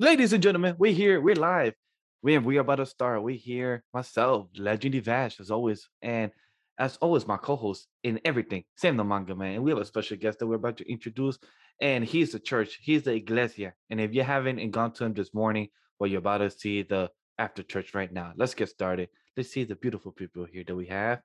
Ladies and gentlemen, we're here. We're live. We we are about to start. We're here. Myself, Legend Vash, as always, and as always, my co-host in everything, Sam the Manga Man. And we have a special guest that we're about to introduce, and he's the church. He's the iglesia. And if you haven't gone to him this morning, well, you're about to see the after church right now. Let's get started. Let's see the beautiful people here that we have.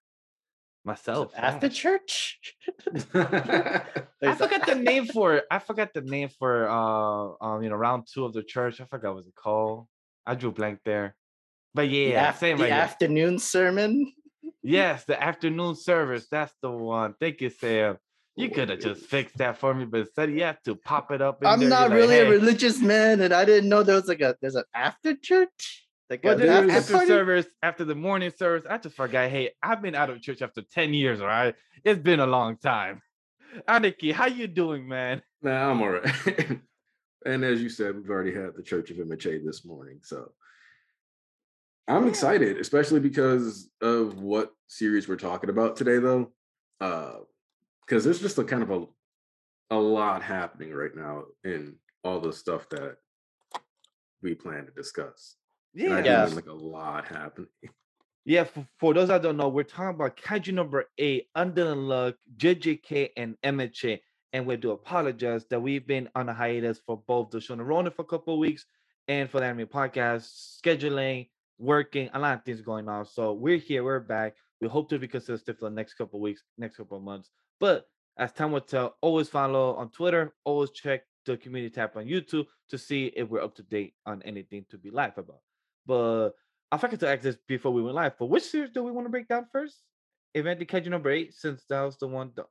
Myself, after Vash. church. I forgot the name for it. I forgot the name for uh um you know round two of the church. I forgot what it called. I drew blank there. But The, yeah, af- same the right here. afternoon sermon. Yes, the afternoon service. That's the one. Thank you, Sam. You could have just fixed that for me, but instead you have to pop it up. In I'm there. not You're like, really a religious man, and I didn't know there was like a there's an after church. Like Well, a after after service after the morning service. I just forgot. Hey, I've been out of church after 10 years, all right? It's been a long time. Aniki, how you doing, man? Nah, I'm all right. and as you said, we've already had the Church of MHA this morning. So I'm Yeah. excited, especially because of what series we're talking about today, though. Uh because there's just a kind of a a lot happening right now in all the stuff that we plan to discuss. And I do Yeah. mean, like a lot happening. Yeah, for, for those that don't know, we're talking about Kaiju number eight, Undead Unluck, JJK, and MHA. And we do apologize that we've been on a hiatus for both the Shonen Ronin for a couple of weeks and for the anime podcast, scheduling, working, a lot of things going on. So we're here, we're back. We hope to be consistent for the next couple of weeks, next couple of months. But as time will tell, always follow on Twitter, always check the community tab on YouTube to see if we're up to date on anything to be live about. But I forgot to ask this before we went live. But which series do we want to break down first? Event Kaiju number eight, since that was the one. th-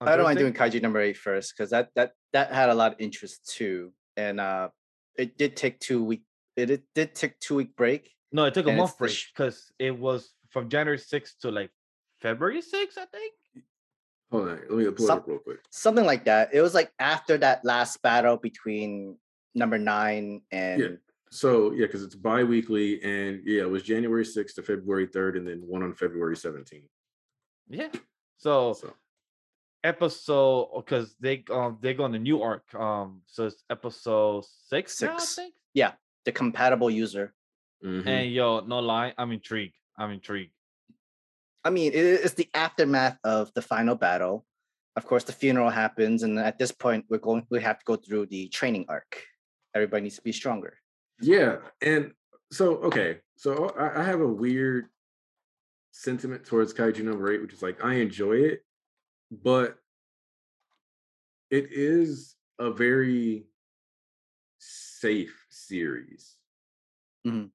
on I don't mind Thursday? doing Kaiju number eight first because that that that had a lot of interest too, and uh, it did take two week. It, it did take two week break. No, it took a month the break sh- because it was from January 6th to like February 6th, I think. Hold on, let me pull it up real quick. something like that. It was like after that last battle between number nine and So yeah, because it's bi-weekly and yeah, it was January 6th to February 3rd, and then one on February 17th. Yeah. So So episode because they um they go on the new arc. Um, so it's episode six, now, I Six. think. the compatible user. mhm. And yo, no lie, I'm intrigued. I'm intrigued. I mean, it's the aftermath of the final battle. Of course, the funeral happens, and at this point, we're going. We have to go through the training arc. Everybody needs to be stronger. Yeah, and so okay, so I, I have a weird sentiment towards Kaiju number eight, which is like I enjoy it, but it is a very safe series. Mhm.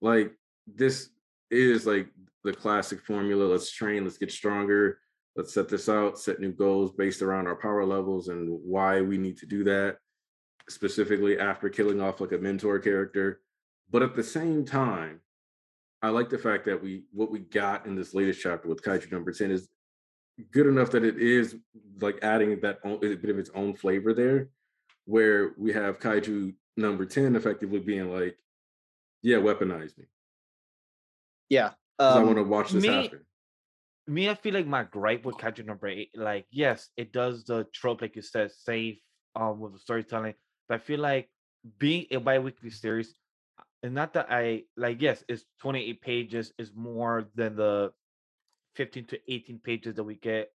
Like this is like the classic formula. Let's train, let's get stronger, let's set this out, set new goals based around our power levels and why we need to do that specifically after killing off like a mentor character. But at the same time, I like the fact that we what we got in this latest chapter with Kaiju number 10 is good enough that it is like adding that own, a bit of its own flavor there, where we have Kaiju number 10 effectively being like, yeah, weaponize me. Yeah. 'cause I Um, want to watch this me- happen. me, I feel like my gripe with Kaiju number eight, like, yes, it does the trope, like you said, safe um with the storytelling, but I feel like being a bi-weekly series, uh, and not that I like, yes, it's 28 pages, is more than the 15 to 18 pages that we get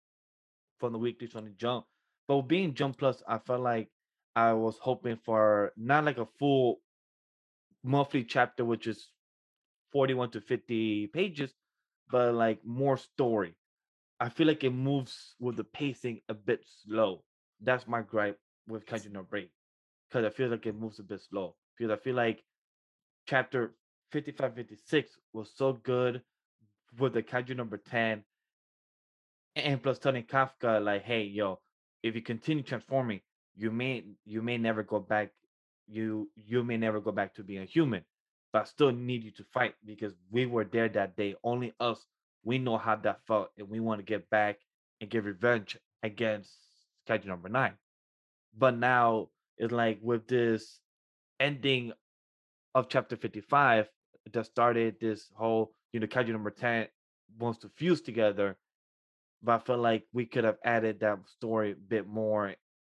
from the weeklies on the jump. But being Jump Plus, I felt like I was hoping for not like a full monthly chapter, which is 41 to 50 pages, but like more story. I feel like it moves with the pacing a bit slow. That's my gripe with Kaiju no. 8. Because I feel like it moves a bit slow. Because I feel like chapter 55, 56 was so good with the Kaiju number 10. And plus telling Kafka, like, hey, yo, if you continue transforming, you may you may never go back. You you may never go back to being a human but I still need you to fight because we were there that day. Only us, we know how that felt, and we want to get back and get revenge against Kaiju number nine. But now it's like with this ending of chapter 55 that started this whole, you know, Kaiju number 10 wants to fuse together. But I feel like we could have added that story a bit more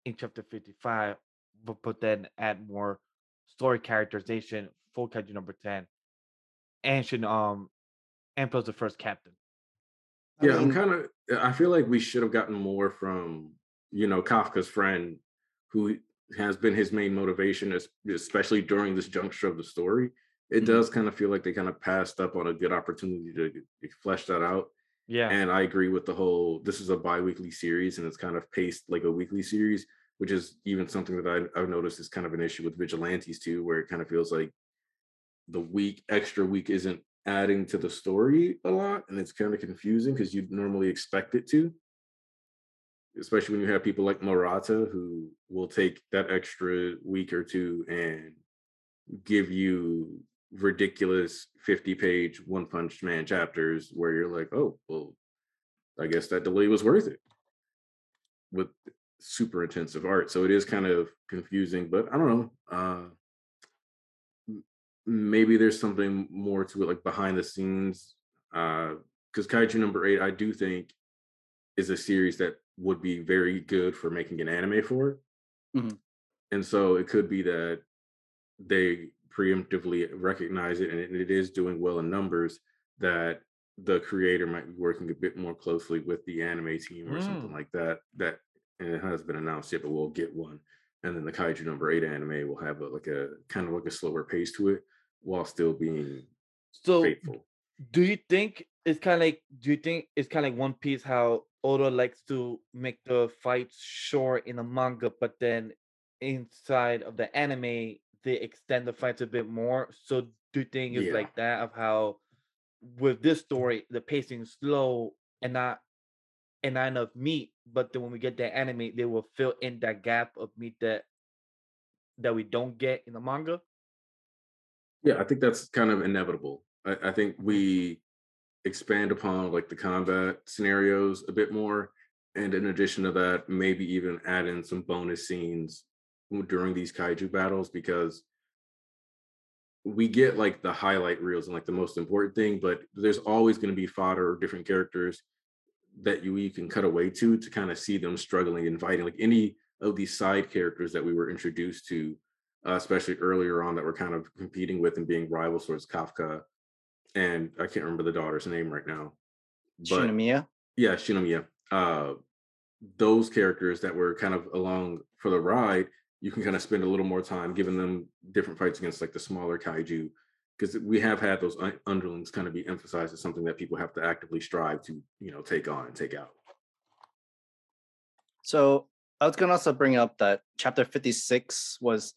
in chapter 55, but, but then add more story characterization for kaiju number 10 and should um and plus the first captain I Yeah, I'm mean, kind of. I feel like we should have gotten more from you know Kafka's friend, who has been his main motivation, especially during this juncture of the story. It Mhm. does kind of feel like they kind of passed up on a good opportunity to flesh that out. yeah And I agree with the whole. This is a bi-weekly series, and it's kind of paced like a weekly series, which is even something that I, I've noticed is kind of an issue with Vigilantes too, where it kind of feels like the week extra week isn't adding to the story a lot and it's kind of confusing because you'd normally expect it to especially when you have people like Murata who will take that extra week or two and give you ridiculous 50 page one punch man chapters where you're like oh well i guess that delay was worth it. With super intensive art so it is kind of confusing but i don't know uh maybe there's something more to it like behind the scenes uh because kaiju number eight i do think is a series that would be very good for making an anime for Mhm. and so it could be that they preemptively recognize it and it, it is doing well in numbers that the creator might be working a bit more closely with the anime team or something Mm. like that that and it has been announced yet but we'll get one and then the kaiju number eight anime will have a, like a kind of like a slower pace to it while still being so faithful do you think it's kind of like do you think it's kind of like one piece how oda likes to make the fights short in the manga but then inside of the anime they extend the fights a bit more so do you think it's Yeah. like that of how with this story the pacing is slow and not and not enough meat but then when we get the anime they will fill in that gap of meat that that we don't get in the manga Yeah, I think that's kind of inevitable. I, I think mm. we expand upon like the combat scenarios a bit more. And in addition to that, maybe even add in some bonus scenes during these kaiju battles because we get like the highlight reels and like the most important thing, but there's always going to be fodder or different characters that you, you can cut away to to kind of see them struggling and fighting. Like any of these side characters that we were introduced to uh, especially earlier on that we're kind of competing with and being rivals towards Kafka. And I can't remember the daughter's name right now. But Shinomiya. yeah, Shinomiya. Uh, those characters that were kind of along for the ride, you can kind of spend a little more time giving them different fights against like the smaller kaiju. Because we have had those underlings kind of be emphasized as something that people have to actively strive to, you know, take on and take out. So I was gonna also bring up that chapter 56 was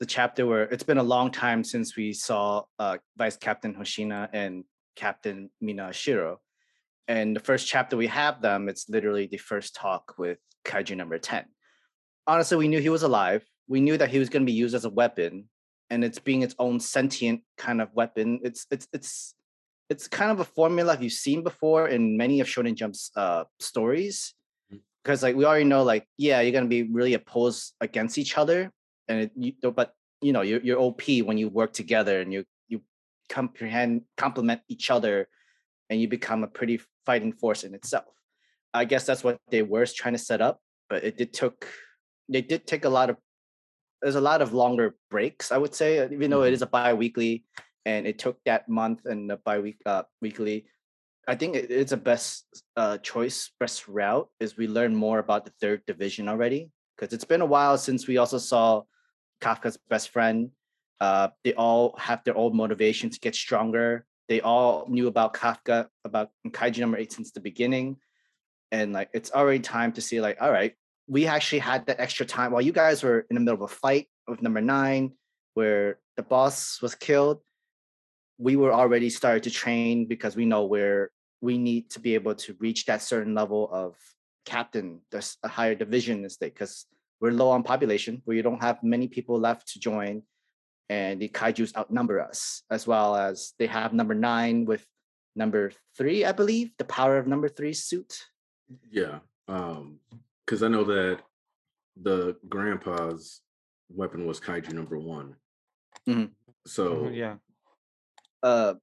the chapter where it's been a long time since we saw uh, Vice Captain Hoshina and Captain Mina Ashiro. And the first chapter we have them, it's literally the first talk with Kaiju number 10. Honestly, we knew he was alive. We knew that he was going to be used as a weapon, and it's being its own sentient kind of weapon. It's it's it's it's kind of a formula you've seen before in many of Shonen Jump's uh, stories because like we already know like yeah you're gonna be really opposed against each other and it, you, but you know you're, you're op when you work together and you you comprehend complement each other and you become a pretty fighting force in itself i guess that's what they were trying to set up but it did took they did take a lot of there's a lot of longer breaks i would say even though it Mhm. is a bi-weekly and it took that month and the bi-week uh, weekly I think it- it's a best uh, choice, best route is we learn more about the third division already because it's been a while since we also saw Kafka's best friend. Uh, they all have their own motivation to get stronger. They all knew about Kafka, about Kaiju number eight since the beginning, and like it's already time to see like, all right, we actually had that extra time while you guys were in the middle of a fight with number nine, where the boss was killed we were already started to train because we know where we need to be able to reach that certain level of captain, there's a higher division in state because we're low on population, we don't have many people left to join, and the kaijus outnumber us, as well as they have number nine with number three, I believe, the power of number three suit. Yeah. Um, because I know that the grandpa's weapon was kaiju number one. Mhm. So Mhm, yeah uh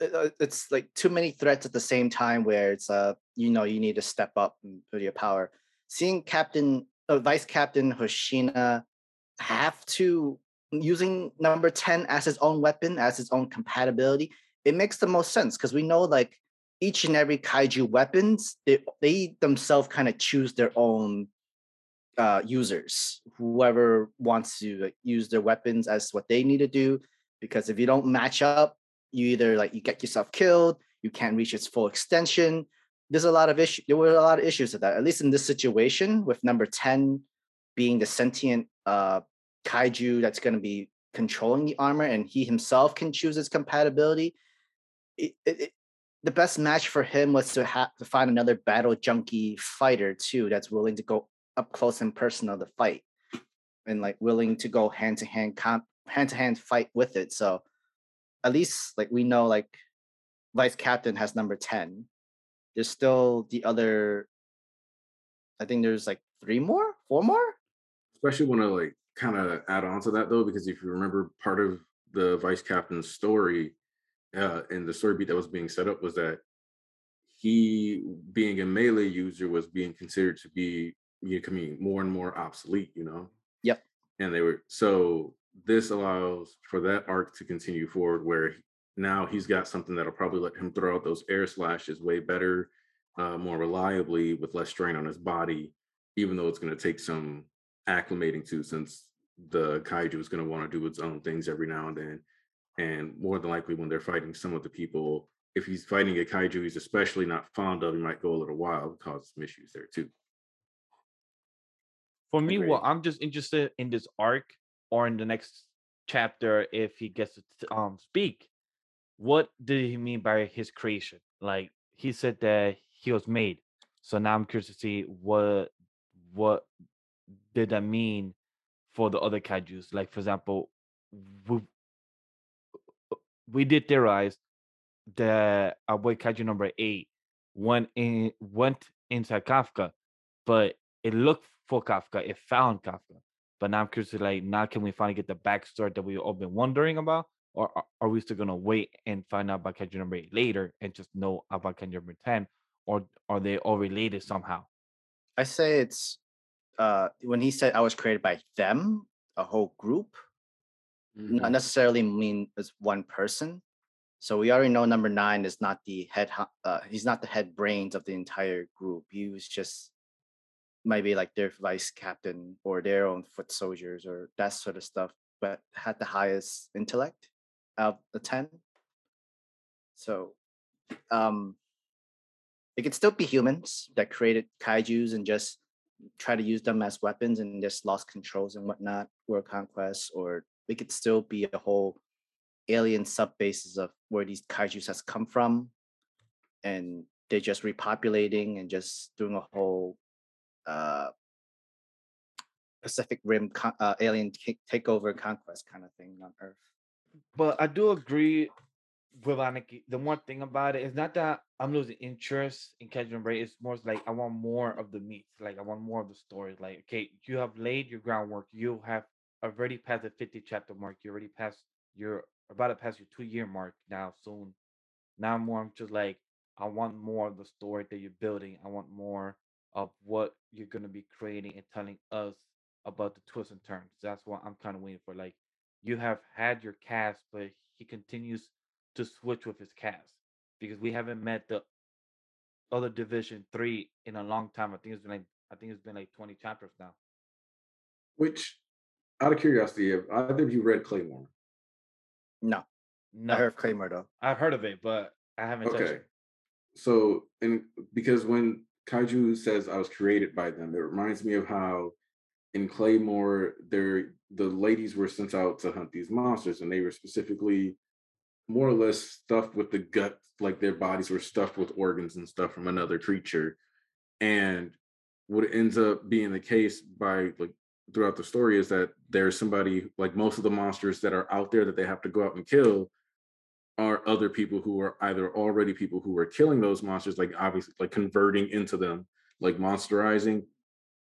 uh, it's like too many threats at the same time where it's uh you know you need to step up and put your power seeing captain uh, vice captain hoshina have to using number 10 as his own weapon, as his own compatibility, it makes the most sense because we know like each and every kaiju weapons, they, they themselves kind of choose their own uh, users, whoever wants to like, use their weapons as what they need to do. Because if you don't match up, you either like you get yourself killed, you can't reach its full extension. There's a lot of issue. There were a lot of issues with that. At least in this situation, with number ten being the sentient uh, kaiju that's going to be controlling the armor, and he himself can choose its compatibility. It, it, the best match for him was to have to find another battle junkie fighter too that's willing to go up close and personal to fight and like willing to go hand to hand comp hand to hand fight with it so at least like we know like vice captain has number 10 there's still the other i think there's like three more four more especially want to like kind of add on to that though because if you remember part of the vice captain's story uh, and the story beat that was being set up was that he being a melee user was being considered to be becoming more and more obsolete, you know? Yep. And they were so this allows for that arc to continue forward where now he's got something that'll probably let him throw out those air slashes way better, uh, more reliably with less strain on his body, even though it's going to take some acclimating to since the kaiju is going to want to do its own things every now and then. And more than likely, when they're fighting some of the people, if he's fighting a kaiju he's especially not fond of, he might go a little wild, cause some issues there too. For me, Agreed. well, I'm just interested in this arc or in the next chapter if he gets to um speak. What did he mean by his creation? Like he said that he was made. So now I'm curious to see what what did that mean for the other kaiju's. Like for example, we, uh, we did theorize that our boy kaiju number eight went in went inside Kafka, but it looked for Kafka. It found Kafka. But now I'm curious, like, now can we finally get the backstory that we've all been wondering about? Or are, we still gonna wait and find out about Kaiju number eight later and just know about Kaiju number ten? Or are they all related somehow? I say it's uh when he said I was created by them, a whole group, mm-hmm. not necessarily mean as one person. So we already know number nine is not the head. Uh, he's not the head brains of the entire group. He was just maybe like their vice captain or their own foot soldiers or that sort of stuff, but had the highest intellect out of the 10. So um it could still be humans that created kaijus and just try to use them as weapons and just lost controls and whatnot, world conquest, or it could still be a whole alien sub bases of where these kaijus has come from and they're just repopulating and just doing a whole uh, Pacific Rim uh, alien takeover conquest kind of thing on Earth. But I do agree with Aniki. The one thing about it is not that I'm losing interest in Kaiju no. 8. It's more like I want more of the meat. Like I want more of the story. Like okay, you have laid your groundwork. You have already passed the 50 chapter mark. You already passed. You're about to pass your two year mark now soon. Now more, I'm more just like I want more of the story that you're building. I want more of what you're to be creating and telling us about the twists and turns. That's what I'm kind of waiting for. Like, you have had your cast, but he continues to switch with his cast because we haven't met the other Division Three in a long time. I think it's been like I think it's been like 20 chapters now. Which, out of curiosity, have either of you read Claymore? No. No. I heard of Claymore though. I've heard of it, but I haven't touched it. okay. So, and because when Kaiju says I was created by them. It reminds me of how in Claymore, there the ladies were sent out to hunt these monsters, and they were specifically more or less stuffed with the gut, like their bodies were stuffed with organs and stuff from another creature. And what ends up being the case by like throughout the story is that there's somebody like most of the monsters that are out there that they have to go out and kill are other people who are either already people who are killing those monsters, like obviously like converting into them, like monsterizing,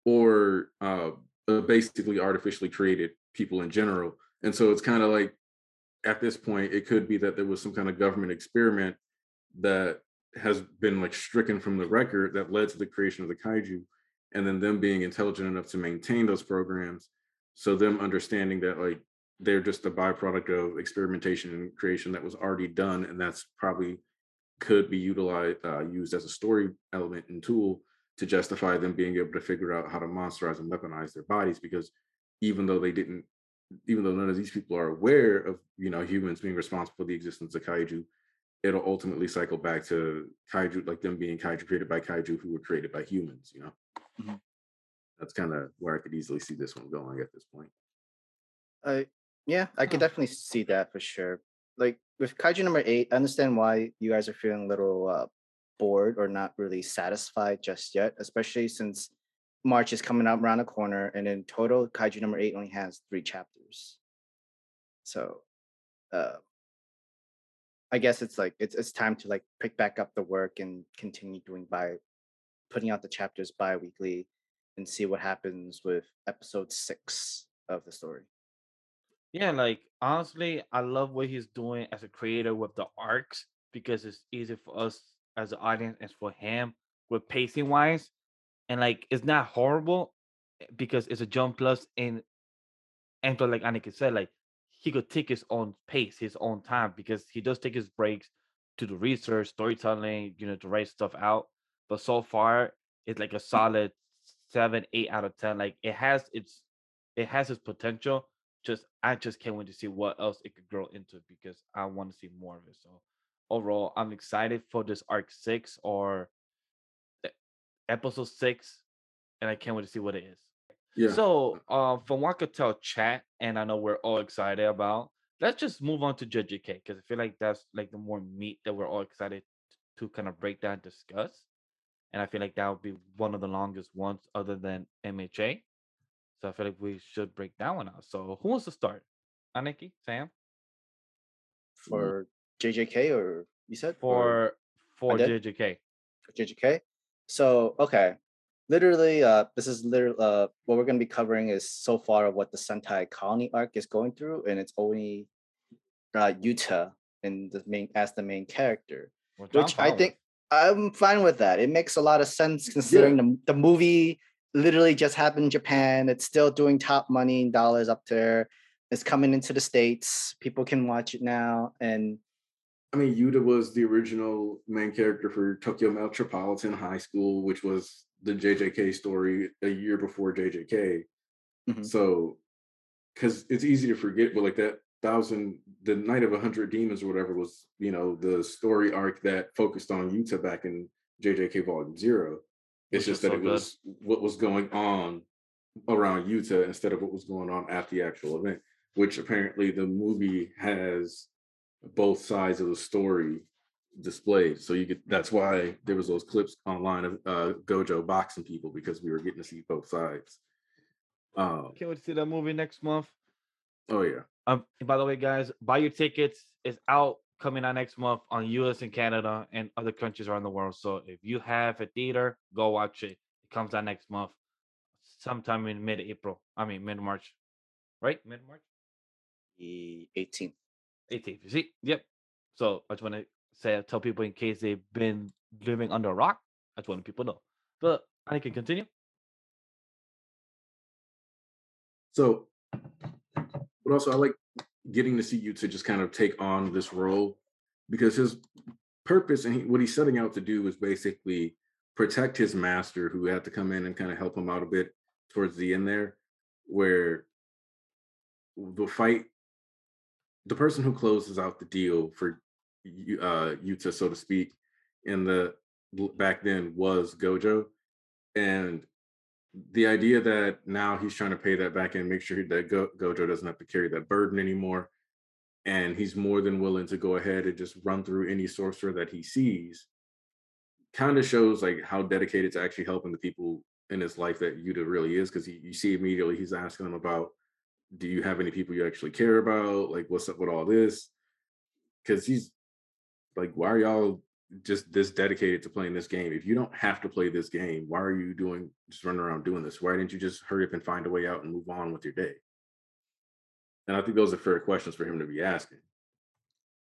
or uh, uh basically artificially created people in general. And so it's kind of like at this point, it could be that there was some kind of government experiment that has been like stricken from the record that led to the creation of the kaiju, and then them being intelligent enough to maintain those programs. So them understanding that like they're just a byproduct of experimentation and creation that was already done, and that's probably could be utilized uh, used as a story element and tool to justify them being able to figure out how to monsterize and weaponize their bodies because even though they didn't even though none of these people are aware of you know humans being responsible for the existence of kaiju it'll ultimately cycle back to kaiju like them being kaiju created by kaiju who were created by humans you know Mhm. that's kind of where i could easily see this one going at this point I yeah, I could Huh. definitely see that for sure. Like with Kaiju number eight, I understand why you guys are feeling a little uh, bored or not really satisfied just yet, especially since March is coming up around the corner, and in total, Kaiju number eight only has three chapters. So, uh, I guess it's like it's it's time to like pick back up the work and continue doing by putting out the chapters bi-weekly and see what happens with episode six of the story. Yeah, like honestly, I love what he's doing as a creator with the arcs because it's easy for us as an audience and for him with pacing wise. And like it's not horrible eh, because it's a jump plus in and but like Aniki said, like he could take his own pace, his own time, because he does take his breaks to do research, storytelling, you know, to write stuff out. But so far, it's like a solid seven, eight out of ten. Like it has its it has its potential. Just I just can't wait to see what else it could grow into because I want to see more of it. So overall, I'm excited for this arc six or episode six, and I can't wait to see what it is. yeah So, um, from what I could tell, chat, and I know we're all excited about. Let's just move on to JJK because I feel like that's like the more meat that we're all excited to kind of break down, and discuss, and I feel like that would be one of the longest ones, other than MHA. So I feel like we should break that one out. So who wants to start? Aniki, Sam, for JJK or you said for for? JJK. for JJK. So okay, literally, uh, this is literally uh, what we're gonna be covering is so far of what the Sendai Colony arc is going through, and it's only uh, Yuta in the main as the main character, Well, which I think I'm fine with that. It makes a lot of sense considering the the movie literally just happened in Japan. It's still doing top money in dollars up there. It's coming into the states. People can watch it now, and I mean, Yuta was the original main character for Tokyo Metropolitan High School, which was the JJK story a year before JJK. Mhm. So, because it's easy to forget, but like that thousand, the Night of a Hundred Demons or whatever was, you know, the story arc that focused on Yuta back in JJK Volume Zero. It's Which just that so it good. was what was going on around Yuta instead of what was going on at the actual event, which apparently the movie has both sides of the story displayed. So you get that's why there was those clips online of uh, Gojo boxing people because we were getting to see both sides. Um, Can't wait to see that movie next month. oh yeah, Um, and by the way, guys, buy your tickets. It's out coming out next month on US and Canada and other countries around the world. So if you have a theater, go watch it. It comes out next month, sometime in mid April. I mean mid March, right? Mid March, the 18th. 18th. You see? Yep. So I just want to say, tell people in case they've been living under a rock. I just want people to know. But I can continue. So, but also I like getting to see Yuta just kind of take on this role because his purpose and he, what he's setting out to do is basically protect his master who had to come in and kind of help him out a bit towards the end there where the fight the person who closes out the deal for uh Yuta so to speak in the back then was Gojo and the idea that now he's trying to pay that back and make sure that Go- Gojo doesn't have to carry that burden anymore. And he's more than willing to go ahead and just run through any sorcerer that he sees. Kind of shows like how dedicated to actually helping the people in his life that Yuta really is. Because you see immediately he's asking them about, do you have any people you actually care about? Like, what's up with all this? Because he's like, why are y'all just this dedicated to playing this game. If you don't have to play this game, why are you doing just running around doing this? Why didn't you just hurry up and find a way out and move on with your day? And I think those are fair questions for him to be asking.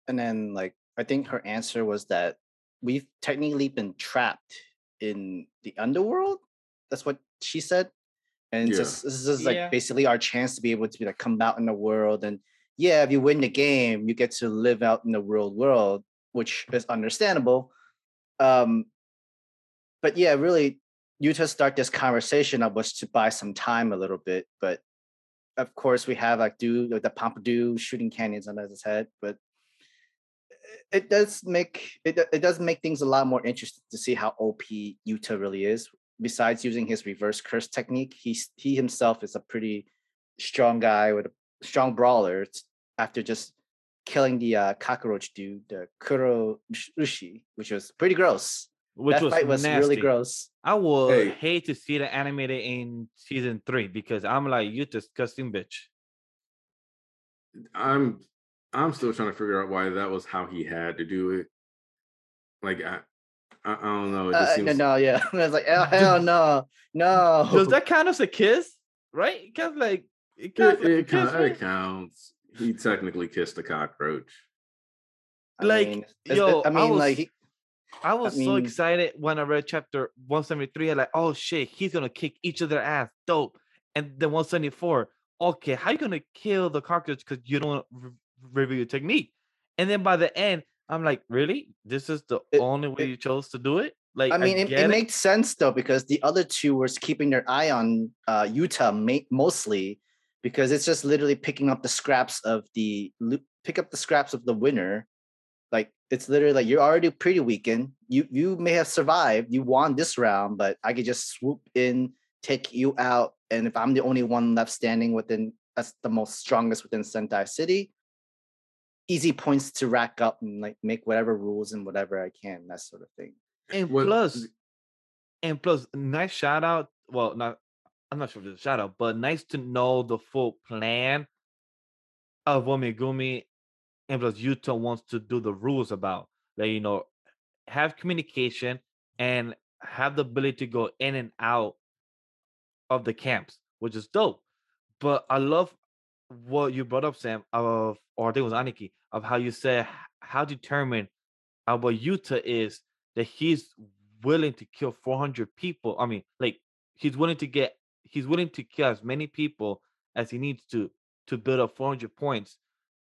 And then like I think her answer was that we've technically been trapped in the underworld. That's what she said. And Yeah. just this is like Yeah. basically our chance to be able to be like come out in the world. And yeah if you win the game you get to live out in the real world which is understandable. Um but yeah really you to start this conversation I was to buy some time a little bit. But of course we have like do like the pompadour shooting cannons on his head. But it does make it, it does make things a lot more interesting to see how op Yuta really is besides using his reverse curse technique, he's he himself is a pretty strong guy with a strong brawler. After just killing the uh, cockroach dude, the Kuro Ushi, which was pretty gross. which that was, fight was nasty. really gross. I would Hey. hate to see that animated in season three because I'm like, you disgusting bitch. I'm I'm still trying to figure out why that was how he had to do it. Like I I, I don't know. It just Uh, seems no, no, yeah. I was like, oh, hell no, no. Does that count as a kiss? Right? It counts like it it, counts like a it, kiss, count- it counts. He technically kissed a cockroach. I like, mean, yo, I I mean, like, he, I was so mean- excited when I read chapter 173. I'm like, oh shit, he's gonna kick each of their ass. Dope. And then 174. Okay, how you gonna kill the cockroach because you don't re- review your technique? And then by the end, I'm like, really? This is the It- only way it- you chose to do it? Like, I mean, it, get it makes sense though because the other two were keeping their eye on uh, Yuta ma- mostly because it's just literally picking up the scraps of the pick up the scraps of the winner. Like it's literally like you're already pretty weakened. You you may have survived. You won this round, but I could just swoop in, take you out, and if I'm the only one left standing within, that's the most strongest within Sendai City. Easy points to rack up and like make whatever rules and whatever I can, that sort of thing. And What- plus, and plus, nice shout out. Well, not I'm not sure if it's a shout out, but nice to know the full plan of what Megumi and plus Yuta wants to do the rules about. Like, you know, have communication and have the ability to go in and out of the camps, which is dope. But I love what you brought up, Sam, of or I think it was Aniki, of how you said how determined about Yuta is that he's willing to kill 400 people. I mean, like he's willing to get he's willing to kill as many people as he needs to to build up 400 points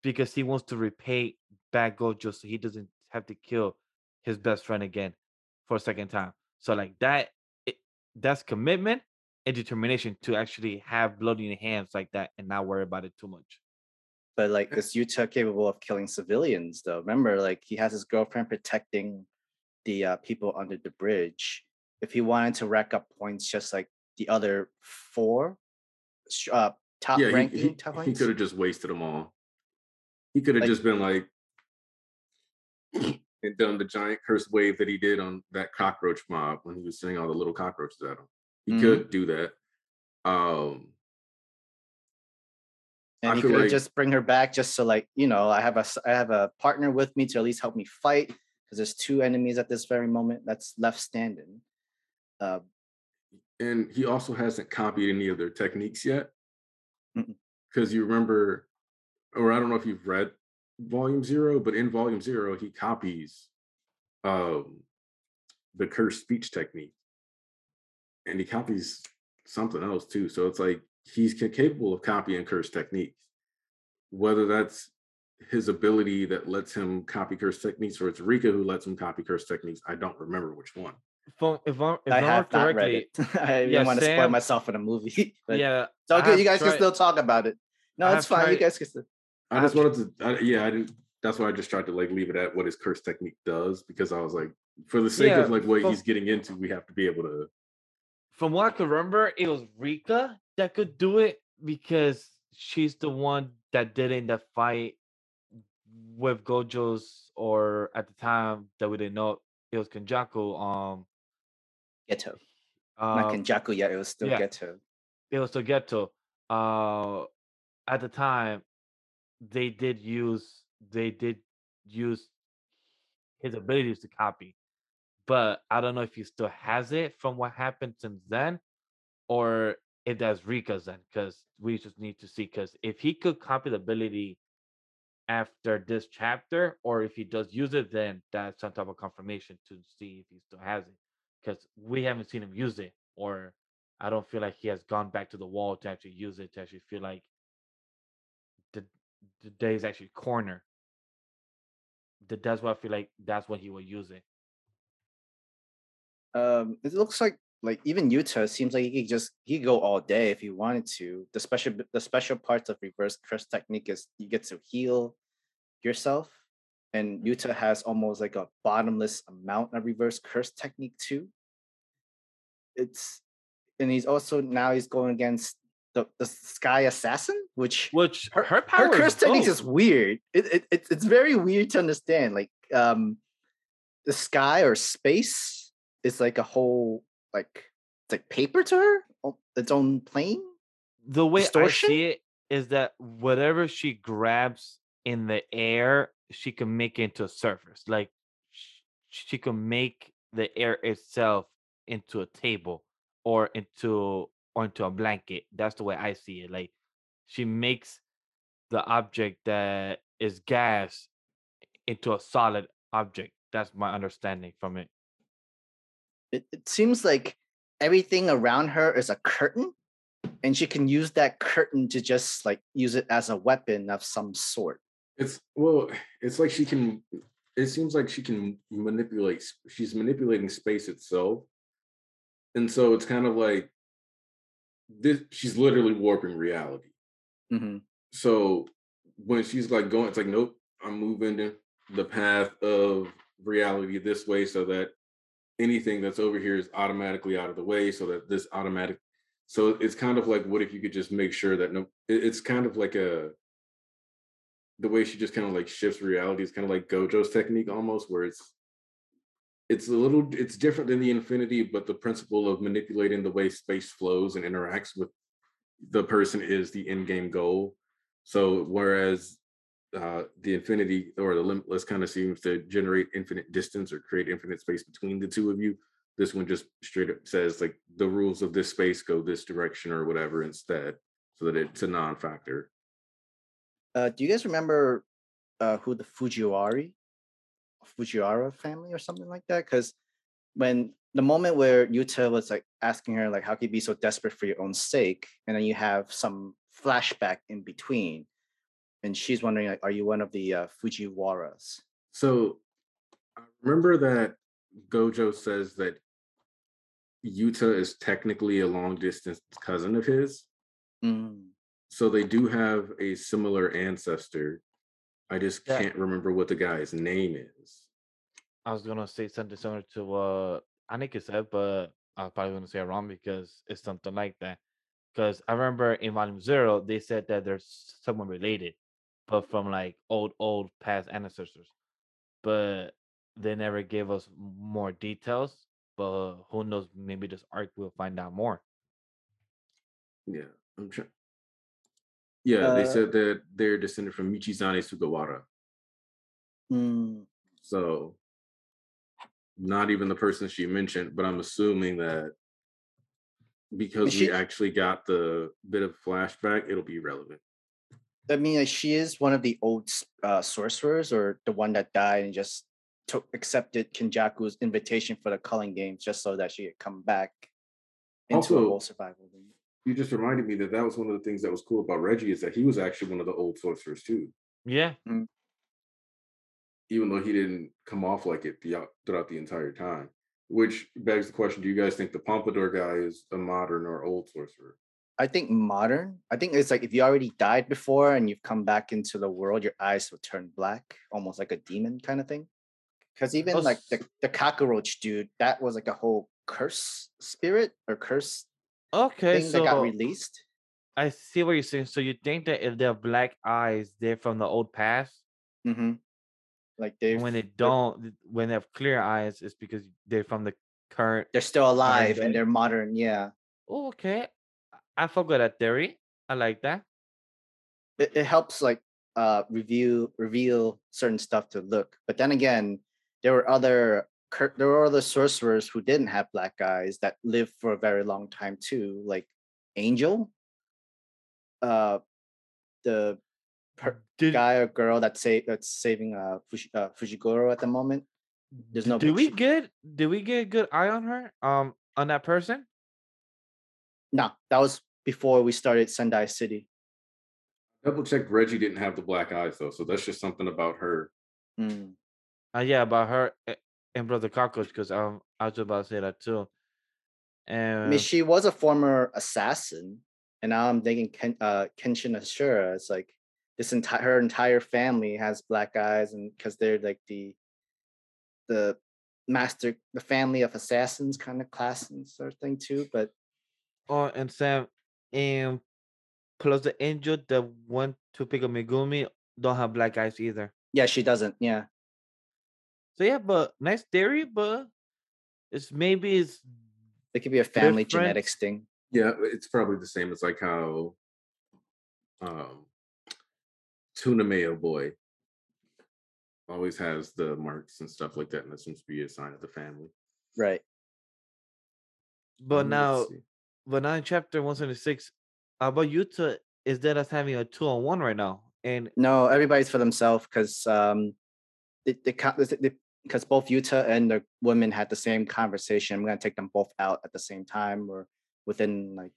because he wants to repay back Gojo so he doesn't have to kill his best friend again for a second time. So like that that's commitment and determination to actually have blood in your hands like that and not worry about it too much. But like, is Yuta capable of killing civilians? Though, remember, like he has his girlfriend protecting the uh, people under the bridge. If he wanted to rack up points, just like the other four uh, top yeah, he- ranking he, top he, could have just wasted them all. He could have Like- just been like and done the giant curse wave that he did on that cockroach mob when he was sending all the little cockroaches at him. He Mhm. could do that. Um and I he could like- just bring her back, just so like you know, I have a I have a partner with me to at least help me fight because there's two enemies at this very moment that's left standing. Uh, and he also hasn't copied any of their techniques yet. Because you remember, or I don't know if you've read Volume Zero, but in Volume Zero, he copies um, the cursed speech technique, and he copies something else too. So it's like he's capable of copying curse techniques, whether that's his ability that lets him copy curse techniques, or it's Rika who lets him copy curse techniques. I don't remember which one. If I, if I, if I I have remember not read it. I yeah, didn't want to spoil myself in a movie. but yeah, It's all good. You guys tried- can still talk about it. No, I it's have fine. You guys can still. I I just wanted to, I, yeah, I didn't. That's why I just tried to like leave it at what his curse technique does because I was like, for the sake Yeah, of like what from- he's getting into, we have to be able to. From what I can remember, it was Rika that could do it because she's the one that did it in the fight with Gojo's, or at the time that we didn't know it was Kenjaku. Um, Geto. uh, Not Kenjaku yet. It was still yeah. Geto. it was Togeto. Uh, at the time, they did use they did use his abilities to copy, but I don't know if he still has it from what happened since then, or if that's Rika's then, because we just need to see. Because if he could copy the ability after this chapter, or if he does use it, then that's some type of confirmation to see if he still has it. Because we haven't seen him use it, or I don't feel like he has gone back to the wall to actually use it to actually feel like the the day is actually corner. That that's what I feel like that's what he will use it. Um, it looks like like even Yuta seems like he could just he could go all day if he wanted to. The special the special parts of reverse curse technique is you get to heal yourself, and Yuta has almost like a bottomless amount of reverse curse technique too. It's and he's also now he's going against the, the Sky Assassin, which Which her, her, power her curse is technique is weird. It, it, it it's very weird to understand. Like um, the sky or space is like a whole like it's like paper to her, its own plane. the way distortion? I see it is that whatever she grabs in the air, she can make it into a surface. Like sh- she can make the air itself into a table or into or into a blanket. That's the way I see it. Like she makes the object that is gas into a solid object. That's my understanding from it. It, it seems like everything around her is a curtain, and she can use that curtain to just like use it as a weapon of some sort. It's well, it's like she can. It seems like she can manipulate. She's manipulating space itself, and so it's kind of like this. She's literally warping reality. Mhm. So when she's like going, it's like, nope, I'm moving the path of reality this way, so that anything that's over here is automatically out of the way, so that this automatic. So it's kind of like, what if you could just make sure that no? It's kind of like a the way she just kind of like shifts reality is kind of like Gojo's technique almost, where it's it's a little it's different than the infinity, but the principle of manipulating the way space flows and interacts with the person is the end game goal. So whereas uh, the infinity or the limitless kind of seems to generate infinite distance or create infinite space between the two of you, this one just straight up says like the rules of this space go this direction or whatever instead, so that it's a non-factor. Uh, do you guys remember uh, who the Fujiwari, Fujiwara family or something like that? Because when the moment where Yuta was like asking her like, "How can you be so desperate for your own sake?" and then you have some flashback in between, and she's wondering like, "Are you one of the uh, Fujiwaras?" So I remember that Gojo says that Yuta is technically a long distance cousin of his. Mm. So they do have a similar ancestor. I just Yeah. can't remember what the guy's name is. I was gonna say something similar to what Aniki said, but I was probably gonna say it wrong because it's something like that. Because I remember in Volume Zero they said that there's someone related, but from like old, old past ancestors. But they never gave us more details. But who knows? Maybe this arc we'll find out more. Yeah, I'm trying. Yeah, they Uh, said that they're descended from Michizane Sugawara. Mm. So not even the person she mentioned, but I'm assuming that because she- we actually got the bit of flashback, it'll be relevant. I mean, like, she is one of the old uh, sorcerers, or the one that died and just took accepted Kenjaku's invitation for the culling games, just so that she could come back into a whole survival league. You just reminded me that that was one of the things that was cool about Reggie is that he was actually one of the old sorcerers too, Yeah, even though he didn't come off like it throughout, throughout the entire time. Which begs the question: Do you guys think the Pompadour guy is a modern or old sorcerer? I think modern. I think it's like if you already died before and you've come back into the world, your eyes will turn black, almost like a demon kind of thing. Because even like the, the cockroach dude, that was like a whole curse spirit or curse okay. thing So that got released. I see what you're saying. So you think that if they have black eyes, they're from the old past? hmm Like they when they don't, when they have clear eyes, it's because they're from the current. they're still alive and they're modern. Yeah, Oh, okay, I forgot that theory. I like that. it, it helps like uh review reveal certain stuff to look. But then again, there were other cur- there were other sorcerers who didn't have black eyes that lived for a very long time too, like Angel. Uh, the Did guy or girl that say that's saving uh, Fushi- uh Fushiguro at the moment. There's no Do we get did we get a good eye on her? Um, on that person? No, that was before we started Sendai City. Double checked Reggie didn't have the black eyes though, so that's just something about her. Mm. Uh, yeah, about her and Brother Cockroach, because um, I was about to say that too. I mean, she was a former assassin, and now I'm thinking Ken, uh, Kenshin Ashura. It's like this entire her entire family has black eyes, and because they're like the the master, the family of assassins kind of class and sort of thing too. But oh, and Sam, and plus the angel that went to pick up Megumi don't have black eyes either. yeah, she doesn't. Yeah, So yeah, but nice theory, but it's maybe it's it could be a family Different. genetics thing. Yeah, it's probably the same. It's like how um tuna mayo boy always has the marks and stuff like that, and that seems to be a sign of the family. Right. but Um, let's now but now in chapter 176, about Yuta is that us having a two on one right now. And No, everybody's for themselves because um, they, they, because both Yuta and the women had the same conversation. I'm gonna take them both out at the same time or within like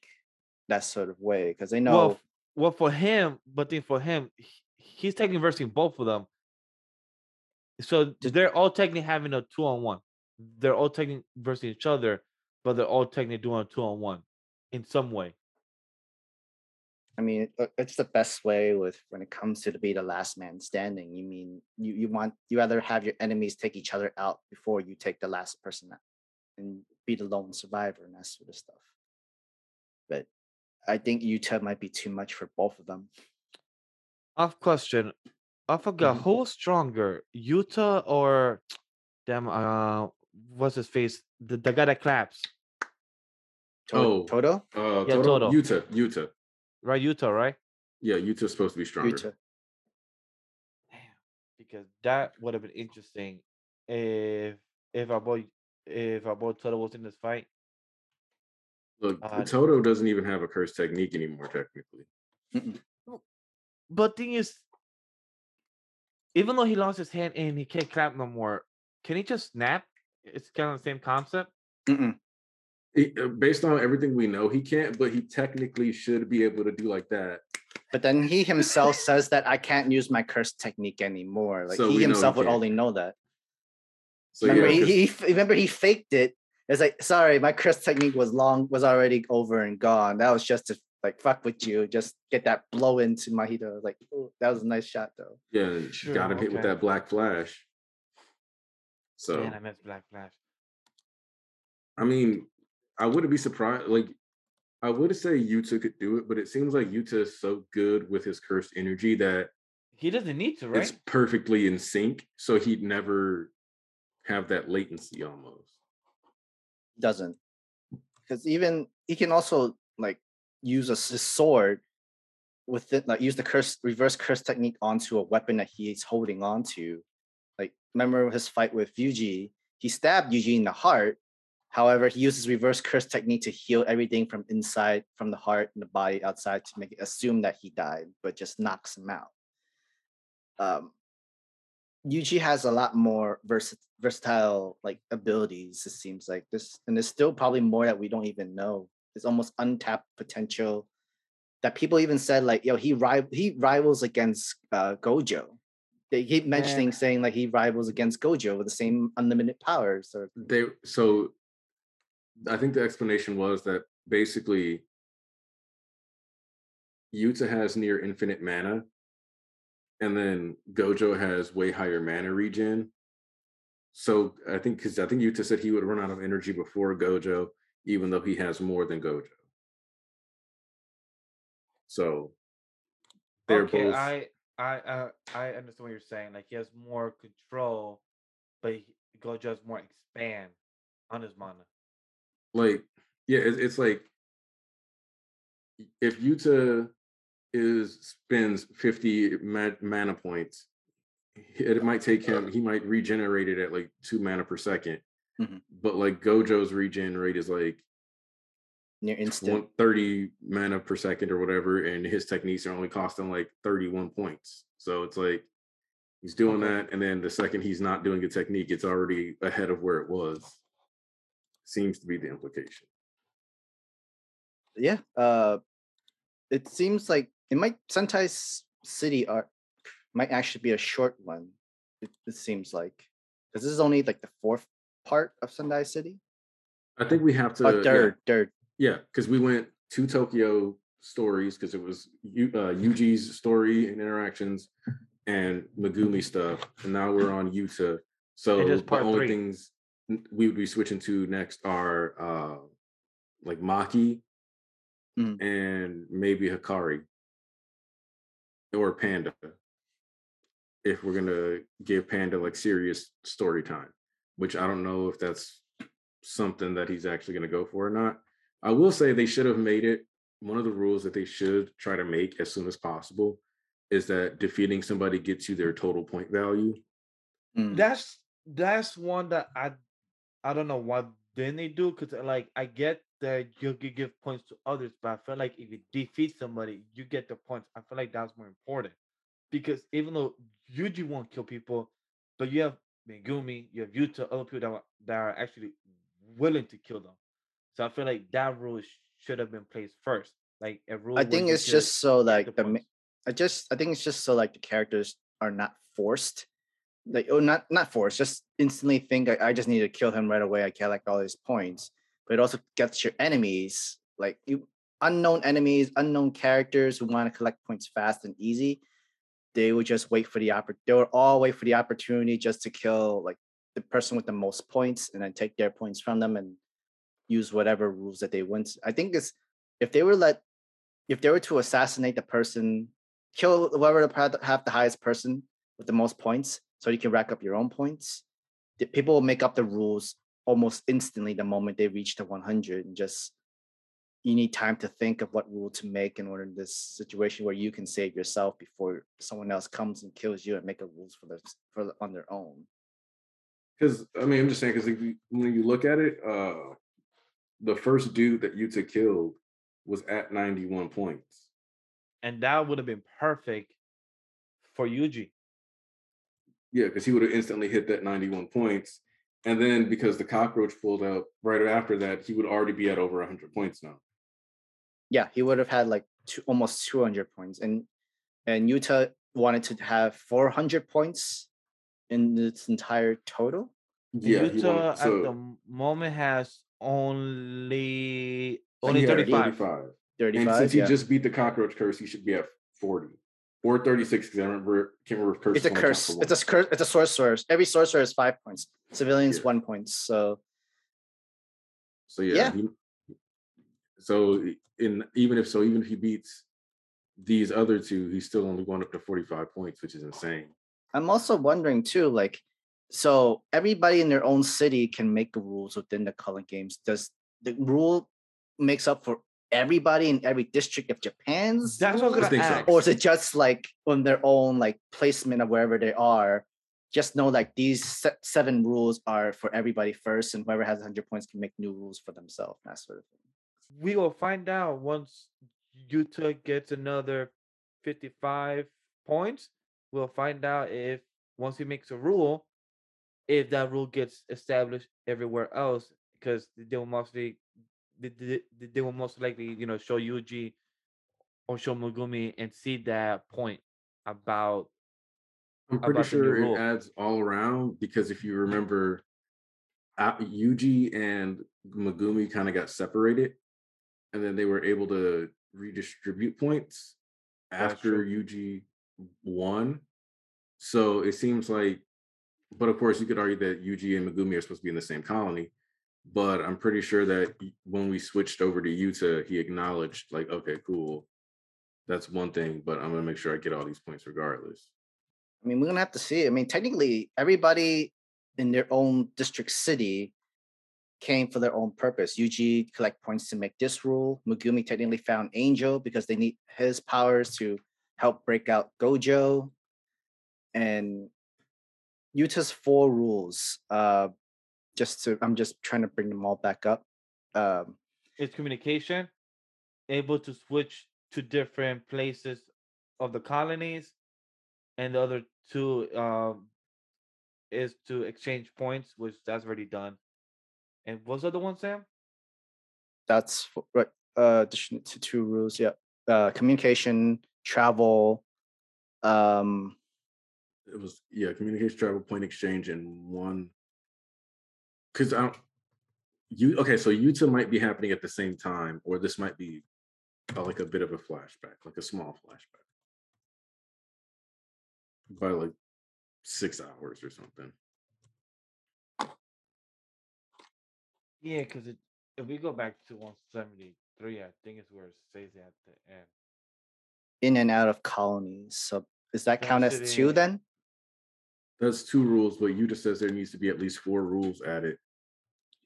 that sort of way because they know. well, well for him, but then for him, he's taking versing both of them. So they're all technically having a two on one. They're all taking versing each other, but they're all technically doing a two on one in some way. I mean, it's the best way with when it comes to to be the last man standing. You mean you you want you rather have your enemies take each other out before you take the last person out and be the lone survivor and that sort of stuff. But I think Yuta might be too much for both of them. Off question. I forgot Mhm. who's stronger, Yuta or damn uh what's his face? The, the guy that claps. To- Oh. Todo, Uh, Yeah, Todo, Todo. Yuta, Yuta. Right, Yuta. right? Yeah, Yuta's supposed to be stronger. Yuta. Damn, because that would have been interesting if if our boy if our boy Todo was in this fight. Look, Uh, Todo doesn't even have a curse technique anymore, technically. But thing is, even though he lost his hand and he can't clap no more, can he just snap? It's kind of the same concept. Mm-mm. He- uh, based on everything we know, he can't, but he technically should be able to do like that. But then he himself says that I can't use my curse technique anymore. Like So he we know he himself would can't. only know that. So remember, yeah, 'cause- he, he remember he faked it. It's like, sorry, my curse technique was long, was already over and gone. That was just to like fuck with you, just get that blow into Mahito. Like, oh, that was a nice shot though. yeah, and Sure, got him hit with that black flash. So Man, I missed Black Flash. I mean, I wouldn't be surprised. Like, I would say Yuta could do it, but it seems like Yuta is so good with his cursed energy that He doesn't need to, right? it's perfectly in sync. So he'd never have that latency almost. Doesn't because even he can also like use a s- sword with it, like use the curse reverse curse technique onto a weapon that he's holding onto. Like remember his fight with Yuji, he stabbed Yuji in the heart. However, he uses reverse curse technique to heal everything from inside, from the heart and the body outside to make it assume that he died, but just knocks him out. Um, Yuji has a lot more vers- versatile like abilities. It seems like this, and there's still probably more that we don't even know. There's almost untapped potential that people even said like, yo, he ri- he rivals against uh, Gojo. They keep mentioning Man. saying like he rivals against Gojo with the same unlimited powers. Or They so I think the explanation was that basically Yuta has near infinite mana, and then Gojo has way higher mana regen. So I think because I think Yuta said he would run out of energy before Gojo, even though he has more than Gojo. So they're okay, both I I uh, I understand what you're saying. Like he has more control, but he, Gojo has more expand on his mana. Like yeah it, it's like if Yuta is spends 50 mana points it might take him he might regenerate it at like two mana per 2nd Mhm. but like gojo's regen rate is like near instant. 30 mana per second or whatever and his techniques are only costing like 31 points so it's like he's doing Okay. that and then the second he's not doing a technique it's already ahead of where it was seems to be the implication yeah, uh, it seems like it might Sendai City arc might actually be a short one. It, it seems like because this is only like the fourth part of Sendai City. I think we have to. Or yeah. third, third. Yeah, because we went to Tokyo stories because it was uh, Yuji's story and interactions and Megumi stuff, and now we're on Yuta. So It is the only three. things we would be switching to next are uh like Maki Mm. and maybe Hakari or Panda. If we're gonna give Panda like serious story time, which I don't know if that's something that he's actually gonna go for or not. I will say they should have made it one of the rules that they should try to make as soon as possible is that defeating somebody gets you their total point value. Mm. That's that's one that I I don't know what didn't they do because uh, like I get that you could give points to others, but I feel like if you defeat somebody, you get the points. I feel like that's more important because even though you Yuji won't kill people, but you have Megumi, you have Yuta, other people that are, that are actually willing to kill them. So I feel like that rule should have been placed first. Like a rule. I think it's just so like the the. I just I think it's just so like the characters are not forced. Like oh not not force just instantly think I, I just need to kill him right away. I collect all his points. But it also gets your enemies, like you unknown enemies, unknown characters who want to collect points fast and easy. They would just wait for the oppor- they would all wait for the opportunity just to kill like the person with the most points and then take their points from them and use whatever rules that they want. I think it's if they were let if they were to assassinate the person, kill whoever the have the highest person with the most points, so you can rack up your own points. The people will make up the rules almost instantly the moment they reach the 100, and just you need time to think of what rule to make in order in this situation where you can save yourself before someone else comes and kills you and make a rules for their for the- on their own. Because I mean, I'm just saying because when you look at it, uh the first dude that Yuta killed was at 91 points. and that would have been perfect for Yuji. Yeah, because he would have instantly hit that 91 points. And then because the cockroach pulled out right after that, he would already be at over 100 points now. Yeah, he would have had like two, almost 200 points, and and Yuta wanted to have 400 points in its entire total. Yeah, Yuta wanted- at the moment has only only think he had 35. 35. And since he just beat the cockroach curse, he should be at 40 or 36. Because I remember, can't remember if curse. it's a curse. It's a curse. It's a sorcerer. Every sorcerer is five points. Civilians Yeah. one point. So So yeah, Yeah. he- so in even if so, even if he beats these other two, he's still only going up to 45 points, which is insane. I'm also wondering too, like, so everybody in their own city can make the rules within the culling games. Does the rule makes up for everybody in every district of Japan's? That's what I'm I gonna think so. ask. or is it just like on their own like placement of wherever they are? Just know like these se- seven rules are for everybody first, and whoever has 100 points can make new rules for themselves. That sort of thing. We will find out once Yuta gets another 55 points. We'll find out if once he makes a rule, if that rule gets established everywhere else, because they will mostly they, they, they will most likely you know show Yuji or show Megumi and see that point about I'm pretty sure it rule. adds all around because if you remember, uh, Yuji and Megumi kind of got separated, and then they were able to redistribute points That's after Yuji won. So it seems like, but of course, you could argue that Yuji and Megumi are supposed to be in the same colony. But I'm pretty sure that when we switched over to Yuta, he acknowledged, like, okay, cool, that's one thing, but I'm gonna make sure I get all these points regardless. I mean, we're gonna have to see. I mean, technically, everybody in their own district city came for their own purpose. Yuji collect points to make this rule. Megumi technically found Angel because they need his powers to help break out Gojo. And Yuta's four rules. Uh, just to, I'm just trying to bring them all back up. Um, its communication, able to switch to different places of the colonies, and the other two um, is to exchange points, which that's already done. And what's the other one, Sam? that's right. uh addition to two rules. Yeah, uh, communication, travel. Um, It was yeah, communication, travel, point exchange, and one. Because I don't. You okay? So Yuta might be happening at the same time, or this might be uh, like a bit of a flashback, like a small flashback, by like six hours or something. Yeah, because it if we go back to 173, I think it's where it says it at the end. in and out of colonies. So does that count as two then? That's two rules, but Yuta says there needs to be at least four rules added.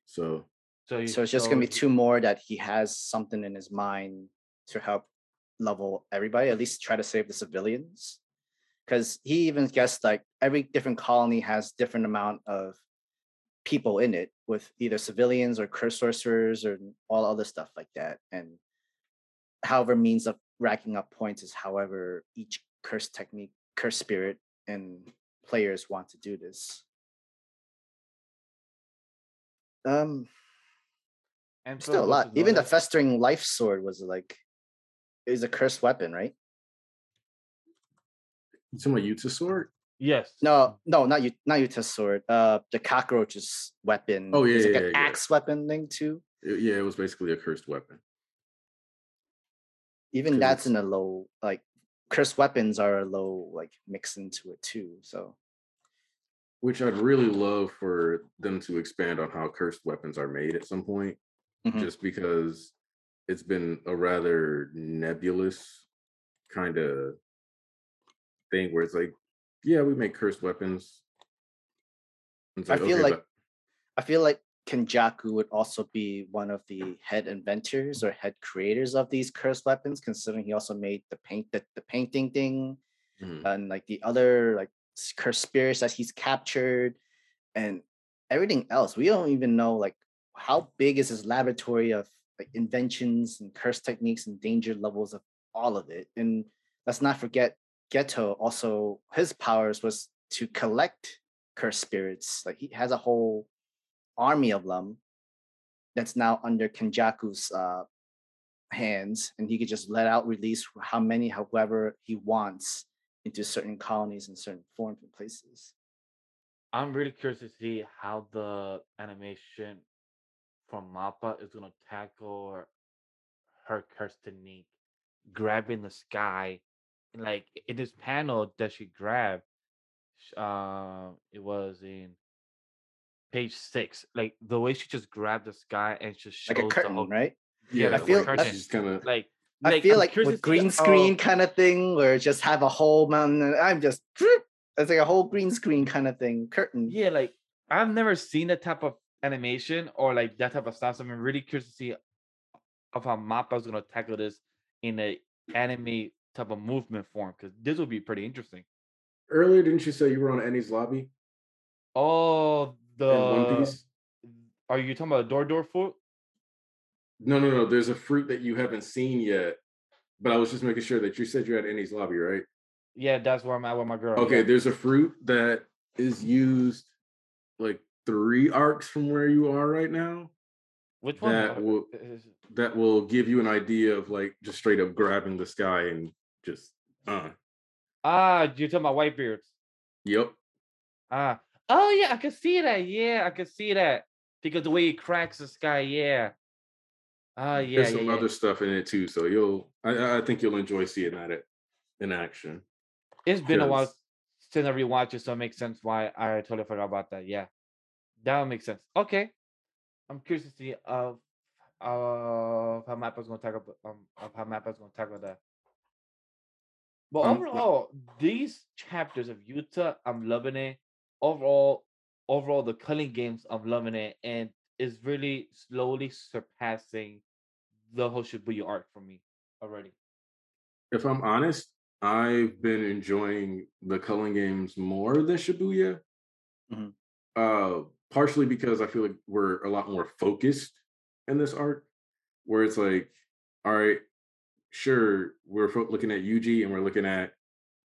So So, you, So it's just gonna be two more that he has something in his mind to help level everybody, at least try to save the civilians. Because he even guessed like every different colony has different amount of people in it with either civilians or curse sorcerers or all other stuff like that. And however means of racking up points is however each curse technique, curse spirit, and players want to do this. Um and still a lot. Even the festering life sword was like is a cursed weapon, right? you talking about Yuta sword? yes, No, no, not you, not Yuta's sword. Uh, the cockroach's weapon. Oh, yeah, is like yeah, an yeah, yeah. axe weapon thing too. It- yeah, it was basically a cursed weapon. Even that's in a low like cursed weapons are a low like mix into it too. So Which I'd really love for them to expand on how cursed weapons are made at some point, Mhm. just because it's been a rather nebulous kind of thing where it's like, yeah, we make cursed weapons. It's I feel like but- I feel like Kenjaku would also be one of the head inventors or head creators of these cursed weapons, considering he also made the paint the, the painting thing Mhm. and like the other like cursed spirits that he's captured and everything else. We don't even know like how big is his laboratory of like inventions and curse techniques and danger levels of all of it. And let's not forget Geto also his powers was to collect cursed spirits. Like he has a whole army of them that's now under Kenjaku's uh, hands, and he could just let out release how many, however he wants into certain colonies and certain forms and places. I'm really curious to see how the animation from Mappa is gonna tackle her curse technique, grabbing the sky. Like in this panel that she grabbed, uh, it was in page six. Like the way she just grabbed this guy and just shows Like a the whole right? Yeah, I feel- curtain. she's kind of like. I feel I'm like curious with to see green how- screen kind of thing, where just have a whole mountain. and I'm just it's like a whole green screen kind of thing, curtain. Yeah, like I've never seen that type of animation or like that type of stuff. So I'm really curious to see of how Mappa's gonna tackle this in a anime type of movement form because this would be pretty interesting. earlier. Didn't you say you were on Enies Lobby Oh, the One Piece? are you talking about door door foot? No, no, no. There's a fruit that you haven't seen yet, but I was just making sure that you said you're at Enies Lobby, right? Yeah, that's where I'm at with my girl. Okay, there's a fruit that is used like three arcs from where you are right now which one? that will- that will give you an idea of like just straight up grabbing the sky and just uh Ah, you're talking about Whitebeards. yep. Ah, oh yeah, I can see that. Yeah, I can see that because the way he cracks the sky. Yeah. Ah, yeah, There's yeah, some yeah. other stuff in it too, so you'll I- I, think you'll enjoy seeing that at- in action. It's been a while since I rewatched it, so it makes sense why I totally forgot about that. Yeah, that would make sense. Okay, I'm curious to see of of how Mappa's gonna tackle um of how Mappa's gonna tackle that. But Um, overall, these chapters of Yuta, I'm loving it. Overall, overall, the culling games, I'm loving it, and it's really slowly surpassing the whole Shibuya arc for me already. If I'm honest, I've been enjoying the culling games more than Shibuya. Mhm. Uh, partially because I feel like we're a lot more focused in this arc, where it's like, all right, sure, we're looking at Yuji and we're looking at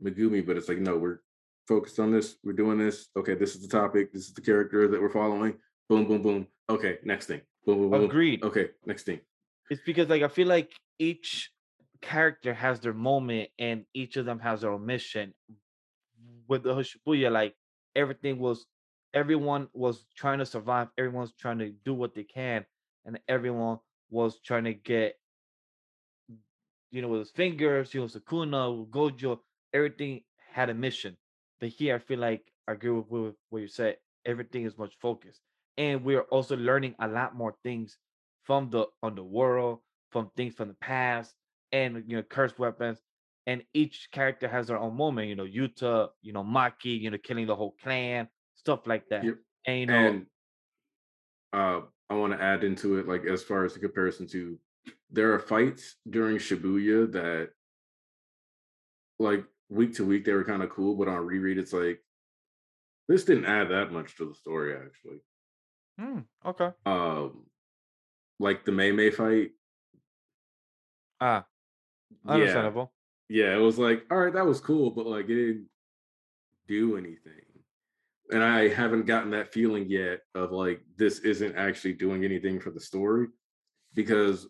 Megumi, but it's like, no, we're focused on this. We're doing this. Okay, this is the topic. This is the character that we're following. Boom, boom, boom. Okay, next thing. Boom, boom, boom. Agreed. Okay, next thing. It's because like I feel like each character has their moment and each of them has their own mission. With the Shibuya, like everything was everyone was trying to survive, everyone's trying to do what they can, and everyone was trying to get you know, with his fingers, you know, Sukuna, Gojo, everything had a mission. But here I feel like I agree with, with what you said. Everything is much focused. And we're also learning a lot more things from the on the world, from things from the past, and you know, cursed weapons. And each character has their own moment, you know, Yuta, you know, Maki, you know, killing the whole clan, stuff like that. Yep. And you know, And uh, I want to add into it, like as far as the comparison to, there are fights during Shibuya that, like week to week, they were kind of cool, but on reread, it's like this didn't add that much to the story actually. hmm, okay. Um, like the Mei Mei fight, Ah, yeah, understandable. yeah, it was like, all right, that was cool, but like it didn't do anything. And I haven't gotten that feeling yet of like this isn't actually doing anything for the story because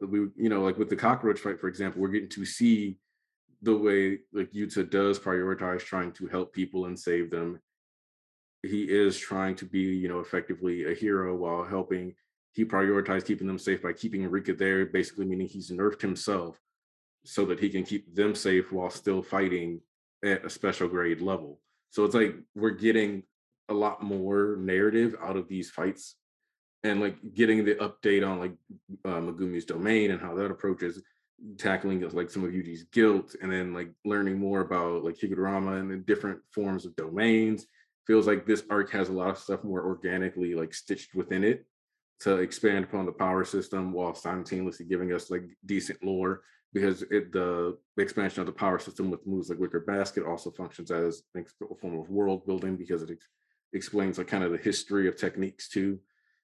we, you know, like with the cockroach fight, for example, we're getting to see the way like Yuta does prioritize trying to help people and save them. He is trying to be, you know, effectively a hero while helping. He prioritized keeping them safe by keeping Rika there, basically meaning he's nerfed himself so that he can keep them safe while still fighting at a special grade level. So it's like we're getting a lot more narrative out of these fights and like getting the update on like uh, Megumi's domain and how that approaches tackling like some of Yuji's guilt and then like learning more about like Higuruma and the different forms of domains. Feels like this arc has a lot of stuff more organically like stitched within it to expand upon the power system while simultaneously giving us like decent lore because it the expansion of the power system with moves like Wicker Basket also functions as a form of world building because it ex- explains like kind of the history of techniques too.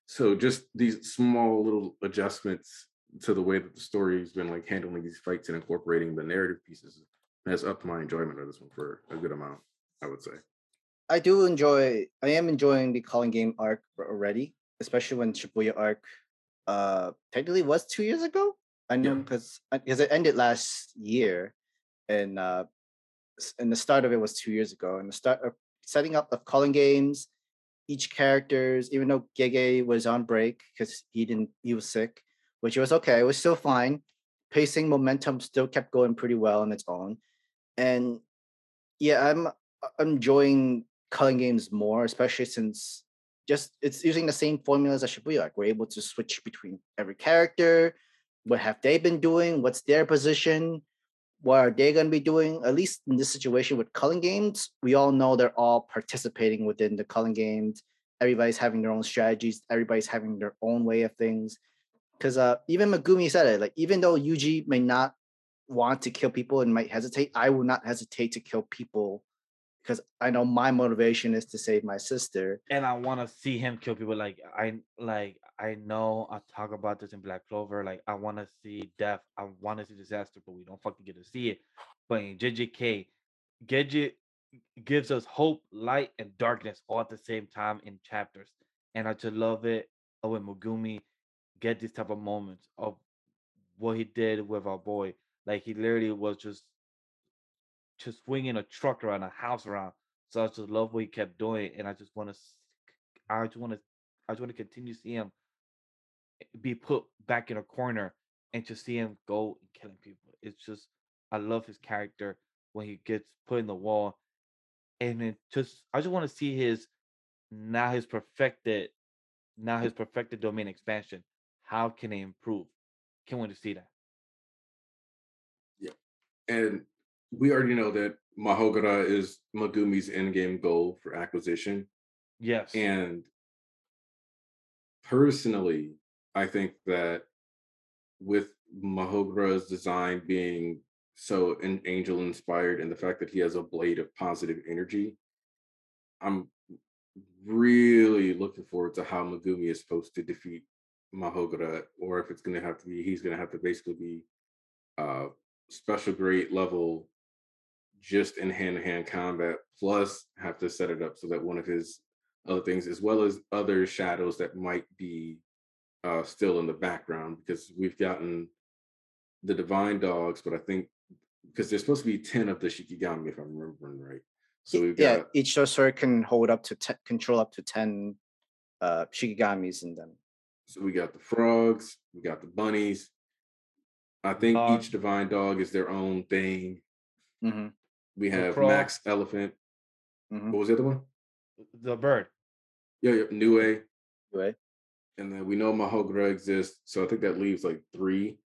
So just these small little adjustments to the way that the story's been like handling these fights and incorporating the narrative pieces has upped my enjoyment of this one for a good amount, I would say. I do enjoy. I am enjoying the culling game arc already, especially when Shibuya arc, uh, technically was two years ago. I know Yeah. because because it ended last year, and uh, and the start of it was two years ago. And the start of setting up of culling games, each characters, even though Gege was on break because he didn't, he was sick, which was okay. It was still fine. Pacing momentum still kept going pretty well on its own, and yeah, I'm enjoying culling games more, especially since just it's using the same formulas as Shibuya. Like we're able to switch between every character. What have they been doing? What's their position? What are they going to be doing? At least in this situation with culling games, we all know they're all participating within the culling games. Everybody's having their own strategies. Everybody's having their own way of things. Because uh, even Megumi said it. Like even though Yuji may not want to kill people and might hesitate, I will not hesitate to kill people because I know my motivation is to save my sister. and I want to see him kill people. Like I like I know I talk about this in Black Clover. Like I want to see death. I want to see disaster, but we don't fucking get to see it. But in JJK, Gedget gives us hope, light, and darkness all at the same time in chapters, and I just love it. Oh, and Megumi get this type of moments of what he did with our boy, like he literally was just just swinging a truck around, a house around. So I just love what he kept doing, and I just want to, I just want to, I just want to continue to see him be put back in a corner and to see him go and killing people. It's just, I love his character when he gets put in the wall, and it just, I just want to see his now his perfected, now his perfected domain expansion. How can they improve? Can't wait to see that. Yeah. And we already know that Mahogara is Megumi's endgame goal for acquisition. Yes. And personally, I think that with Mahogara's design being so an angel inspired and the fact that he has a blade of positive energy, I'm really looking forward to how Megumi is supposed to defeat Mahogara, or if it's gonna have to be, he's gonna have to basically be uh special grade level just in hand-to-hand combat, plus have to set it up so that one of his other things, as well as other shadows that might be uh, still in the background because we've gotten the divine dogs, but I think because there's supposed to be 10 of the Shikigami, if I'm remembering right. So we've got yeah, got each sorcerer can hold up to te- control up to ten uh shikigamis in them. So we got the frogs, we got the bunnies. I think Dog. each divine dog is their own thing. hmm We have. Max Elephant. Mhm. What was the other one? The bird. Yeah, yeah Nue. Right. And then we know Mahogra exists. So I think that leaves like three.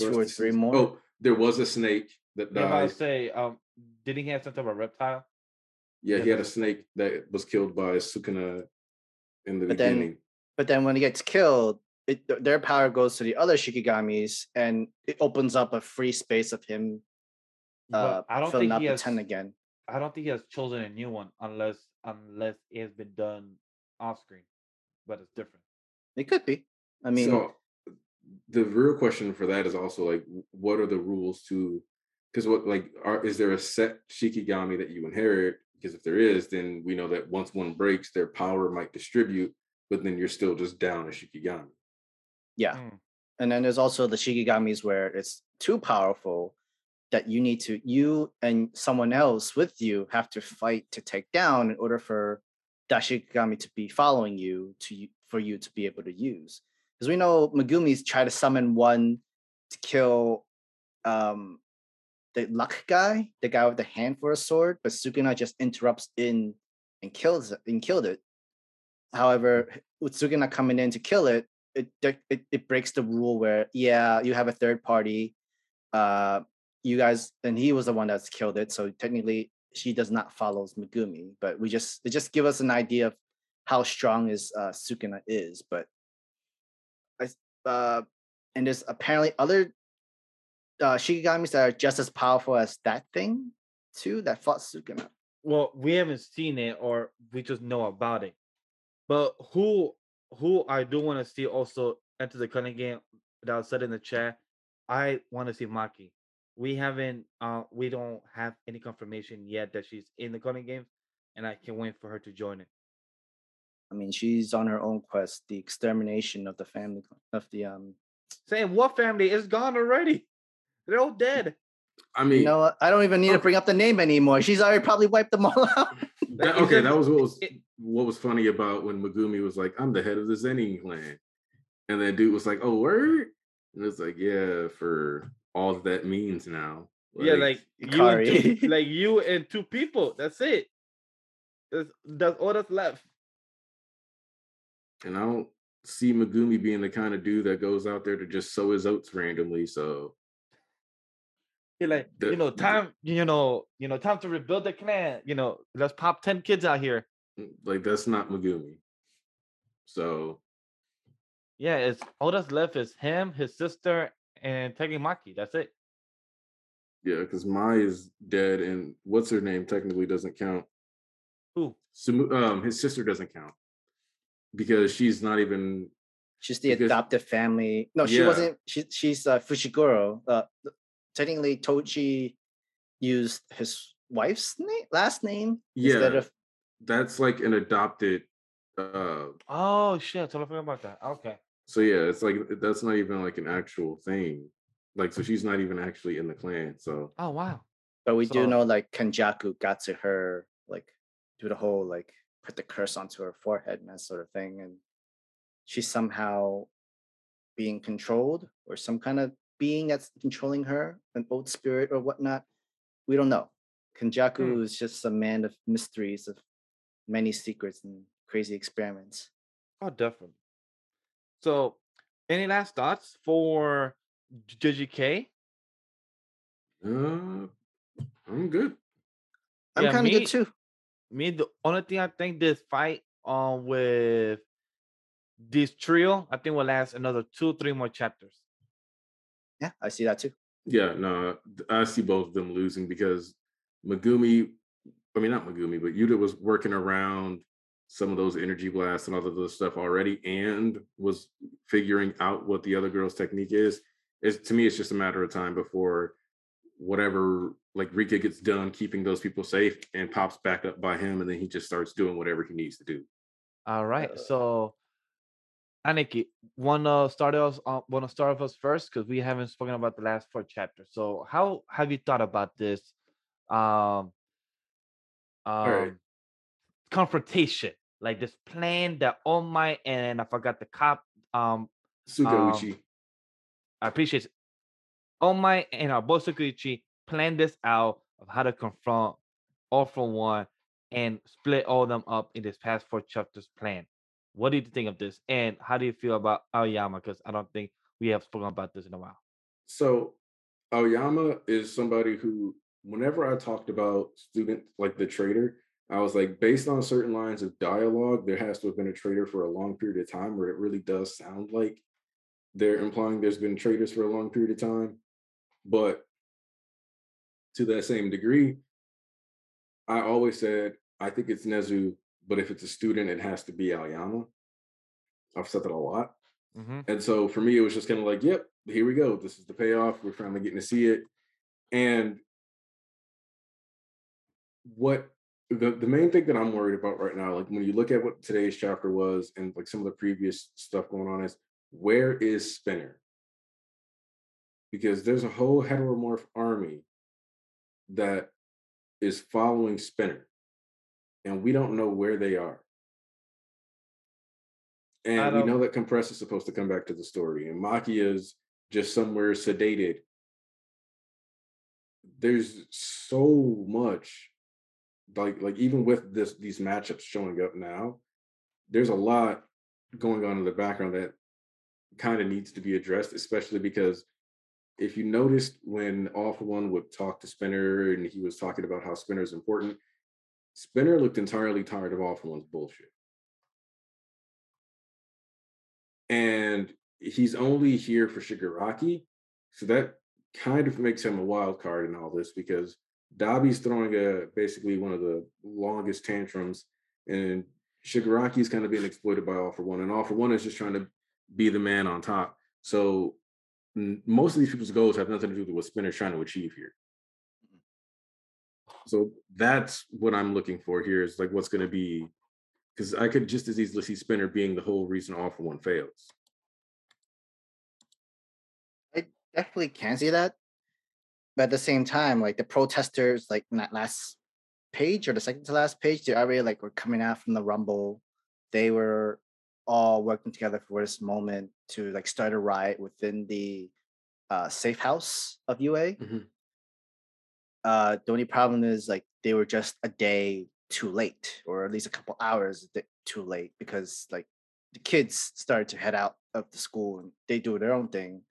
Two or three more? Oh, there was a snake that Yeah, but I died. say, um, didn't he have something of a reptile? Yeah, he had a snake that was killed by Sukuna in the But beginning. But then when it gets killed, it, their power goes to the other shikigamis, and it opens up a free space of him uh, I don't filling think up he the has. ten again. I don't think he has chosen a new one unless unless it has been done off screen. But it's different. It could be. I mean, so the real question for that is also like, what are the rules to? Because what like are is there a set shikigami that you inherit? Because if there is, then we know that once one breaks, their power might distribute, but then you're still just down a shikigami. yeah. Mm. And then there's also the shikigamis where it's too powerful that you need to you and someone else with you have to fight to take down in order for that shikigami to be following you to for you to be able to use. Because we know Megumi's try to summon one to kill um the luck guy, the guy with the hand for a sword, but Sukuna just interrupts in and kills it and killed it. However, Sukuna coming in to kill it, it, it it breaks the rule where yeah you have a third party uh you guys and he was the one that's killed it so technically she does not follow megumi but we just it just give us an idea of how strong is uh sukuna is but i uh and there's apparently other uh shikigamis that are just as powerful as that thing too that fought sukuna Well, we haven't seen it or we just know about it. But who who I do want to see also enter the culling game that was said in the chat. I want to see Maki. We haven't uh we don't have any confirmation yet that she's in the culling game, and I can wait for her to join it. i mean she's on her own quest the extermination of the family of the um Saying what family is gone already? They're all dead. I mean, you know? I don't even need to bring up the name anymore. She's already probably wiped them all out. that- okay, that was what was it- what was funny about when Megumi was like, "I'm the head of the Zenin clan," and then dude was like, "Oh, word," and it's like, "Yeah, for all that means now." yeah, like you and two, like you and two people. That's it. That's, that's all that's left. and I don't see Megumi being the kind of dude that goes out there to just sow his oats randomly. So You're like, The- you know, time, you know, you know, time to rebuild the clan. You know, let's pop 10 kids out here. Mm, like that's not Megumi. So Yeah, it's all that's left is him, his sister, and Tegimaki. That's it. yeah, because Mai is dead, and what's her name technically doesn't count. Who? Sumu, um, his sister doesn't count because she's not even. She's the Because- adoptive family. No, she Yeah. wasn't. She, she's uh, Fushiguro. Uh, th- technically, Toji used his wife's name, last name instead of. That's like an adopted. uh Oh shit! Totally forgot about that. Okay. So yeah, it's like that's not even like an actual thing. Like, so she's not even actually in the clan. So Oh wow. But we do know like Kenjaku got to her like do the whole like put the curse onto her forehead and that sort of thing, and she's somehow being controlled or some kind of being that's controlling her, an old spirit or whatnot. We don't know. Kenjaku Hmm. is just a man of mysteries, of many secrets and crazy experiments. Oh, definitely. So, any last thoughts for JJK? uh, I'm good. I'm Yeah, kind of good too. Me, the only thing I think this fight um with this trio, I think will last another two, three more chapters. Yeah, I see that too. Yeah, no, I see both of them losing because Megumi, I mean not Megumi, but Yuta was working around some of those energy blasts and all of those stuff already, and was figuring out what the other girl's technique is. Is to me, it's just a matter of time before whatever like Rika gets done keeping those people safe and pops back up by him, and then he just starts doing whatever he needs to do. All right. Uh, so Aniki, wanna start us? Uh, wanna start us first because we haven't spoken about the last four chapters. So, how have you thought about this um All right. um confrontation, like this plan that All Might and I forgot the cop. Um, Suka um. I appreciate it. All Might and our boy Tsukauchi planned this out of how to confront All for One and split all them up in this past four chapters plan. What do you think of this? And how do you feel about Aoyama? Because I don't think we have spoken about this in a while. So Aoyama is somebody who, whenever I talked about student like the trader, I was like, based on certain lines of dialogue, there has to have been a trader for a long period of time where it really does sound like they're implying there's been traders for a long period of time. But to that same degree, I always said, I think it's Nezu, but if it's a student, it has to be Aoyama. I've said that a lot. Mm-hmm. And so for me, it was just kind of like, yep, here we go. This is the payoff. We're finally getting to see it. And what the, the main thing that I'm worried about right now, like when you look at what today's chapter was and like some of the previous stuff going on, is where is Spinner? Because there's a whole heteromorph army that is following Spinner, and we don't know where they are. And we know that Compress is supposed to come back to the story, and Maki is just somewhere sedated. There's so much, like like even with this these matchups showing up now, there's a lot going on in the background that kind of needs to be addressed, especially because if you noticed when for One would talk to Spinner and he was talking about how Spinner is important, Spinner looked entirely tired of for One's bullshit. And he's only here for Shigaraki. So that kind of makes him a wild card in all this because Dabi's throwing a basically one of the longest tantrums, and Shigaraki is kind of being exploited by All for One, and All for One is just trying to be the man on top. So most of these people's goals have nothing to do with what Spinner's trying to achieve here. Mm-hmm. So that's what I'm looking for here is like what's going to be, because I could just as easily see Spinner being the whole reason All for One fails. I definitely can see that. But at the same time, like the protesters, like in that last page or the second to last page, they already like were coming out from the rumble. They were all working together for this moment to like start a riot within the uh, safe house of UA. Mhm. Uh, the only problem is like they were just a day too late, or at least a couple hours too late, because like the kids started to head out of the school and they do their own thing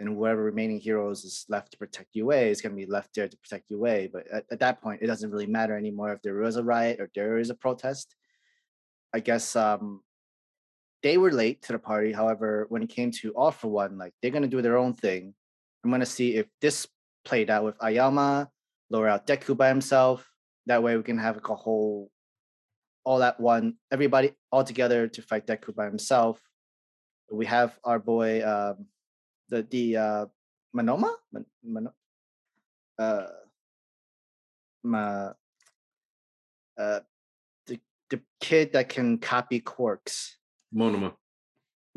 and whoever remaining heroes is left to protect UA is going to be left there to protect UA. But at, at that point, it doesn't really matter anymore if there is a riot or there is a protest. I guess um, they were late to the party. However, when it came to All for One, like they're going to do their own thing. I'm going to see if this played out with Aoyama, lower out Deku by himself. That way, we can have like a whole, all at one, everybody all together to fight Deku by himself. We have our boy. Um, the the uh Manoma Man, Mano, uh ma uh the the kid that can copy quirks Monoma.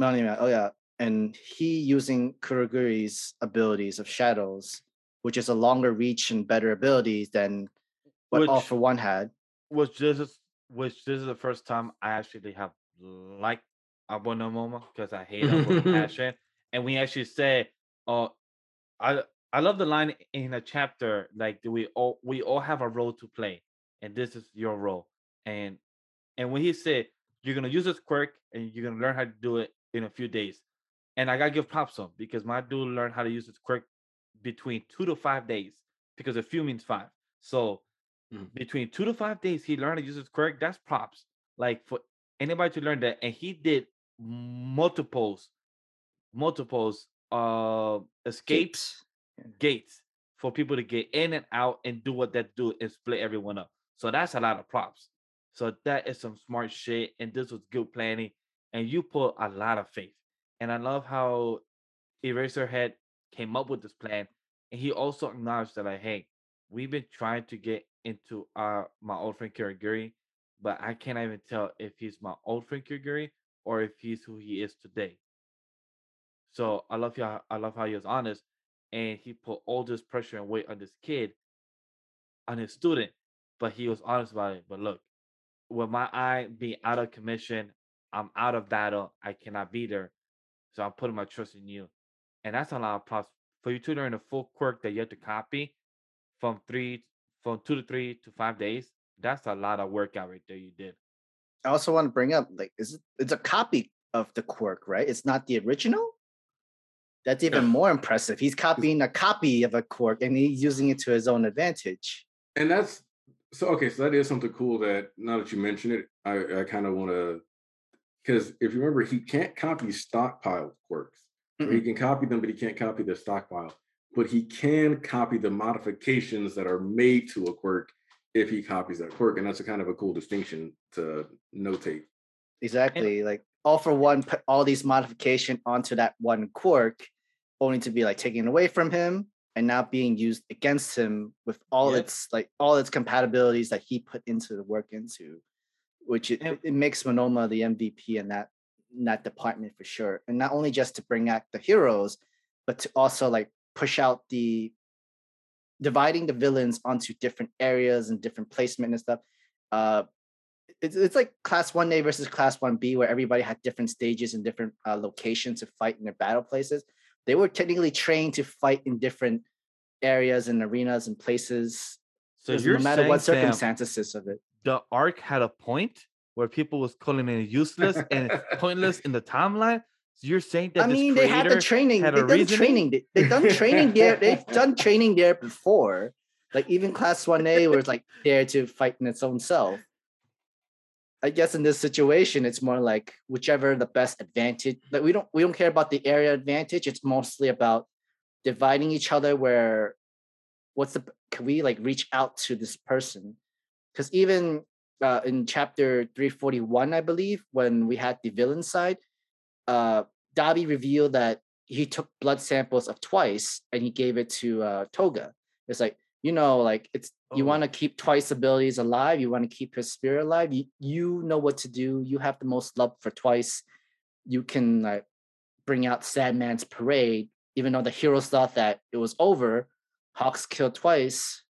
Manoma, oh yeah and he using Kurogiri's abilities of shadows which is a longer reach and better abilities than what all Which- for one had which this is which this is the first time I actually have liked Abonomoma because I hate him with passion. And we actually said, "Oh, I I love the line in a chapter like do we all we all have a role to play, and this is your role." And and when he said you're gonna use this quirk and you're gonna learn how to do it in a few days, and I gotta give props to because my dude learned how to use this quirk between two to five days because a few means five. So Mhm. between two to five days, he learned to use his quirk. That's props. Like for anybody to learn that, and he did multiples, multiples uh escapes Gates. gates for people to get in and out and do what that do and split everyone up. So that's a lot of props. So that is some smart shit, and this was good planning. And you put a lot of faith. And I love how Eraserhead came up with this plan, and he also acknowledged that like, hey, we've been trying to get into our my old friend Kiriguri, but I can't even tell if he's my old friend Kiriguri or if he's who he is today. So I love how I love how he was honest, and he put all this pressure and weight on this kid, on his student, but he was honest about it. But look, with my eye being out of commission, I'm out of battle. I cannot be there, so I'm putting my trust in you, and that's a lot of props for you to learn a full quirk that you have to copy from three, from two to three to five days. That's a lot of workout right there you did. I also want to bring up like is it, it's a copy of the quirk, right? It's not the original. That's even more impressive. He's copying a copy of a quirk and he's using it to his own advantage. And that's so okay. So that is something cool that now that you mention it, I, I kind of want to because if you remember, he can't copy stockpile quirks. Mm-hmm. He can copy them, but he can't copy the stockpile. But he can copy the modifications that are made to a quirk if he copies that quirk, and that's a kind of a cool distinction to notate. Exactly, like all for one, put all these modification onto that one quirk, only to be like taken away from him and now being used against him with all yep. its like all its compatibilities that he put into the work into, which it, and, it makes Monoma the MVP in that in that department for sure. And not only just to bring out the heroes, but to also like push out the dividing the villains onto different areas and different placement and stuff. Uh, it's, it's like class 1A versus class 1B, where everybody had different stages and different uh, locations to fight in their battle places. They were technically trained to fight in different areas and arenas and places. So no matter what circumstances of it. The arc had a point where people was calling it useless and pointless in the timeline. So you're saying that I mean they had the training. Had they've done training. They, they've done training there. They've done training there before. Like even class 1A where it's like there to fight in its own self. I guess in this situation, it's more like whichever the best advantage. Like we don't we don't care about the area advantage. It's mostly about dividing each other. Where what's the can we like reach out to this person? Because even uh, in chapter three forty one, I believe, when we had the villain side, uh, Dabi revealed that he took blood samples of twice and he gave it to uh, Toga. It's like you know, like it's oh. you want to keep twice abilities alive. You want to keep his spirit alive. You you know what to do. You have the most love for twice. You can like bring out Sadman's parade, even though the heroes thought that it was over. Hawks killed twice.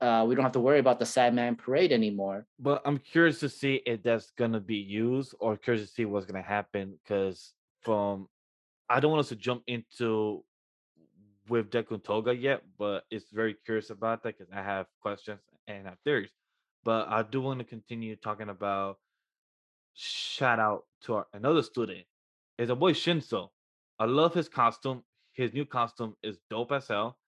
Uh, we don't have to worry about the Sadman parade anymore. But I'm curious to see if that's gonna be used, or curious to see what's gonna happen. Because from, I don't want us to jump into with Deku Toga yet, but it's very curious about that because I have questions and have theories. But I do want to continue talking about shout out to our, another student. It's a boy Shinso. I love his costume. His new costume is dope as hell.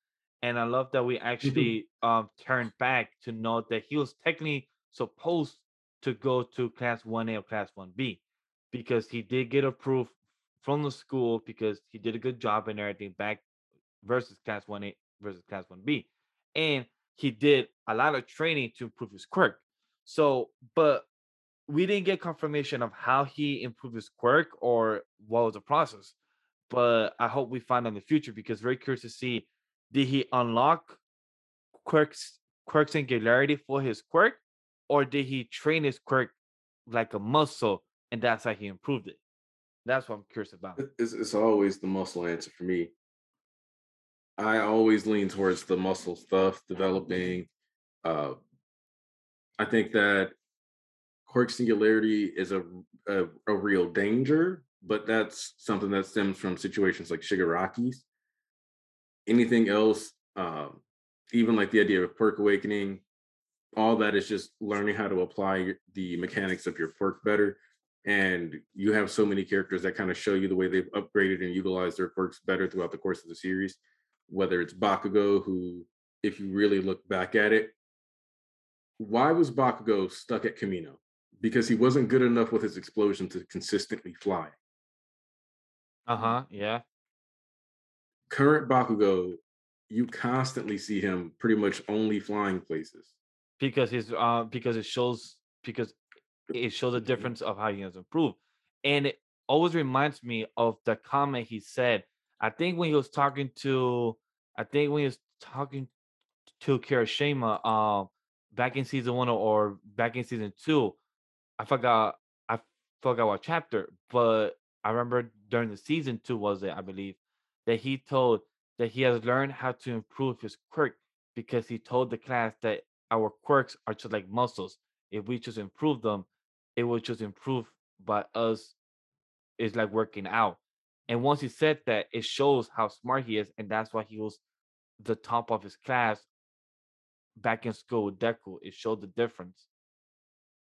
And I love that we actually um turned back to know that he was technically supposed to go to class 1A or class 1B because he did get approved from the school because he did a good job and everything back versus class 1A versus class 1B. And he did a lot of training to improve his quirk. So, but we didn't get confirmation of how he improved his quirk or what was the process. But I hope we find in the future because very curious to see did he unlock quirks quirk singularity for his quirk, or did he train his quirk like a muscle and that's how he improved it? That's what I'm curious about. It's, it's always the muscle answer for me. I always lean towards the muscle stuff, developing. Uh, I think that quirk singularity is a, a, a real danger, but that's something that stems from situations like Shigaraki's. Anything else, um, even like the idea of quirk awakening, all that is just learning how to apply the mechanics of your quirk better. And you have so many characters that kind of show you the way they've upgraded and utilized their quirks better throughout the course of the series whether it's Bakugo, who, if you really look back at it, why was Bakugo stuck at Kamino? Because he wasn't good enough with his explosion to consistently fly. Uh huh. Yeah. Current Bakugo, you constantly see him pretty much only flying places. Because he's uh because it shows because it shows a difference of how he has improved. And it always reminds me of the comment he said I think when he was talking to, I think when he was talking to Kirishima, um, back in season one or back in season two, I forgot, I forgot what chapter, but I remember during the season two was it, I believe, that he told that he has learned how to improve his quirk because he told the class that our quirks are just like muscles. If we just improve them, it will just improve by us is like working out. And once he said that, it shows how smart he is, and that's why he was the top of his class back in school with Deku. It showed the difference.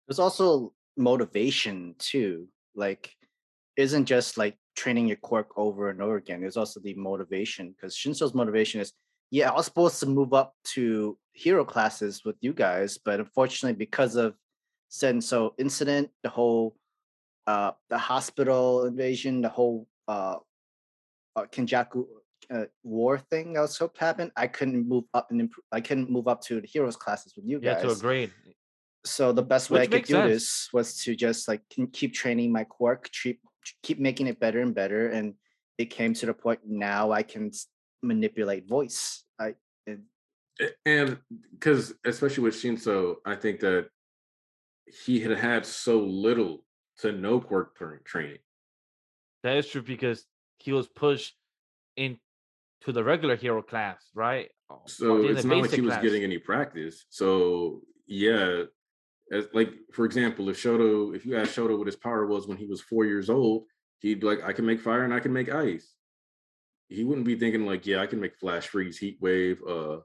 There's also motivation too. Like, isn't just like training your quirk over and over again. There's also the motivation because Shinso's motivation is, yeah, I was supposed to move up to hero classes with you guys, but unfortunately, because of Senso incident, the whole uh the hospital invasion, the whole uh, uh Kenjaku uh, war thing that was supposed to happen, I couldn't move up and improve. I couldn't move up to the heroes classes with you Yeah, guys. to a grade. So the best way Which I could do sense. this was to just like keep training my quirk, keep keep making it better and better, and it came to the point now I can manipulate voice. I and and because especially with Shinso, I think that he had had so little to no quirk training. That is true because he was pushed into the regular hero class, right? So in it's not like he was class. getting any practice. So yeah, as like for example, if Shoto, if you ask Shoto what his power was when he was four years old, he'd be like, I can make fire and I can make ice. He wouldn't be thinking like, yeah, I can make flash freeze, heat wave, uh,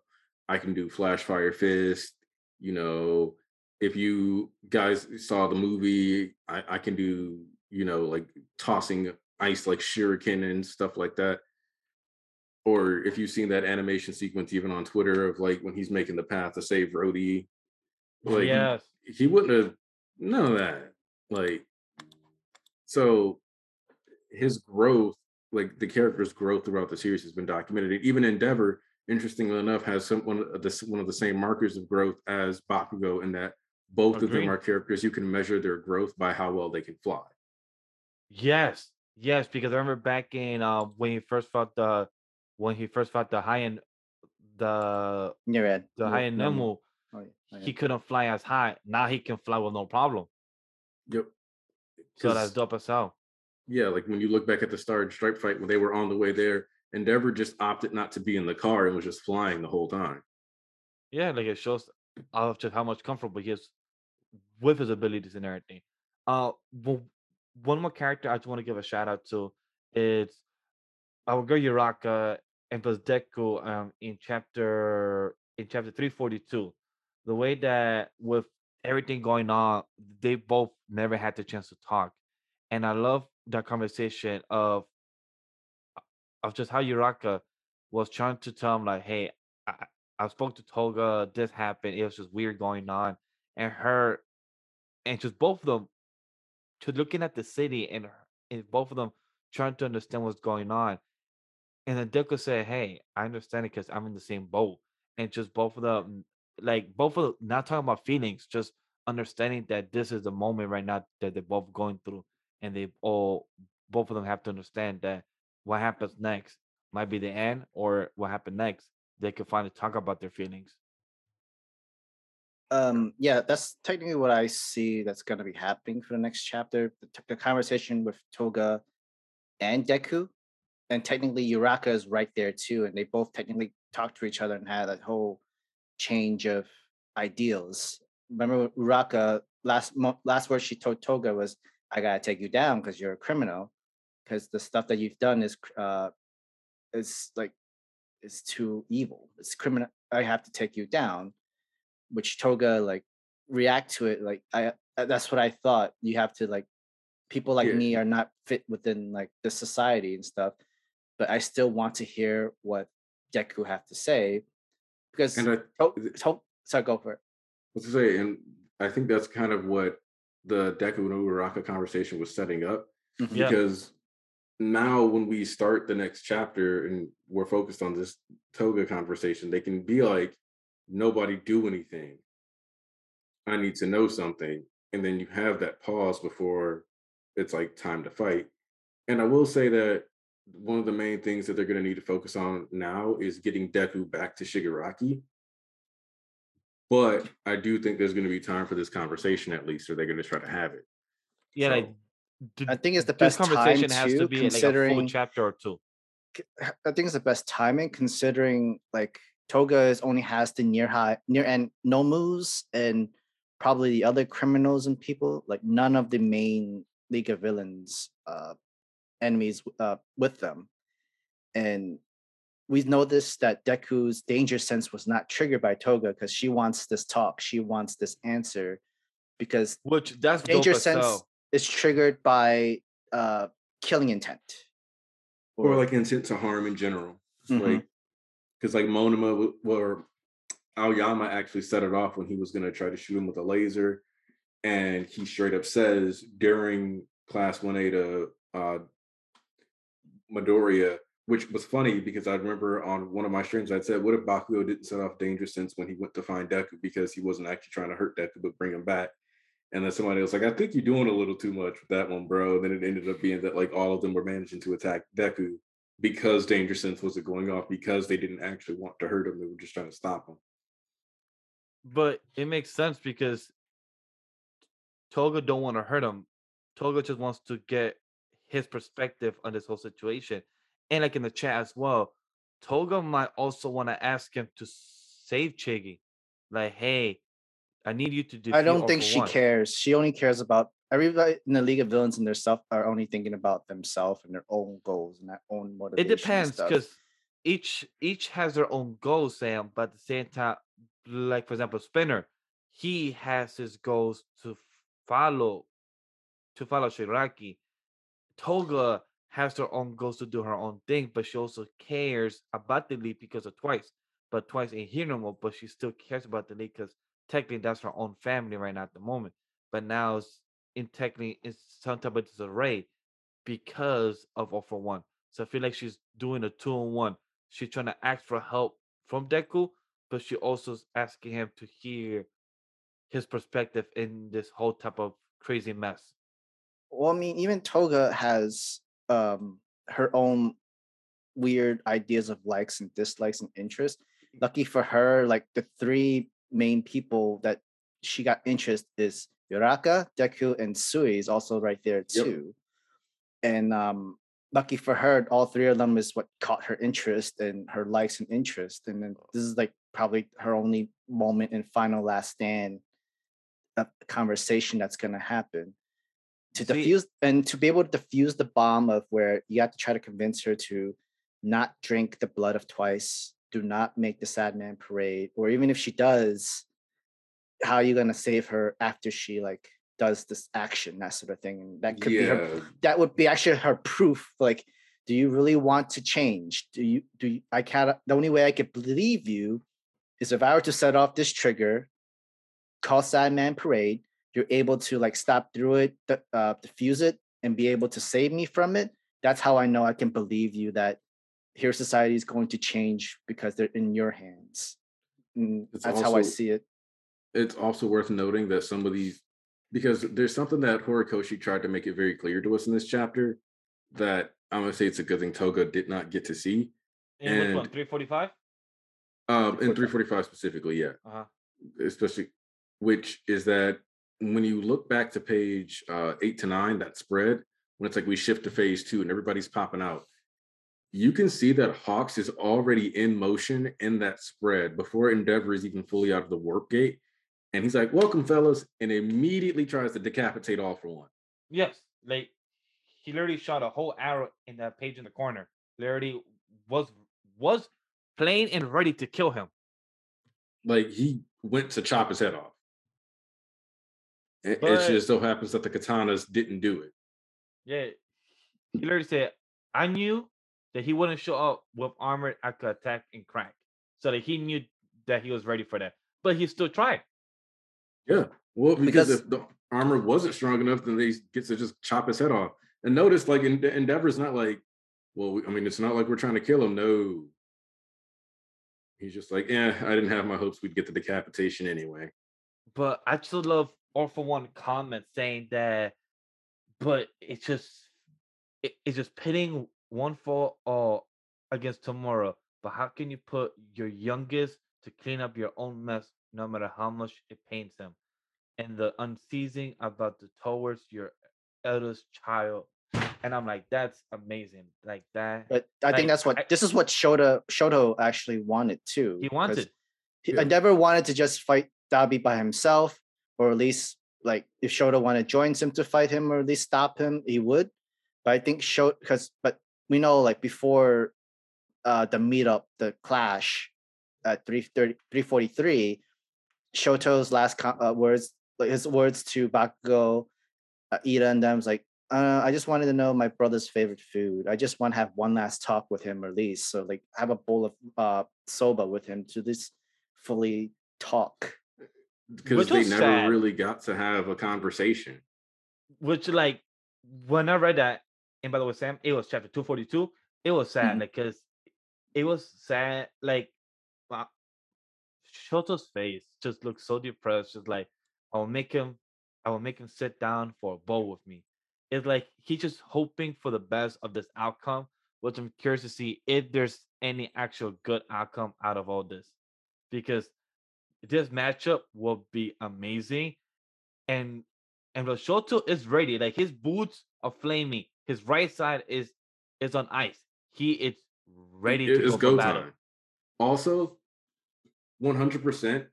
I can do flash fire fist. You know, if you guys saw the movie, I, I can do, you know, like tossing ice like shuriken and stuff like that or if you've seen that animation sequence even on Twitter of like when he's making the path to save Rody, oh, like yes. he wouldn't have none of that. Like so his growth, like the character's growth throughout the series has been documented. Even Endeavor, interestingly enough, has some one of the one of the same markers of growth as Bakugo in that both of them are characters you can measure their growth by how well they can fly. Yes, yes, because I remember back in uh, when he first fought the when he first fought the high end the Nereid. the high end Nomu, Oh, oh, yeah. he couldn't fly as high. Now he can fly with no problem. Yep. So that's dope as hell. yeah, like when you look back at the Star and Stripe fight when they were on the way there, Endeavor just opted not to be in the car and was just flying the whole time. Yeah, like it shows of just how much comfortable he is with his abilities and everything. Uh, w- one more character I just want to give a shout out to is our girl Yuraka and plus Deku um in chapter in chapter three forty two. The way that with everything going on, they both never had the chance to talk, and I love that conversation of of just how Yuraka was trying to tell him like, "Hey, I I spoke to Toga. This happened. It was just weird going on," and her, and just both of them, to looking at the city and, and both of them trying to understand what's going on. And then Deku said, "Hey, I understand it because I'm in the same boat." And just both of them, like both of them, not talking about feelings, just understanding that this is the moment right now that they're both going through, and they all, both of them have to understand that what happens next might be the end, or what happened next, they could finally talk about their feelings. Um yeah that's technically what i see that's going to be happening for the next chapter the, the conversation with toga and deku and technically uraka is right there too and they both technically talked to each other and had that whole change of ideals. Remember uraka last last word she told toga was i gotta take you down because you're a criminal because the stuff that you've done is uh is like is too evil. It's criminal i have to take you down which Toga like react to it like I uh, that's what I thought. You have to like people like Yeah. me are not fit within like the society and stuff, but I still want to hear what Deku have to say because And I to, to, so go for it. was to say, and I think that's kind of what the Deku and Uraka conversation was setting up. Mhm. Yeah. Because now when we start the next chapter and we're focused on this Toga conversation, they can be like, nobody do anything. I need to know something. And then you have that pause before it's like time to fight. And I will say that one of the main things that they're going to need to focus on now is getting Deku back to Shigaraki. But I do think there's going to be time for this conversation at least, or they're going to try to have it. Yeah, like So- th- I think it's the this best time conversation has to too, be like a full chapter or two. I think it's the best timing considering like Toga is only has the near high near end no moves and probably the other criminals and people like none of the main League of Villains uh enemies uh with them. And we noticed that Deku's danger sense was not triggered by Toga because she wants this talk, she wants this answer because Which that's danger sense hell. is triggered by uh killing intent. or like intent to harm in general. It's Mhm. Like, because like Monoma or Aoyama actually set it off when he was going to try to shoot him with a laser, and he straight up says during class one A to uh, Midoriya, which was funny because I remember on one of my streams I said, "What if Bakugo didn't set off danger sense when he went to find Deku because he wasn't actually trying to hurt Deku but bring him back?" And then somebody was like, I think you're doing a little too much with that one, bro. And then it ended up being that like all of them were managing to attack Deku because Danger Sense wasn't going off because they didn't actually want to hurt him. They were just trying to stop him. But it makes sense because Toga don't want to hurt him. Toga just wants to get his perspective on this whole situation. And like in the chat as well, Toga might also want to ask him to save Chigi. Like, hey, I need you to do. I don't think she cares. She only cares about everybody in the League of Villains and their stuff are only thinking about themselves and their own goals and their own motivation. It depends because each each has their own goals, Sam. But at the same time, like for example, Spinner, he has his goals to follow, to follow Shiraki. Toga has her own goals to do her own thing, but she also cares about the league because of Twice. But Twice ain't here no more, but she still cares about the league because technically that's her own family right now at the moment. But now it's in technically in some type of disarray because of All for One. So I feel like she's doing a two on one. She's trying to ask for help from Deku, but she also is asking him to hear his perspective in this whole type of crazy mess. well, I mean, even Toga has um her own weird ideas of likes and dislikes and interests. Lucky for her, like the three main people that she got interest is Yoraka, Deku, and Sui is also right there Yep. too. And um lucky for her, all three of them is what caught her interest and her likes and interest. And then this is like probably her only moment and final last stand uh, conversation that's gonna happen to diffuse and to be able to diffuse the bomb of where you have to try to convince her to not drink the blood of twice do not make the sad man parade or even if she does how are you going to save her after she like does this action that sort of thing and that could be her yeah, that would be actually her proof like do you really want to change? Do you do you, i can't the only way i could believe you is if i were to set off this trigger call sad man parade you're able to like stop through it uh, diffuse it and be able to save me from it that's how i know i can believe you that here society is going to change because they're in your hands. Mm, It's that's how i see it it's also worth noting that some of these because there's something that Horikoshi tried to make it very clear to us in this chapter that I'm gonna say it's a good thing Toga did not get to see. In which one? And- 345? Um, in 345. 345 specifically, yeah. Uh-huh. especially which is that when you look back to page uh, eight to nine, that spread, when it's like we shift to phase two and everybody's popping out, you can see that Hawks is already in motion in that spread before Endeavor is even fully out of the warp gate. And he's like, Welcome, fellas, and immediately tries to decapitate all for one. Yes. Like he literally shot a whole arrow in that page in the corner. Literally was was plain and ready to kill him. Like he went to chop his head off. It, it just so happens that the katanas didn't do it. Yeah. He literally said, I knew that he wouldn't show up with armored I could attack and crack. So that he knew that he was ready for that. But he still tried. Yeah. Well, because, Because- if the armor wasn't strong enough, then they get to just chop his head off. And notice, like, Ende- Endeavor's not like, well, we- I mean, it's not like we're trying to kill him. No. He's just like, yeah, I didn't have my hopes we'd get the decapitation anyway. But I just love all for one comment saying that, but it's just it, it's just pitting one for all uh, against tomorrow. But how can you put your youngest to clean up your own mess, no matter how much it pains him? And the unceasing about the towards your eldest child, and I'm like, that's amazing. Like that, But I Like, think that's what I- this is what Shota Shoto actually wanted too. He wanted. He, Yeah. I never wanted to just fight Dabi by himself, or at least like if Shota wanted joins him to fight him, or at least stop him, he would. But I think Shota because but we know like before uh the meetup, the clash at 330 343, Shoto's last co- uh, words, like his words to Bakugo, uh, Iida and them was like, uh, I just wanted to know my brother's favorite food. I just want to have one last talk with him, or at least so like have a bowl of uh soba with him to this fully talk. because they never sad. really got to have a conversation. which like when I read that, and by the way, Sam, it was chapter 242. It was sad, Mhm. like because it was sad, like Shoto's face just looked so depressed, just like I will make him I will make him sit down for a bowl with me. It's like he's just hoping for the best of this outcome, which I'm curious to see if there's any actual good outcome out of all this. Because this matchup will be amazing. And and Roshoto is ready. Like his boots are flaming. His right side is is on ice. He is ready It- to go, battle. time. Also, 100%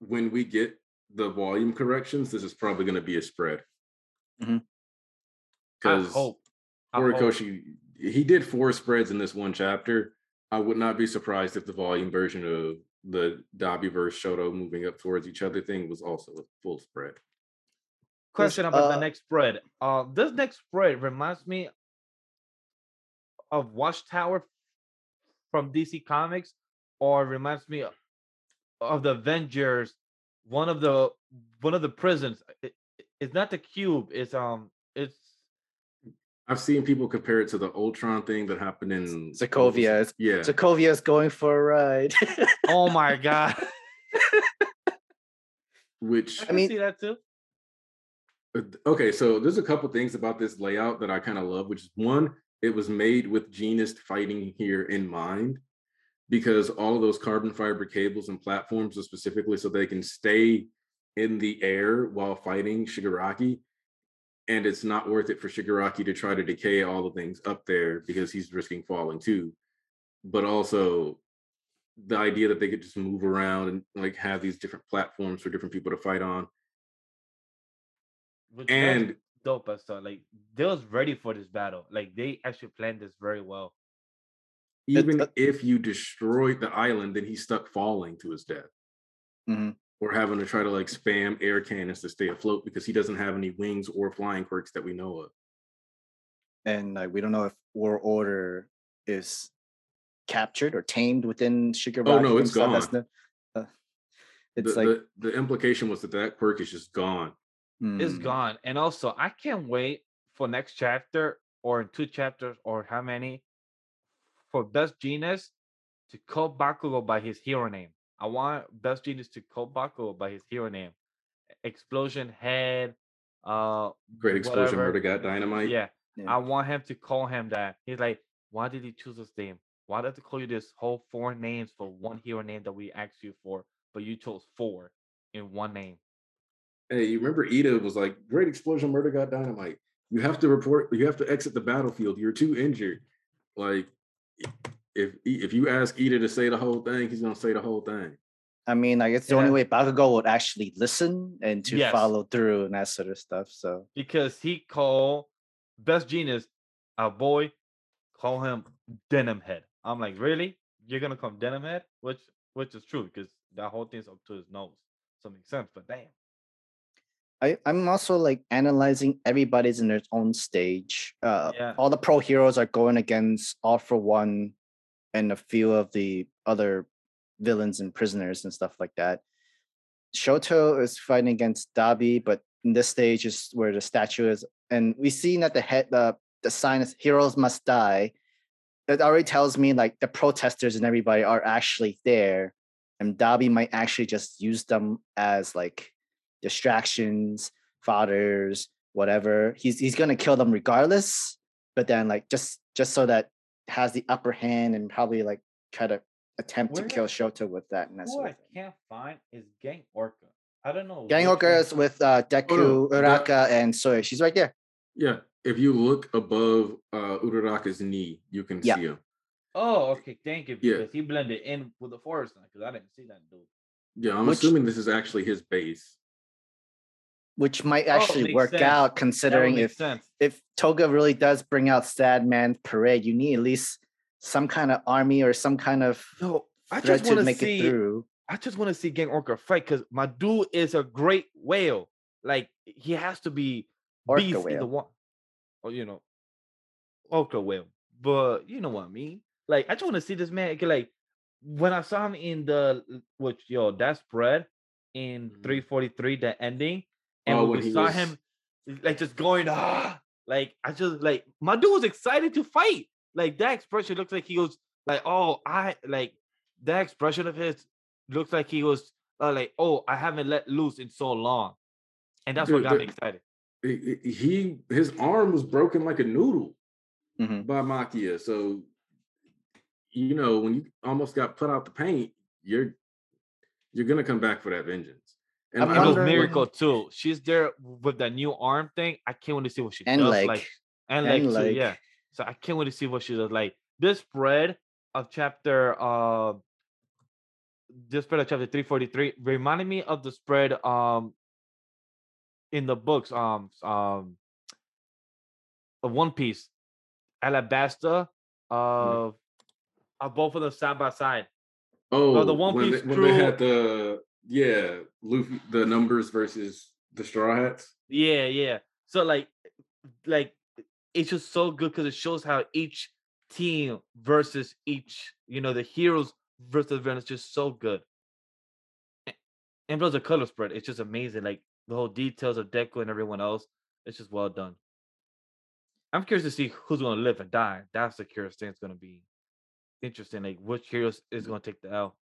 when we get the volume corrections, this is probably going to be a spread. Mhm. I Because hope. I hope. Horikoshi, he did four spreads in this one chapter. I would not be surprised if the volume version of the Dabi verse Shoto moving up towards each other thing was also a full spread. question about the uh, next spread. Uh, this next spread reminds me of Watchtower from DC Comics, or reminds me of the Avengers. One of the one of the prisons. It- it's not the cube. It's um. It's I've seen people compare it to the Ultron thing that happened in Sokovia is- Yeah. Sokovia is going for a ride. oh my god. which I mean- see that too. Uh, okay so there's a couple things about this layout that i kind of love which is one it was made with Jeanist fighting here in mind because all of those carbon fiber cables and platforms are specifically so they can stay in the air while fighting shigaraki and it's not worth it for shigaraki to try to decay all the things up there because he's risking falling too but also the idea that they could just move around and like have these different platforms for different people to fight on Which and dope as stuff. Like they was ready for this battle. Like they actually planned this very well. Even uh, if you destroyed the island, then he's stuck falling to his death. Mhm. Or having to try to like spam air cannons to stay afloat because he doesn't have any wings or flying quirks that we know of. and like we don't know if War Order is captured or tamed within Shigaraki. Oh, no, it's himself. That's gone. the- uh, it's the, like the, the implication was that that quirk is just gone. It's hmm, gone. And also, I can't wait for next chapter or two chapters or how many for Best Jeanist to call Bakugo by his hero name. I want Best Jeanist to call Bakugo by his hero name. Explosion Head. Uh, Great explosion, whatever. murder got dynamite. yeah. Yeah. I want him to call him that. He's like, why did he choose this name? Why did they call you this whole four names for one hero name that we asked you for, but you chose four in one name? Hey, you remember Iida was like, Great explosion, murder got dynamite. You have to report, you have to exit the battlefield. You're too injured. Like, if if you ask Iida to say the whole thing, he's gonna say the whole thing. I mean, like it's the only Yeah. way Bakugo would actually listen and to Yes. follow through and that sort of stuff. So because he called best Jeanist a boy, call him denim head. I'm like, really? You're gonna call him denim head? Which which is true because that whole thing's up to his nose. So it makes sense, but damn. I, I'm also like analyzing everybody's in their own stage. Uh, Yeah. All the pro heroes are going against All for One and a few of the other villains and prisoners and stuff like that. Shoto is fighting against Dabi, but in this stage is where the statue is, and we see that the head the the sign is "Heroes Must Die." That already tells me like the protesters and everybody are actually there, and Dabi might actually just use them as like distractions, fodders, whatever. He's he's gonna kill them regardless, but then like just just so that has the upper hand and probably like try to attempt Where- to kill Shoto with that. And that's Who I can't find is Gang Orca. I don't know. Gang Orca is with uh, Deku, no, that- Uraka, and Soy. She's right there. Yeah, if you look above uh Uraraka's knee, you can Yeah. see him. Oh, okay. Thank you. Yeah. Because he blended in with the forest. Because I didn't see that dude. Yeah, I'm Which- assuming this is actually his base. Which might Oh, actually makes work sense. out considering if sense. if Toga really does bring out Sad Man Parade, you need at least some kind of army or some kind of No, I just want to make see. it through. I just want to see Gang Orca fight because my dude is a great whale. Like he has to be Orca beast in the whale. one. Oh, you know, orca whale. But you know what I mean. Like I just want to see this man. 'cause, Like when I saw him in the which yo that spread in Mhm. 343, the ending, and Oh, when when we saw was- him like just going ah, like I just like my dude was excited to fight. Like that expression looks like he was like, oh, I like that expression of his looks like he was uh, like, oh, I haven't let loose in so long, and that's what Dude, got me excited. He, his arm was broken like a noodle Mhm. by Machia. So you know, when you almost got put out the paint, you're you're gonna come back for that vengeance. And I'm I And wondering- Mirko too. She's there with that new arm thing. I can't wait to see what she And does. leg. Like and And leg too, yeah. So I can't wait to see what she does. Like this spread of chapter uh this spread of chapter 343 reminded me of the spread um in the books um um of One Piece. Alabasta of of both of them side by side. Oh, the One Piece they, when they crew- had the yeah Luffy the numbers versus the Straw Hats. Yeah, yeah. So like, like it's just so good because it shows how each team versus each, you know, the heroes versus the villains just so good. And plus the color spread, it's just amazing. Like the whole details of Deku and everyone else, it's just well done. I'm curious to see who's gonna live and die. That's the curious thing. It's gonna be interesting. Like which heroes is gonna take the L.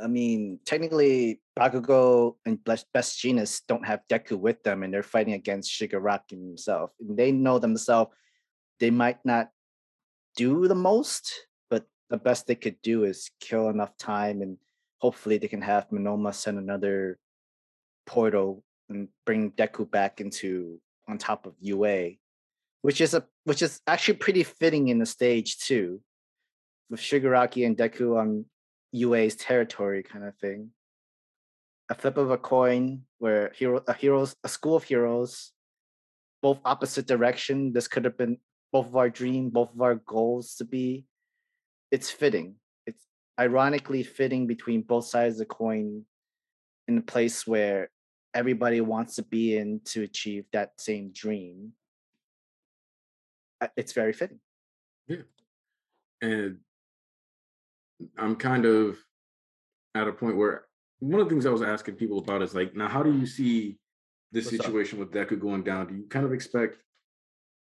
I mean, technically, Bakugo and Best Jeanist don't have Deku with them, and they're fighting against Shigaraki himself. And they know themselves they might not do the most, but the best they could do is kill enough time, and hopefully they can have Monoma send another portal and bring Deku back into on top of UA, which is a which is actually pretty fitting in the stage too, with Shigaraki and Deku on UA's territory kind of thing. A flip of a coin where hero a heroes a school of heroes, both opposite direction. This could have been both of our dream, both of our goals to be. It's fitting. It's ironically fitting between both sides of the coin in a place where everybody wants to be in to achieve that same dream. Uh, It's very fitting. Yeah. and I'm kind of at a point where one of the things I was asking people about is like, now how do you see this What's up? situation with Deku going down? Do you kind of expect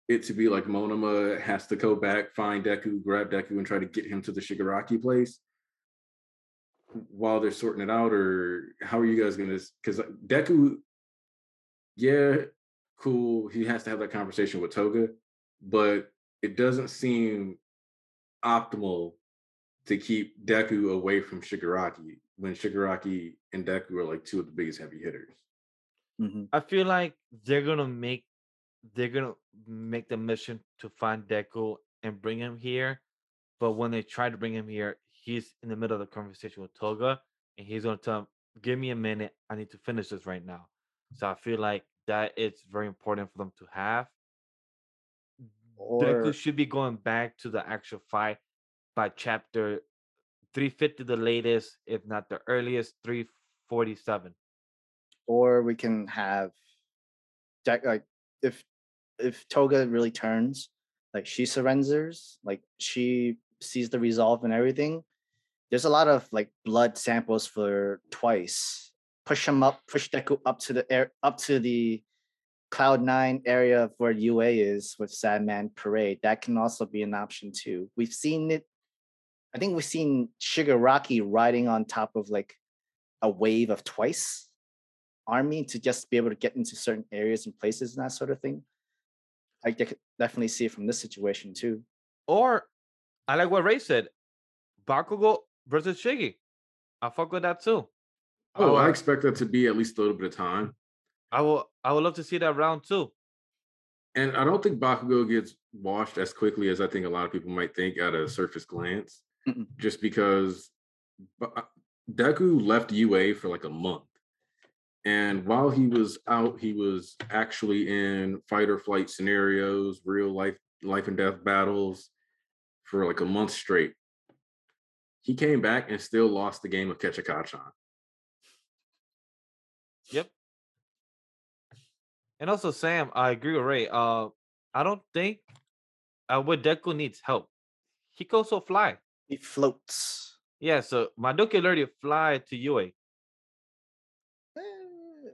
it to be like Monoma has to go back, find Deku, grab Deku, and try to get him to the Shigaraki place while they're sorting it out, or how are you guys gonna? Because uh, Deku, yeah, cool. He has to have that conversation with Toga, but it doesn't seem optimal to keep Deku away from Shigaraki when Shigaraki and Deku are like two of the biggest heavy hitters. Mhm. I feel like they're gonna make they're gonna make the mission to find Deku and bring him here. But when they try to bring him here, he's in the middle of the conversation with Toga, and he's gonna tell him, "Give me a minute. I need to finish this right now." So I feel like that it's very important for them to have. Or Deku should be going back to the actual fight by chapter 350, the latest, if not the earliest, 347. or we can have like if if Toga really turns, like she surrenders, like she sees the resolve and everything. There's a lot of like blood samples for twice. Push him up, push Deku up to the air, up to the Cloud Nine area of where UA is with Sadman Parade. That can also be an option too. We've seen it. I think we've seen Shigaraki riding on top of like a wave of twice army to just be able to get into certain areas and places and that sort of thing. I dec- definitely see it from this situation too. Or I like what Ray said. Bakugo versus Shiggy. I fuck with that too. Oh, I will- expect that to be at least a little bit of time. I will I would love to see that round too. And I don't think Bakugo gets washed as quickly as I think a lot of people might think at a surface glance, Mm-mm. just because uh, Deku left UA for like a month. And while he was out, he was actually in fight or flight scenarios, real life, life and death battles for like a month straight. He came back and still lost the game of Ketchakachan. Yep. And also, Sam, I agree with Ray. Uh, I don't think uh, with Deku needs help. He can also fly. He floats. Yeah, so Madoka already fly to UA. Eh,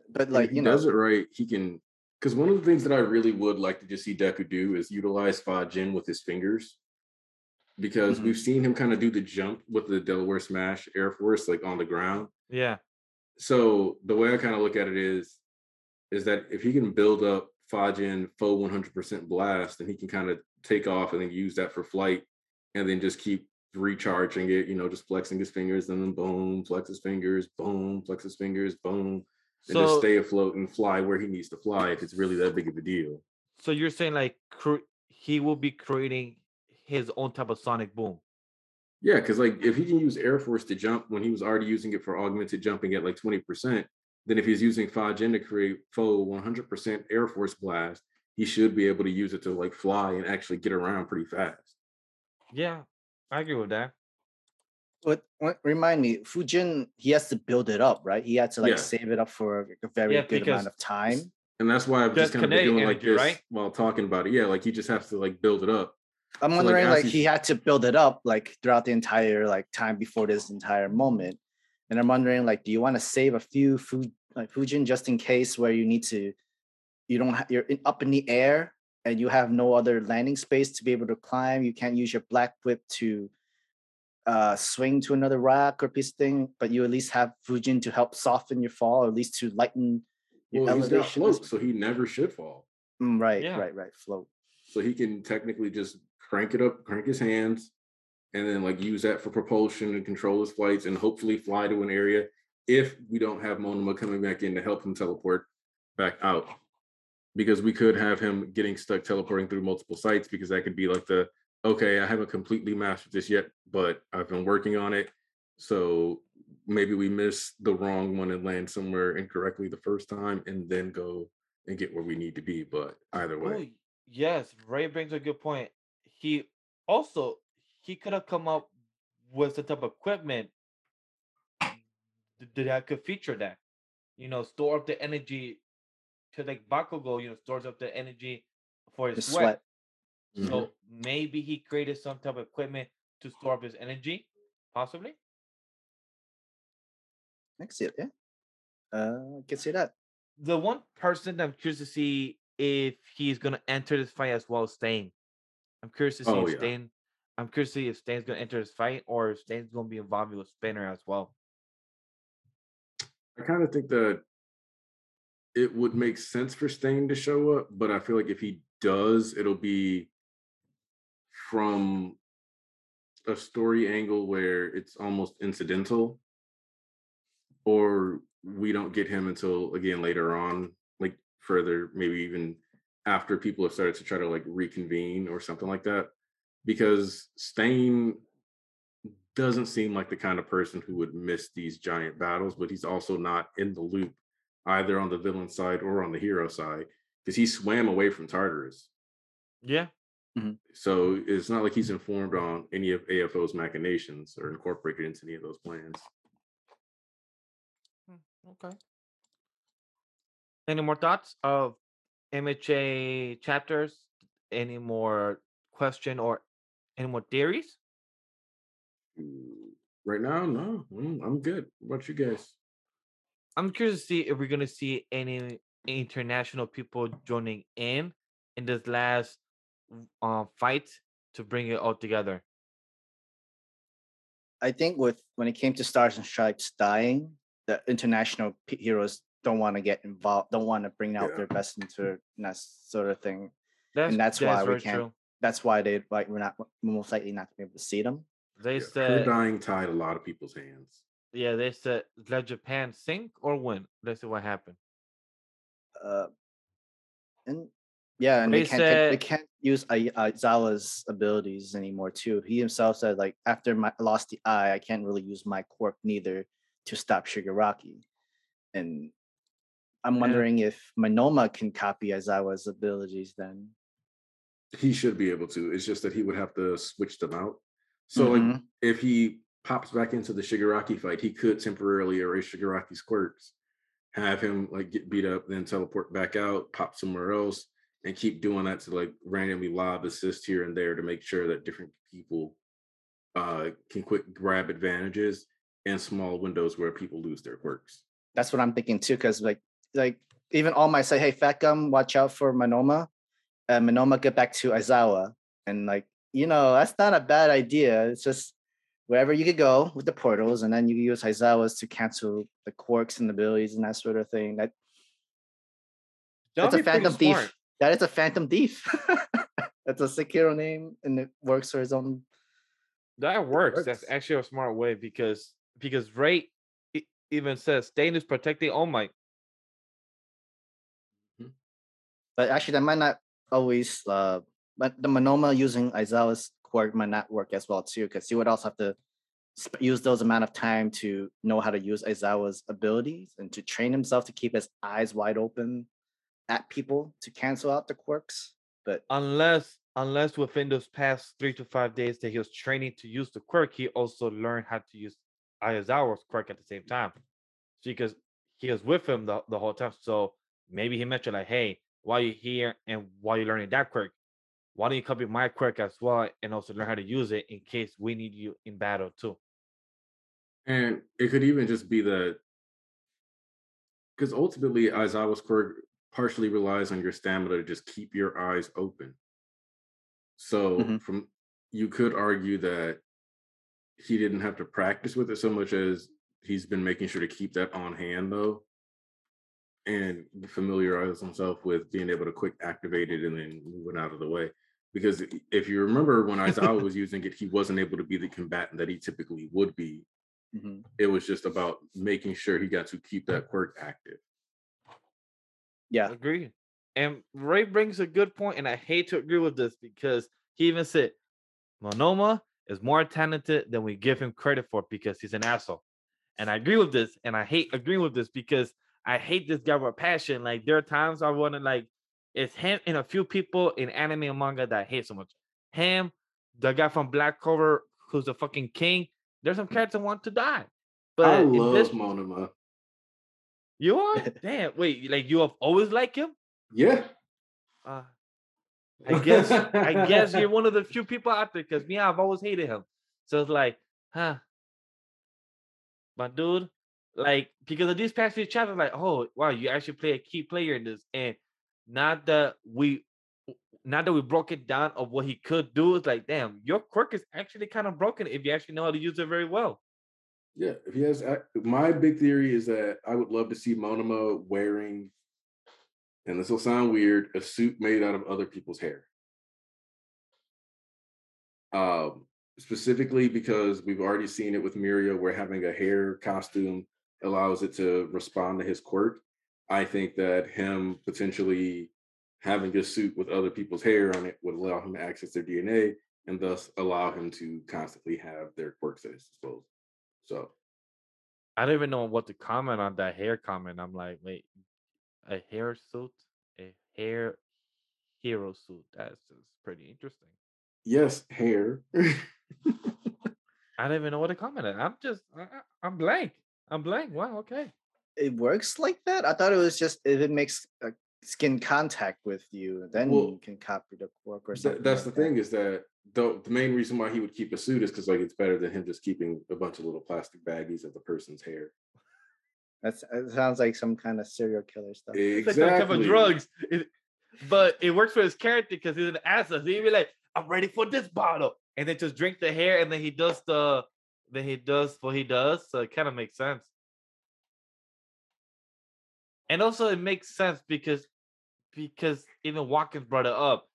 But like if he you know, does it right, he can. Because one of the things that I really would like to just see Deku do is utilize Fajin with his fingers. Because Mhm. we've seen him kind of do the jump with the Delaware Smash Air Force, like on the ground. Yeah. So the way I kind of look at it is, is that if he can build up Fajin full 100% blast, then he can kind of take off and then use that for flight, and then just keep recharging it. You know, just flexing his fingers, and then boom, flex his fingers, boom, flex his fingers, boom, and just stay afloat and fly where he needs to fly if it's really that big of a deal. so you're saying like he will be creating his own type of sonic boom. Yeah, because like if he can use Air Force to jump when he was already using it for augmented jumping at like 20%, then if he's using Fajin to create full 100% Air Force blast, he should be able to use it to like fly and actually get around pretty fast. Yeah, I agree with that. what, what remind me, Fujin, he has to build it up, right? He had to like Yeah. save it up for a very Yeah, good amount of time. And that's why I've just Just kind of been kinetic doing like this right? while talking about it. Yeah, like he just has to like build it up. I'm So, like, wondering, as like, he had to build it up like throughout the entire like time before this entire moment. And I'm wondering, like, do you want to save a few food like Fujin just in case where you need to, you don't have you're in, up in the air and you have no other landing space to be able to climb. You can't use your black whip to uh swing to another rock or piece of thing, but you at least have Fujin to help soften your fall, or at least to lighten your Well, he's got float, so he never should fall. Mm, right, Yeah. right, right. Float. So he can technically just crank it up, crank his hands, and then like use that for propulsion and control his flights and hopefully fly to an area if we don't have Monoma coming back in to help him teleport back out. Because we could have him getting stuck teleporting through multiple sites because that could be like the okay, I haven't completely mastered this yet, but I've been working on it. So maybe we miss the wrong one and land somewhere incorrectly the first time and then go and get where we need to be. But either oh, way. Oh, yes, Ray brings a good point. He also he could have come up with the type of equipment that could feature that. You know, store up the energy to like Bakugo, you know, stores up the energy for The his sweat. sweat. Mhm. So maybe he created some type of equipment to store up his energy, possibly. I can see it, yeah. Uh, I can see that. The one person that I'm curious to see if he's gonna enter this fight as well as Stain. I'm curious to see Oh, if yeah. Stain. I'm curious to see if Stain's gonna enter this fight or if Stain's gonna be involved with Spinner as well. I kind of think that it would make sense for Stain to show up, but I feel like if he does, it'll be from a story angle where it's almost incidental, or we don't get him until again later on, like further, maybe even after people have started to try to like reconvene or something like that. Because Stain doesn't seem like the kind of person who would miss these giant battles, but he's also not in the loop either on the villain side or on the hero side because he swam away from Tartarus. Yeah. So it's not like he's informed on any of AFO's machinations or incorporated into any of those plans. Okay. Any more thoughts of MHA chapters? Any more question or any more theories? Mm, Right now, no, mm, I'm good. What about you guys? I'm curious to see if we're gonna see any international people joining in in this last uh, fight to bring it all together. I think with when it came to Stars and Stripes dying, the international p- heroes don't want to get involved, don't want to bring out Yeah. their best into that sort of thing. That's, that's why we can't- true. That's why they like we're not most likely not to be able to see them. They Yeah, her said, dying tied a lot of people's hands. Yeah, they said let Japan sink or win. Let's see what happened. Uh, and Yeah, and they Ray can't, can't- they can't use Ai- Aizawa's abilities anymore too. He himself said like after my lost the eye, I can't really use my quirk neither to stop Shigaraki. And I'm Yeah. wondering if Monoma can copy Aizawa's abilities then. he should be able to. It's just that he would have to switch them out. So like Mhm. if he pops back into the Shigaraki fight, he could temporarily erase Shigaraki's quirks, have him like get beat up, then teleport back out, pop somewhere else, and keep doing that to like randomly lob assist here and there to make sure that different people uh can quick grab advantages in small windows where people lose their quirks. That's what I'm thinking too, because like like even all might say, hey, Fat Gum, watch out for Monoma. And Monoma get back to Aizawa. And like, you know, that's not a bad idea. It's just wherever you could go with the portals, and then you use Aizawa's to cancel the quirks and the abilities and that sort of thing. That That that's a phantom thief. smart. That is a phantom thief. that's a Sekiro name, and it works for his own. That works. That's actually a smart way because because Ray even says Stain is protecting All Might. But actually, that might not always. Uh, but the Monoma using Aizawa's quirk might not work as well too, because he would also have to sp- use those amount of time to know how to use Aizawa's abilities and to train himself to keep his eyes wide open at people to cancel out the quirks. But Unless unless within those past three to five days that he was training to use the quirk, he also learned how to use Aizawa's quirk at the same time. Because he was with him the, the whole time. So maybe he mentioned like, hey, while you're here and while you're learning that quirk, why don't you copy my quirk as well and also learn how to use it in case we need you in battle too? And it could even just be the because ultimately Aizawa's quirk partially relies on your stamina to just keep your eyes open. So Mhm. from you could argue that he didn't have to practice with it so much as he's been making sure to keep that on hand though and familiarize himself with being able to quick activate it and then move it out of the way. Because if you remember when Aizawa was using it, he wasn't able to be the combatant that he typically would be mhm. it was just about making sure he got to keep that quirk active. yeah, Agree. And Ray brings a good point, and I hate to agree with this because he even said Monoma is more talented than we give him credit for because he's an asshole. And I agree with this, and I hate agreeing with this because I hate this guy with passion. Like there are times I want to like it's him and a few people in anime and manga that I hate so much. Him, the guy from Black Clover who's the fucking king. There's some characters that want to die. But I love this, Monoma. you are damn wait, like you have always liked him? Yeah. Uh, I guess I guess you're one of the few people out there because me, I've always hated him. So it's like, huh. But dude, like because of these past few chapters, like, oh wow, you actually play a key player in this. And not that we not that we broke it down of what he could do, it's like, damn, your quirk is actually kind of broken if you actually know how to use it very well. Yeah. If he has ac- my big theory is that I would love to see Monoma wearing, and this will sound weird, a suit made out of other people's hair. Um, specifically because we've already seen it with Mirio, where having a hair costume allows it to respond to his quirk. I think that him potentially having a suit with other people's hair on it would allow him to access their DNA and thus allow him to constantly have their quirks at his disposal. So I don't even know what to comment on that hair comment. I'm like, wait, a hair suit, a hair hero suit. That's just pretty interesting. yes, hair. I don't even know what to comment on. I'm just, I, I'm blank. I'm blank. Wow. Okay. It works like that. I thought it was just if it makes uh, skin contact with you, then Well, you can copy the quirk or Th- something. that's the that. thing is that the, the main reason why he would keep a suit is because like it's better than him just keeping a bunch of little plastic baggies of the person's hair. That's it sounds like some kind of serial killer stuff. It's like some type Exactly. of drugs. It- but it works for his character because he's an asshole. So he'd be like, I'm ready for this bottle. And then just drink the hair and then he does the, then he does what he does. So it kind of makes sense. And also it makes sense because because even Watkins brought it up.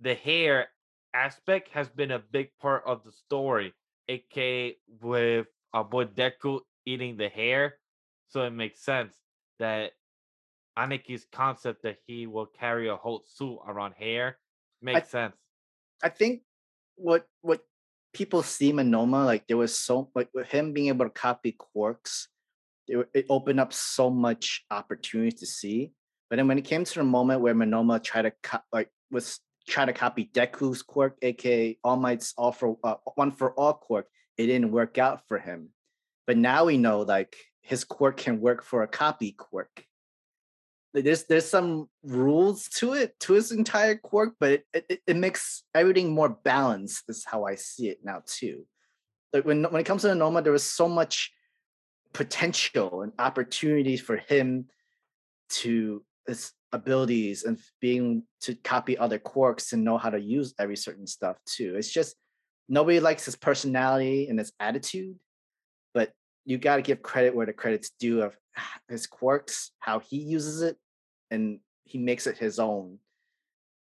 The hair aspect has been a big part of the story, aka with our boy Deku eating the hair. So it makes sense that Aniki's concept that he will carry a whole suit around hair makes sense. I think what what people see Monoma like there was so like with him being able to copy quirks, it, it opened up so much opportunity to see. But then when it came to the moment where Monoma tried to co- like was trying to copy Deku's quirk, aka All Might's all for uh, one for all quirk, it didn't work out for him. But now we know like his quirk can work for a copy quirk. There's there's some rules to it to his entire quirk, but it, it, it makes everything more balanced. Is how I see it now too. Like when when it comes to Anoma, there was so much potential and opportunities for him to his abilities and being to copy other quirks and know how to use every certain stuff too. It's just nobody likes his personality and his attitude, but you got to give credit where the credit's due of his quirks, how he uses it, and he makes it his own.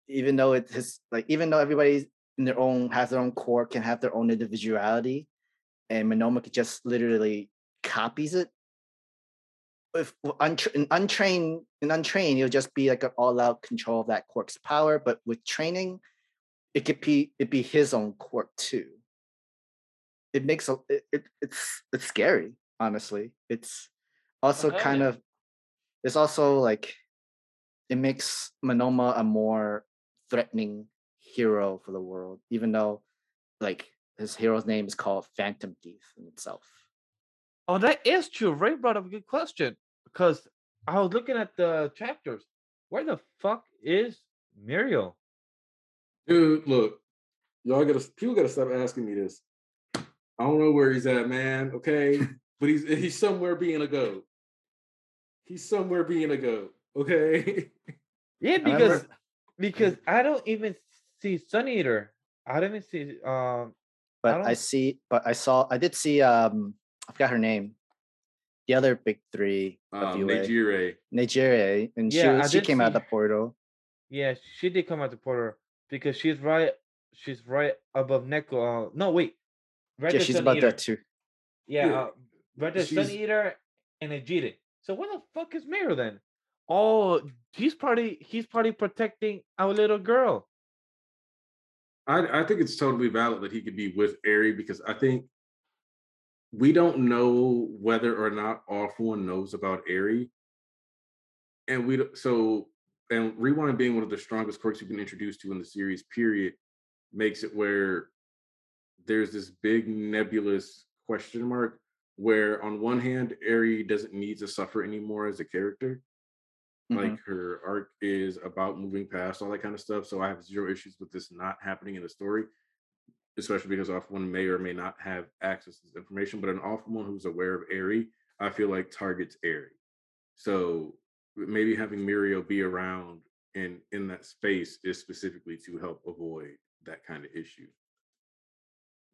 Even though it his like, even though everybody in their own has their own quirk and have their own individuality, and Monoma could just literally copies it. If untra- an untrained, an untrained, it'll just be like an all-out control of that quirk's power. But with training, it could be it be his own quirk too. It makes a it, it it's it's scary, honestly. It's also kind of it's also like it makes Monoma a more threatening hero for the world, even though like his hero's name is called Phantom Thief in itself. Oh, that is true. Ray brought up a good question because I was looking at the chapters. Where the fuck is Mirio? Dude, look, y'all gotta people gotta stop asking me this. I don't know where he's at, man. Okay, but he's he's somewhere being a goat. He's somewhere being a goat. Okay. Yeah, remember- because because I don't even see Sun Eater. I don't even see um But I, don't- see, but I saw, I did see. um I forgot her name. The other big three of um, UA, Nejire. Nigeria, and Yeah, I she she did came out of the portal. yeah, she did come out the portal because she's right she's right above Neko. Uh, no, wait. Right Yeah, she's about Eater. that too. Yeah, Yeah, uh, right to Sun she's- Eater and Ajita. So where the fuck is Mirio then? Oh, he's probably he's probably protecting our little girl. I, I think it's totally valid that he could be with Eri because I think we don't know whether or not All For One knows about Eri. And we don't- so and Rewind being one of the strongest quirks you've been introduced to in the series, period, makes it where there's this big nebulous question mark where on one hand, Eri doesn't need to suffer anymore as a character Mhm. like her arc is about moving past all that kind of stuff. So I have zero issues with this not happening in the story, especially because off one may or may not have access to this information. But an off one who's aware of Eri, I feel like targets Eri. So maybe having Mirio be around and in that space is specifically to help avoid that kind of issue.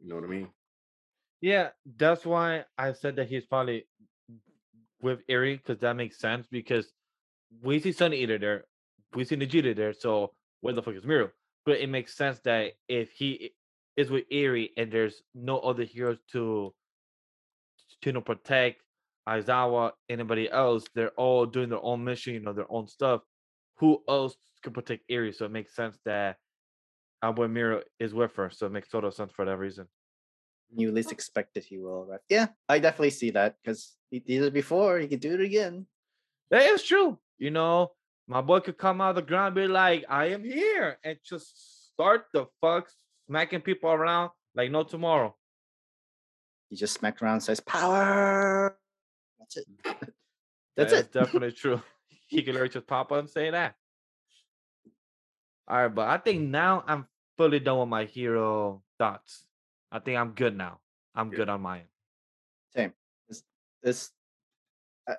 You know what I mean? Yeah, that's why I said that he's probably with Eri because that makes sense because we see Sun Eater there, we see Najita there, so where the fuck is Mirio? But it makes sense that if he is with Eri and there's no other heroes to to you know, protect Aizawa, anybody else, they're all doing their own mission, you know, their own stuff. Who else can protect Eri? So it makes sense that our boy Mirio is with her. So it makes total sense for that reason. You least expect it, he will, right? Yeah, I definitely see that because he did it before. He could do it again. That is true. You know, my boy could come out of the ground be like, I am here, and just start the fuck smacking people around like no tomorrow. He just smacked around, says power. That's it. That's That it. definitely true. He could literally just pop up and say that. All right, but I think now I'm fully done with my hero thoughts. I think I'm good now. I'm Yeah. good on mine. Same. This, this uh,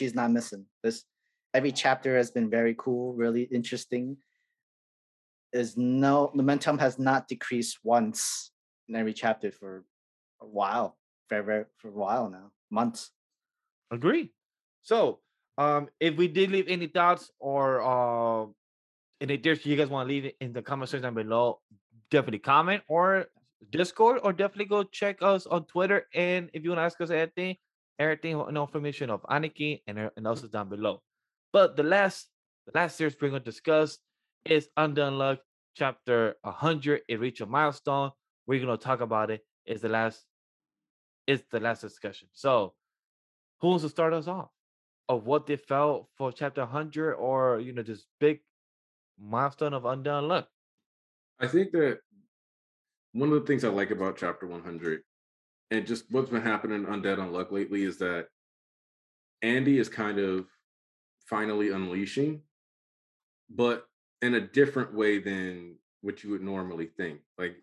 is not missing. This every chapter has been very cool, really interesting. Is no momentum has not decreased once in every chapter for a while, for very, for a while now, months. Agree. So, um, if we did leave any thoughts or uh, any dish you guys want to leave in the comment section below, definitely comment or Discord, or definitely go check us on Twitter. And if you want to ask us anything, everything, no information of Aniki and, e- and is down below. But the last the last series we're going to discuss is Undead Unluck chapter 100. It reached a milestone. We're going to talk about it. it. Is the last it's the last discussion. So, who wants to start us off of what they felt for chapter 100 or you know this big milestone of Undead Unluck? I think that one of the things I like about chapter 100 and just what's been happening in on luck lately is that Andy is kind of finally unleashing, but in a different way than what you would normally think. Like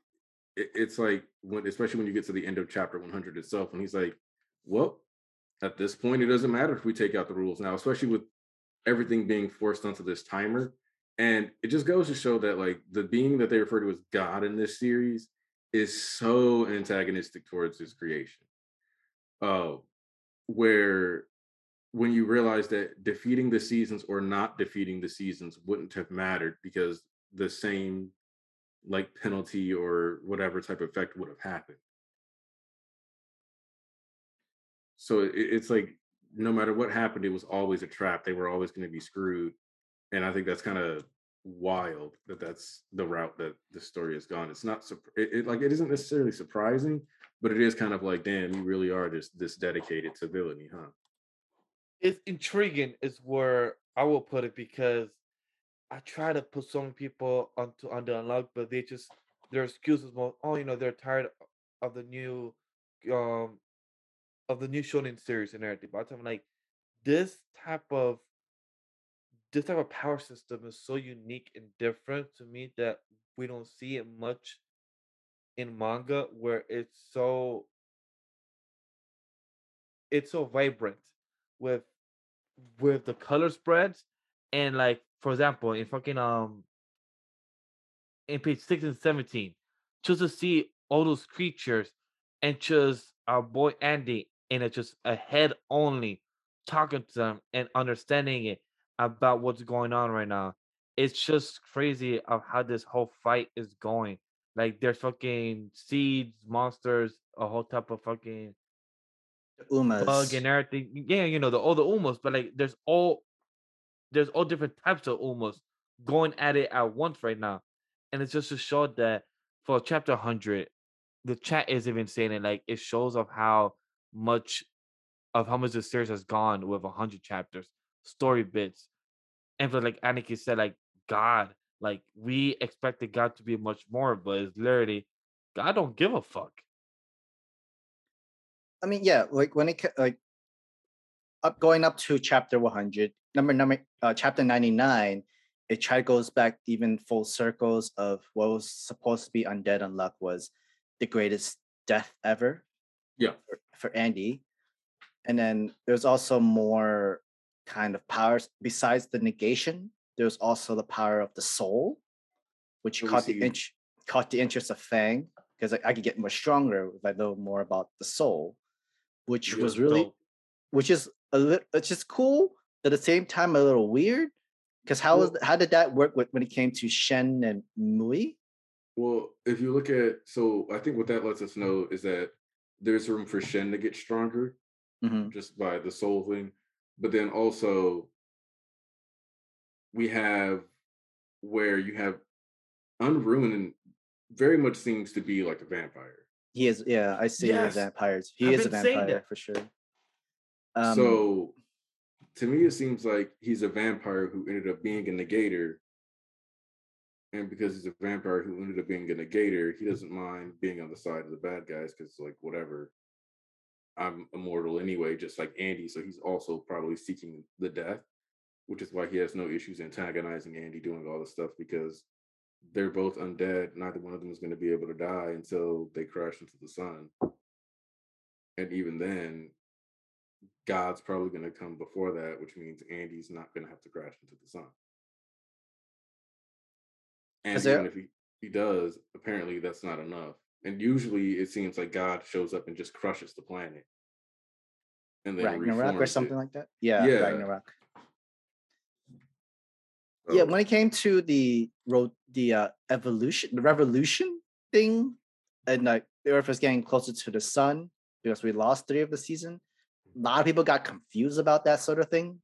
it, it's like when, especially when you get to the end of chapter 100 itself, and he's like, "Well, at this point, it doesn't matter if we take out the rules now, especially with everything being forced onto this timer." And it just goes to show that like the being that they refer to as God in this series is so antagonistic towards his creation. Uh, where when you realize that defeating the seasons or not defeating the seasons wouldn't have mattered because the same like penalty or whatever type of effect would have happened. So it, it's like no matter what happened, it was always a trap. They were always going to be screwed, and I think that's kind of wild that that's the route that the story has gone. It's not it, it, like it isn't necessarily surprising, but it is kind of like, damn, you really are just this dedicated to villainy, huh? It's intriguing, is where I will put it because I try to put some people onto Undead Unluck, but they just their excuses more. Oh, you know, they're tired of the new um of the new shonen series and everything. But I'm like, this type of this type of power system is so unique and different to me that we don't see it much in manga where it's so it's so vibrant with with the color spreads and like for example in fucking um in page 6 and 17 just to see all those creatures and just our boy andy and it's just a head only talking to them and understanding it about what's going on right now. It's just crazy of how this whole fight is going. Like there's fucking seeds, monsters, a whole type of fucking Umas. bug and everything. Yeah, you know, the all the umas, but like there's all there's all different types of umas going at it at once right now. And it's just to show that for chapter 100, the chat is even saying it like it shows of how much of how much the series has gone with 100 chapters story bits. And for like Aniki said, like God, like we expected God to be much more, but it's literally God don't give a fuck. I mean, yeah, like when it like up going up to chapter 100, number number uh, chapter 99, it try goes back even full circles of what was supposed to be undead unluck was the greatest death ever. Yeah. For, for Andy. And then there's also more kind of powers besides the negation there's also the power of the soul which me caught the inch caught the interest of fang because I, I could get more stronger if i know more about the soul which was really dope. which is a little it's just cool at the same time a little weird because how was Well- how did that work with, when it came to shen and mui Well, if you look at so I think what that lets us know is that there's room for Shen to get stronger Mhm. just by the soul thing. But then also we have where you have Unruin very much seems to be like a vampire. He is yeah i see Yes. vampires he I've is a vampire for sure um, so to me, it seems like he's a vampire who ended up being a negator. And because he's a vampire who ended up being a negator, he doesn't mind being on the side of the bad guys because, like, whatever. I'm immortal anyway, just like Andy. So he's also probably seeking the death, which is why he has no issues antagonizing Andy doing all this stuff because they're both undead. Neither one of them is going to be able to die until they crash into the sun. And even then, God's probably going to come before that, which means Andy's not going to have to crash into the sun. And Is there- even if he, he does, apparently that's not enough. And usually it seems like God shows up and just crushes the planet. And then Ragnarok or reforms it. something like that. Yeah, Yeah. Ragnarok. Yeah, when it came to the road, the uh, evolution, the revolution thing, and like the Earth was getting closer to the sun because we lost three of the season. A lot of people got confused about that sort of thing,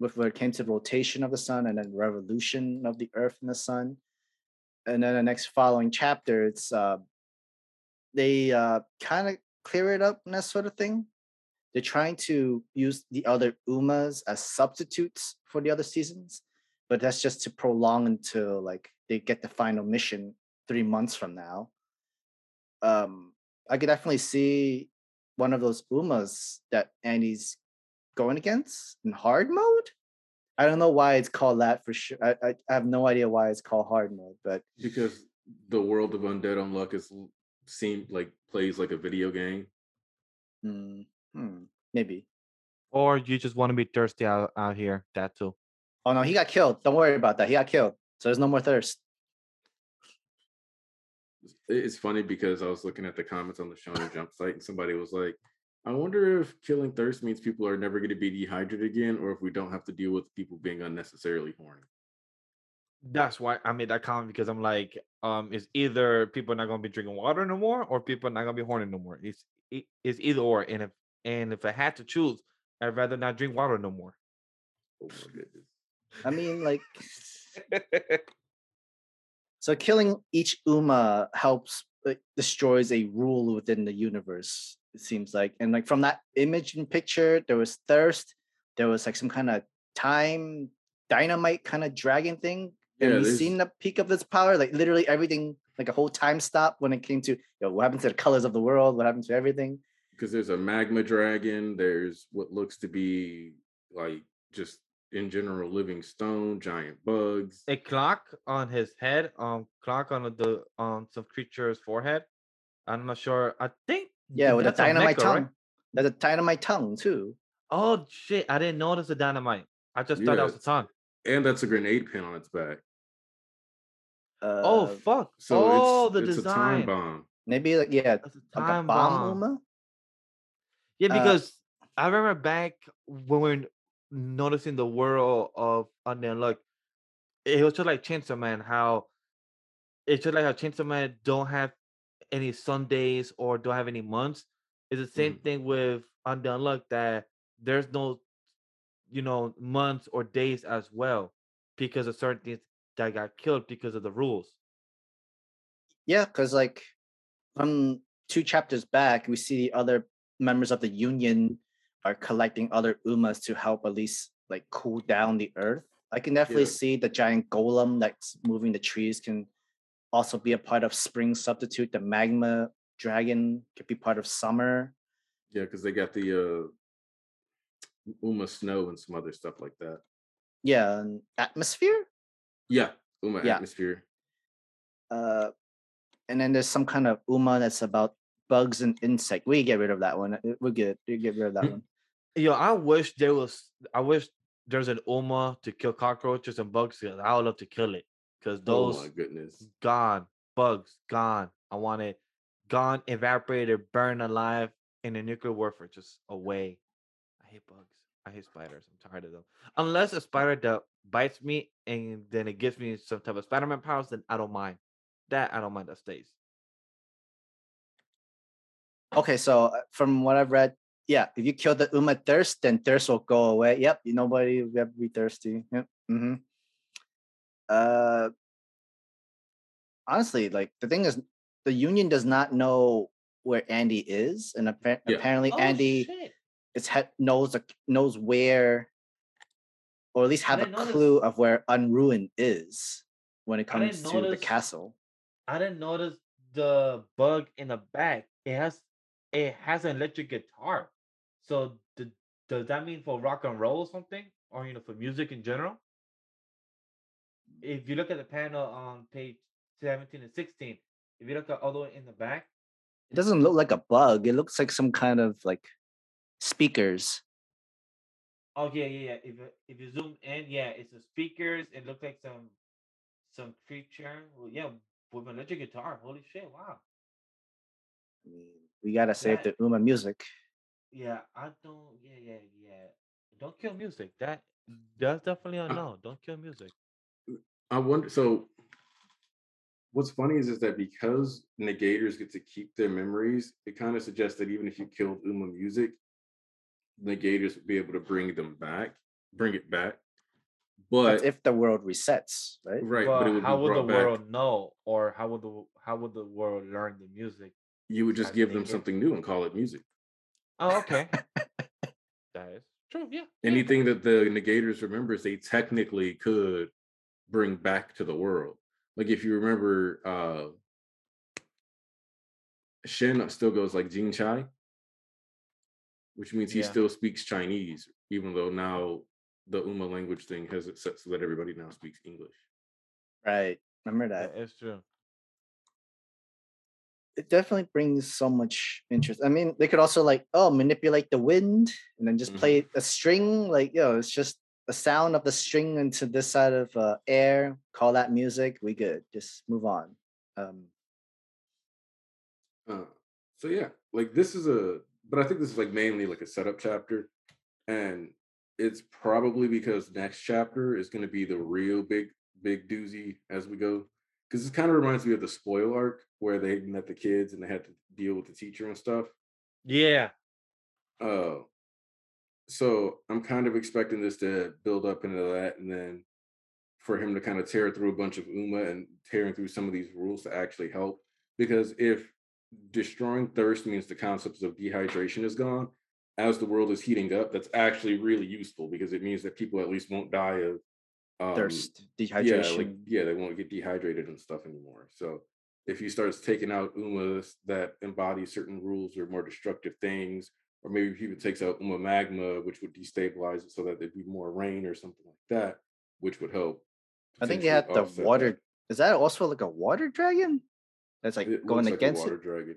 with when it came to rotation of the sun and then revolution of the earth and the sun. And then the next following chapter, it's uh they uh kind of clear it up and that sort of thing. They're trying to use the other Umas as substitutes for the other seasons, but that's just to prolong until like they get the final mission three months from now. Um, I could definitely see one of those Umas that Andy's going against in hard mode. I don't know why it's called that for sure. I, I, I have no idea why it's called hard mode, but because the world of undead unluck is seemed like plays like a video game. mm, hmm, maybe. Or you just want to be thirsty out, out here. That too. Oh no, he got killed. Don't worry about that. He got killed. So there's no more thirst. It's funny because I was looking at the comments on the Shonen Jump site, and somebody was like, "I wonder if killing thirst means people are never going to be dehydrated again, or if we don't have to deal with people being unnecessarily horny." That's why I made that comment because I'm like, um, it's either people are not gonna be drinking water no more, or people are not gonna be horny no more. It's it- it's either or. And if and if I had to choose, I'd rather not drink water no more. Oh my goodness! I mean, like, so killing each Uma helps like, destroys a rule within the universe. It seems like, and like from that image and picture, there was thirst. There was like some kind of time dynamite kind of dragon thing. And Yeah, we've there's- seen the peak of this power. Like literally everything, like a whole time stop when it came to you know, what happened to the colors of the world, what happened to everything. Because there's a magma dragon. There's what looks to be like just in general living stone, giant bugs. a clock on his head, um, clock on the on some creature's forehead. I'm not sure. I think Yeah, with a that's a dynamite mecha, tongue. right? There's a dynamite tongue too. Oh shit! I didn't notice the dynamite. I just thought that was Yeah. the tongue. and that's a grenade pin on its back. Uh, oh fuck! So oh, it's, the it's design. a time bomb. maybe like yeah, That's a like time a bomb, bomb. Uma. Yeah, Uh, because I remember back when we were noticing the world of Undead Unluck, it was just like Chainsaw Man, how it's just like how Chainsaw Man don't have any Sundays or don't have any months. It's the same Mhm. thing with Undead Unluck that there's no, you know, months or days as well because of certain things that got killed because of the rules. Yeah, because like from two chapters back, we see the other members of the union are collecting other Umas to help at least like cool down the earth. I can definitely Yeah. see the giant golem that's moving the trees can also be a part of spring substitute. The magma dragon could be part of summer. Yeah, because they got the uh Uma Snow and some other stuff like that. Yeah, and atmosphere. Yeah, Uma Yeah. atmosphere. Uh, and then there's some kind of Uma that's about bugs and insect. We get rid of that one. We're good. We get rid of that Mm. One. Yo, I wish there was. I wish there's an Uma to kill cockroaches and bugs. I would love to kill it because those oh my goodness. gone, bugs gone. I want it gone, evaporated, burned alive in a nuclear warfare, just away. I hate bugs. I hate spiders. I'm tired of them. Unless a spider that bites me and then it gives me some type of Spider-Man powers, then I don't mind. That I don't mind. That stays. Okay, so uh, from what I've read, yeah, if you kill the Uma thirst, then thirst will go away. Yep, nobody will ever be thirsty. Yep. Mm-hmm. Uh, honestly, like the thing is, the union does not know where Andy is, and appa- Yeah. apparently Oh, Andy shit. is he- knows the, knows where, or at least have a didn't notice- clue of where Unruin is when it comes to the castle. I didn't notice the bug in the back. It has it has an electric guitar. So d- does that mean for rock and roll or something, or you know for music in general? If you look at the panel on page seventeen and sixteen, if you look at all the way in the back, It doesn't look like a bug. It looks like some kind of like speakers. oh yeah, yeah, yeah. If you- if you zoom in, yeah, it's the speakers. It looks like some some creature. Well, yeah, with an electric guitar. Holy shit! Wow. I mean, we gotta save That- the Uma music. Yeah, I don't. Yeah, yeah, yeah. Don't kill music. That that's definitely a uh, no. Don't kill music. Uh, I wonder so what's funny is is that because negators get to keep their memories, it kind of suggests that even if you killed Uma music, negators would be able to bring them back. bring it back. That's But if the world resets, right? right, Well, but it would how would the back. world know, or how would the how would the world learn the music? You would just give them something new and call it music. Oh, okay. that is true. Yeah. yeah. Anything that the negators remembers, they technically could bring back to the world. Like if you remember, uh Shen still goes like Jing Chai, which means he Yeah. still speaks Chinese, even though now the Uma language thing has it set so that everybody now speaks English. Right. Remember That that. is true. It definitely brings so much interest. I mean, they could also like, oh, manipulate the wind and then just Mhm. play a string. Like, yo, it's just the sound of the string into this side of uh, air. Call that music. We good. Just move on. Um, Uh, so yeah, like this is a, but I think this is like mainly like a setup chapter, and it's probably because next chapter is going to be the real big big doozy as we go, because it kind of reminds me of the spoil arc where they met the kids and they had to deal with the teacher and stuff. Yeah. Uh, so I'm kind of expecting this to build up into that, and then for him to kind of tear through a bunch of Uma and tearing through some of these rules to actually help. Because if destroying thirst means the concepts of dehydration is gone, as the world is heating up, that's actually really useful because it means that people at least won't die of um, thirst, Yeah, like yeah, they won't get dehydrated and stuff anymore. So if he starts taking out umas that embody certain rules or more destructive things, or maybe if he even takes out uma magma, which would destabilize it so that there'd be more rain or something like that, which would help. I think they had the water. that. Is that also like a water dragon? That's like It going like a against water it. dragon.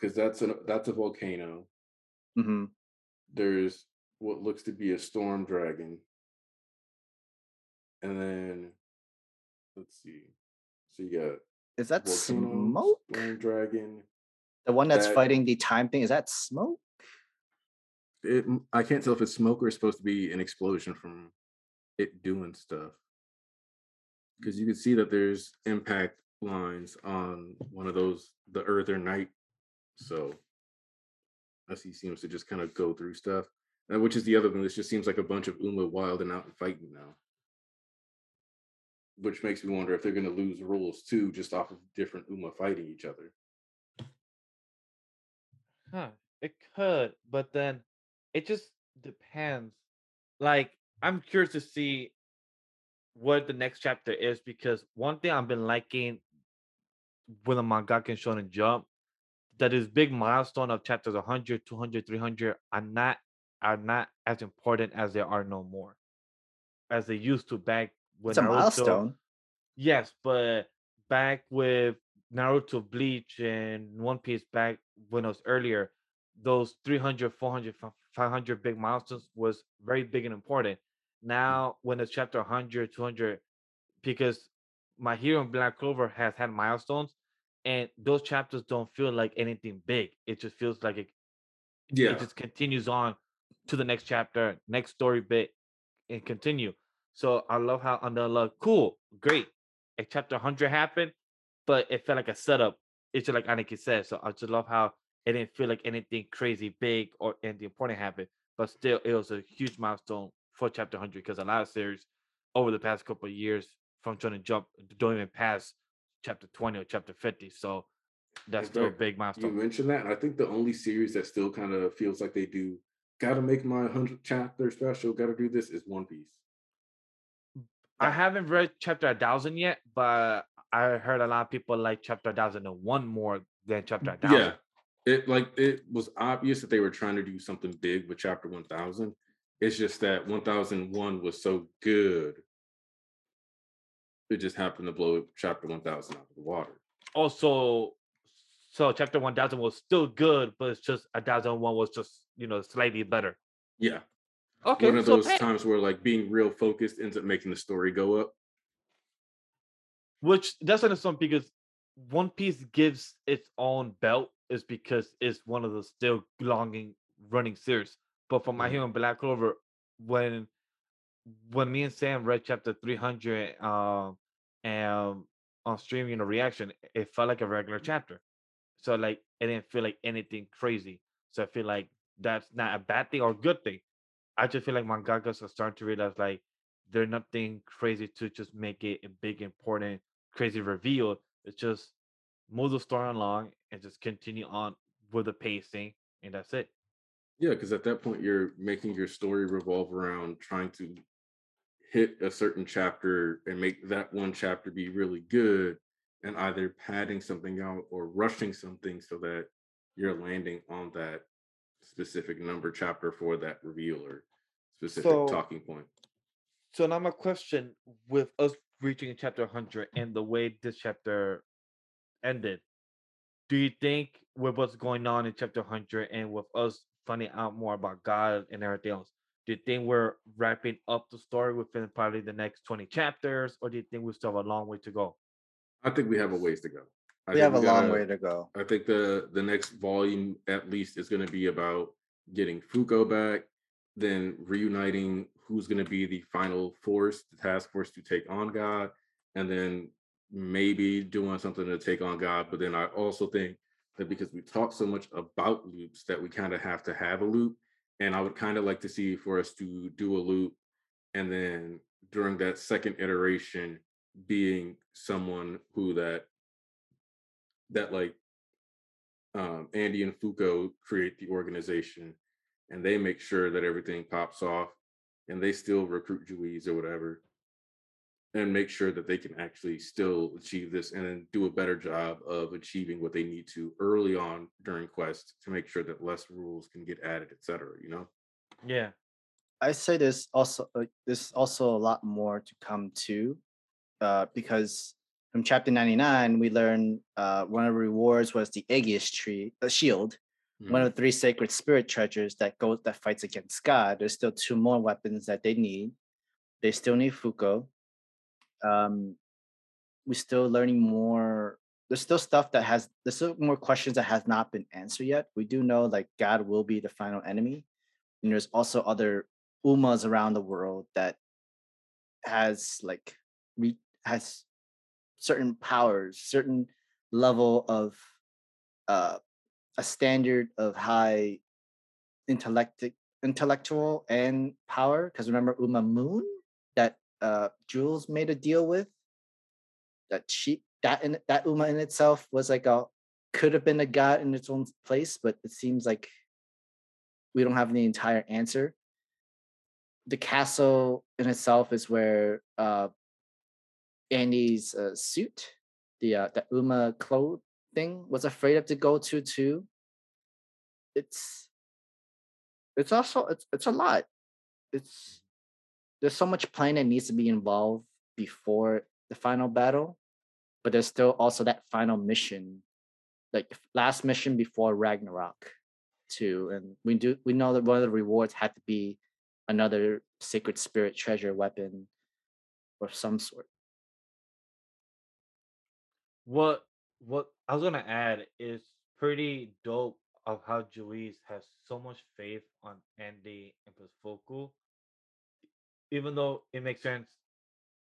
Because that's a that's a volcano. hmm There's what looks to be a storm dragon. And then let's see. So you got Is that volcano, smoke? storm dragon. The one that's that- fighting the time thing. Is that smoke? It, I can't tell if it's smoke or it's supposed to be an explosion from it doing stuff. Because you can see that there's impact lines on one of those, the Earth or Night. So as he seems to just kind of go through stuff, uh, which is the other thing. This just seems like a bunch of Uma wild and out and fighting now. Which makes me wonder if they're going to lose rules too, just off of different Uma fighting each other. Huh. It could, but then it just depends. Like, I'm curious to see what the next chapter is because one thing I've been liking with a mangaka and Shonen Jump that is big milestone of chapters 100, 200, 300 are not are not as important as they are no more as they used to back when It's a Naruto- milestone. Yes, but back with Naruto, Bleach, and One Piece, back when it was earlier, those 300, 400, 500 big milestones was very big and important. Mm. Now, when it's chapter 100, 200, because My Hero and Black Clover has had milestones, and those chapters don't feel like anything big. It just feels like it, Yeah. it just continues on to the next chapter, next story bit, and continue. So I love how under love, cool, great. A chapter 100 happened, but it felt like a setup. It's just like Aniki said. So I just love how it didn't feel like anything crazy big or anything important happened, but still it was a huge milestone for chapter 100 because a lot of series over the past couple of years from trying to jump don't even pass chapter 20 or chapter 50. So that's still a big milestone. You mentioned that, I think the only series that still kind of feels like they do gotta make my 100 chapter special, gotta do this is One Piece. I haven't read chapter 1000 yet, but I heard a lot of people like chapter 1001 more than chapter 1000. Yeah. It like it was obvious that they were trying to do something big with chapter 1000. It's just that 1001 was so good. It just happened to blow chapter 1000 out of the water. Oh, also, so chapter 1000 was still good, but it's just 1001 was just, you know, slightly better. Yeah. Okay. One of so those times where like being real focused ends up making the story go up. which that's understand because One Piece gives its own belt is because it's one of the still longing running series. But for My Mhm. Hero and Black Clover, when when me and Sam read chapter 300 um and on streaming you know, reaction, it felt like a regular chapter. So like it didn't feel like anything crazy. So I feel like that's not a bad thing or good thing. I just feel like mangakas are starting to realize like they're nothing crazy to just make it a big, important, crazy reveal. It's just move the story along and just continue on with the pacing, and that's it. Yeah, because at that point you're making your story revolve around trying to hit a certain chapter and make that one chapter be really good and either padding something out or rushing something so that you're landing on that specific number chapter for that reveal or specific So, talking point. so now my question with us reaching chapter 100 and the way this chapter ended, do you think with what's going on in chapter 100 and with us finding out more about God and everything else, do you think we're wrapping up the story within probably the next 20 chapters, or do you think we still have a long way to go? I think we have a ways to go. I We have a long gotta- way to go. I think the the next volume at least is going to be about getting Fuko back, then reuniting who's going to be the final force, the task force to take on God, and then maybe doing something to take on God. But then I also think that because we talk so much about loops, that we kind of have to have a loop. And I would kind of like to see for us to do a loop, and then during that second iteration, being someone who that that like um, Andy and Fuko create the organization and they make sure that everything pops off and they still recruit Juiz or whatever and make sure that they can actually still achieve this and then do a better job of achieving what they need to early on during quest to make sure that less rules can get added, et cetera, you know? Yeah. I say there's also uh, there's also a lot more to come too, uh, because from chapter 99 we learned uh, one of the rewards was the Aegis tree, a shield, one Mhm. of the three sacred spirit treasures that goes that fights against God. There's still two more weapons that they need. They still need Fuko. Um, we're still learning more. There's still stuff that has there's still more questions that has not been answered yet. We do know like God will be the final enemy, and there's also other umas around the world that has like re- has certain powers, certain level of uh, a standard of high intellect intellectual and power. Because remember Uma Moon that uh, Juiz made a deal with that she that in that Uma in itself was like a could have been a god in its own place, but it seems like we don't have the entire answer. The castle in itself is where uh, Andy's uh, suit, the uh, the Uma clothing, was afraid of to go to too. It's it's also it's it's a lot. It's there's so much planning that needs to be involved before the final battle, but there's still also that final mission, like last mission before Ragnarok, too. And we do we know that one of the rewards had to be another sacred spirit treasure weapon of some sort. What what I was gonna add is pretty dope of how Juiz has so much faith on Andy and Pasfoku. Even though it makes sense,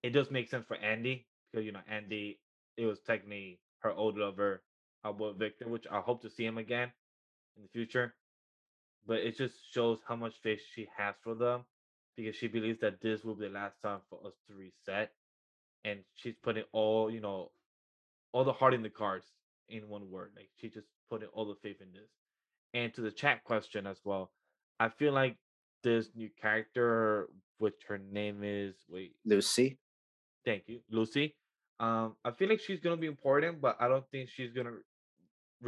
it does make sense for Andy because you know Andy, it was technically her old lover, uh, Albert Victor, which I hope to see him again in the future. But it just shows how much faith she has for them because she believes that this will be the last time for us to reset. And she's putting all, you know, all the heart in the cards in one word. Like she just putting all the faith in this. And to the chat question as well, I feel like this new character, which her name is wait, Lucy, thank you, Lucy. Um, I feel like she's gonna be important, but I don't think she's gonna re-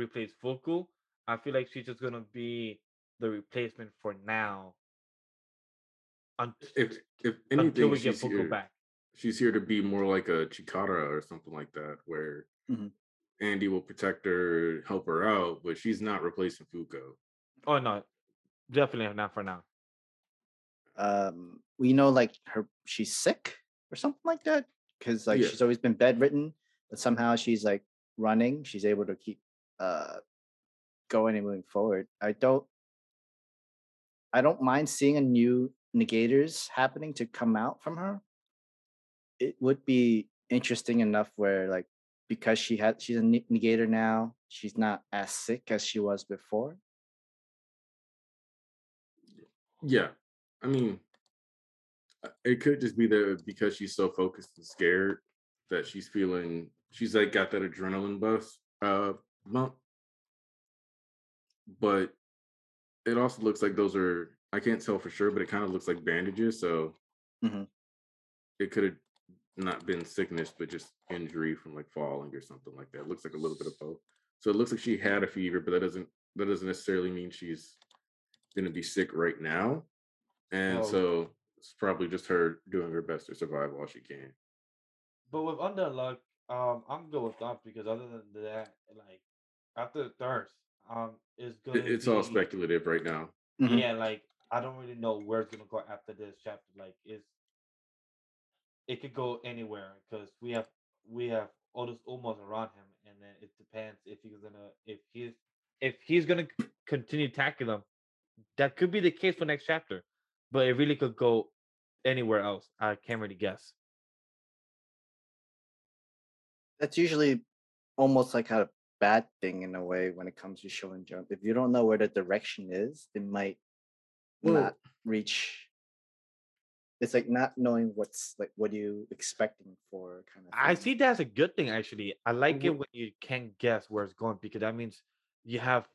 replace Fuko. I feel like she's just gonna be the replacement for now. unt- If if until we get she's Fuko here, back. she's here to be more like a Chikara or something like that, where Mhm. Andy will protect her, help her out, but she's not replacing Fuko. Oh no, definitely not for now. um, we know like her she's sick or something like that because like Yeah. she's always been bedridden, but somehow she's like running. She's able to keep uh going and moving forward. I don't I don't mind seeing a new negators happening to come out from her. It would be interesting enough where like because she had she's a negator now, she's not as sick as she was before. Yeah, I mean, uh, it could just be that because she's so focused and scared that she's feeling she's like got that adrenaline bust uh bump. But it also looks like those are I can't tell for sure, but it kind of looks like bandages. So Mhm. it could have not been sickness, but just injury from like falling or something like that. It looks like a little bit of both. So it looks like she had a fever, but that doesn't that doesn't necessarily mean she's gonna be sick right now. And Oh. so it's probably just her doing her best to survive while she can. But with Undead Unluck, um, I'm good with that because other than that, like after the thirst, um, it's gonna. It- It's all speculative right now. Mhm. Yeah, like I don't really know where it's gonna go after this chapter. Like, it's it could go anywhere because we have we have all this almost around him, and then it depends if he's gonna if he's if he's gonna continue attacking them. That could be the case for next chapter, but it really could go anywhere else. I can't really guess. That's usually almost like a bad thing in a way when it comes to Shonen Jump. If you don't know where the direction is, it might Well- not reach. It's like not knowing what's like what are you expecting for kind of. I see that's a good thing actually. I like it when you can't guess where it's going because that means you have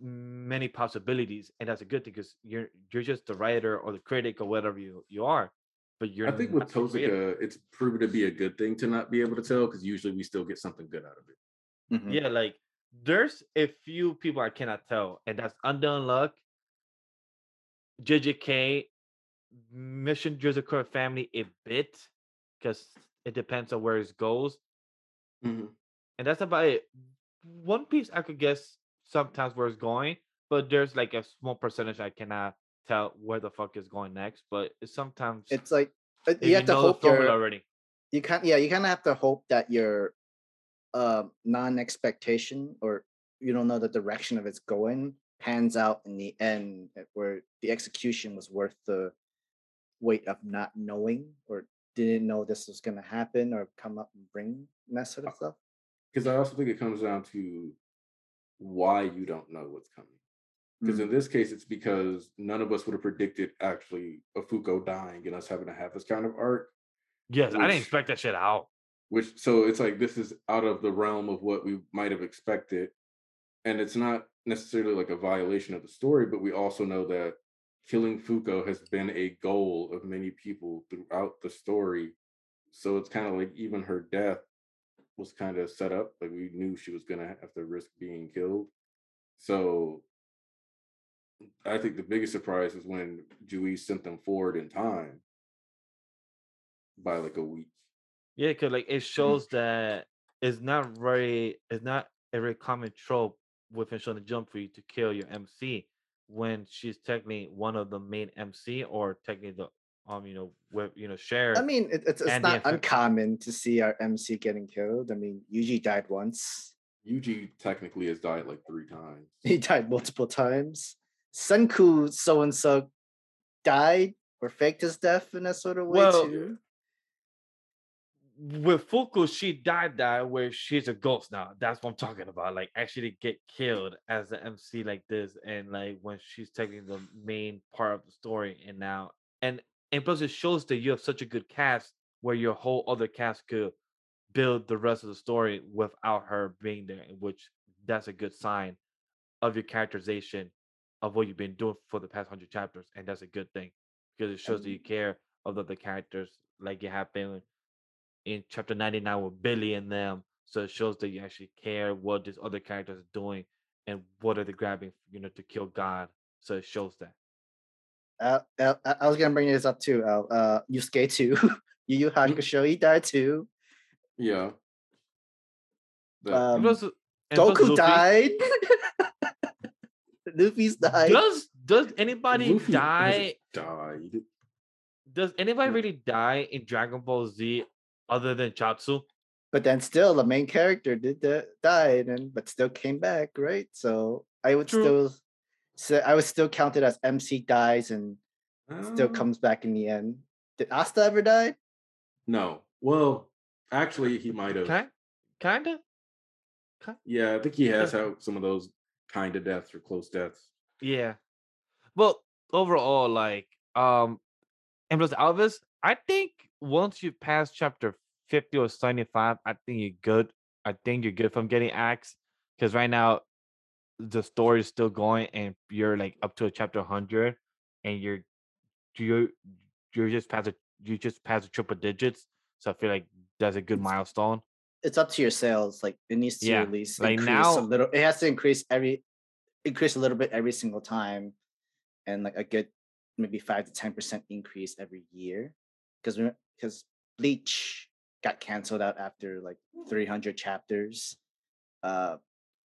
many possibilities, and that's a good thing because you're you're just the writer or the critic or whatever you you are, but you're. I think with not the creator. Tozuka, it's proven to be a good thing to not be able to tell because usually we still get something good out of it. Mhm. yeah, like there's a few people I cannot tell, and that's Undead Unluck, JJK, Mission Yozakura family a bit because it depends on where it goes. Mhm. and that's about it. One Piece I could guess sometimes where it's going, but there's like a small percentage I cannot tell where the fuck is going next. But it's sometimes It's like uh, if you have to hope already. you can't yeah you kind of have to hope that your uh, non-expectation or you don't know the direction of it's going pans out in the end uh, where the execution was worth the weight of not knowing or didn't know this was going to happen or come up and bring that sort of uh, stuff Because I also think it comes down to why you don't know what's coming. Because in mm. this case, it's because none of us would have predicted actually a Fuko dying and us having to have this kind of arc. Yes, I didn't expect that shit out. which so it's like this is out of the realm of what we might have expected and it's not necessarily like a violation of the story but we also know that killing fuko has been a goal of many people throughout the story. So it's kind of like even her death was kind of set up like we knew she was going to have to risk being killed. So i think the biggest surprise was when Juiz sent them forward in time. By like a week. Yeah, because like it mm. shows that it's not very it's not a very common trope within Shonen Jump for you to kill your MC when she's technically one of the main MC or technically the um you know with you know share. i mean it, it's, it's not uncommon to see our mc getting killed i mean yuji died once Yuji technically has died like three times. he died multiple times senku so and so died or faked his death in a sort of way Well, too with Fuko, she died that where she's a ghost now. That's what I'm talking about. Like actually get killed as an MC like this, and like when she's taking the main part of the story, and now and and plus it shows that you have such a good cast where your whole other cast could build the rest of the story without her being there, which that's a good sign of your characterization of what you've been doing for the past hundred chapters, and that's a good thing because it shows that you care of the other characters like it happened in chapter 99 with Billy and them. So it shows that you actually care what these other characters are doing and what are they grabbing, you know, to kill God. So it shows that. Uh, uh, I I was gonna bring this up too. Al. Uh, Yusuke too. Yu Yu Hakusho, he died too. Yeah. The- Um, Plus- and plus Goku Luffy. died. Luffy's died. Does does anybody Luffy die? Died. Does anybody really die in Dragon Ball Z other than Chiaotzu? But then still, the main character did the, died, and but still came back, right? So I would True. still say I was still counted as MC dies and still Um, comes back in the end. Did Asta ever die? No. Well, actually, he might have. Kind, kinda. Yeah, I think he has had some of those kind of deaths or close deaths. Yeah. Well, overall, like um, and plus Elvis, I think once you pass chapter 50 or 75, I think you're good. I think you're good from getting axed because right now the story is still going and you're like up to a chapter 100 and you're you're you're just past a you just passed the triple digits. So I feel like that's a good milestone. It's up to your sales. Like it needs to Yeah, at least like increase now- a little. It has to increase every increase a little bit every single time, and like a good maybe five to ten percent increase every year. Because because Bleach got canceled out after like three hundred chapters. Uh,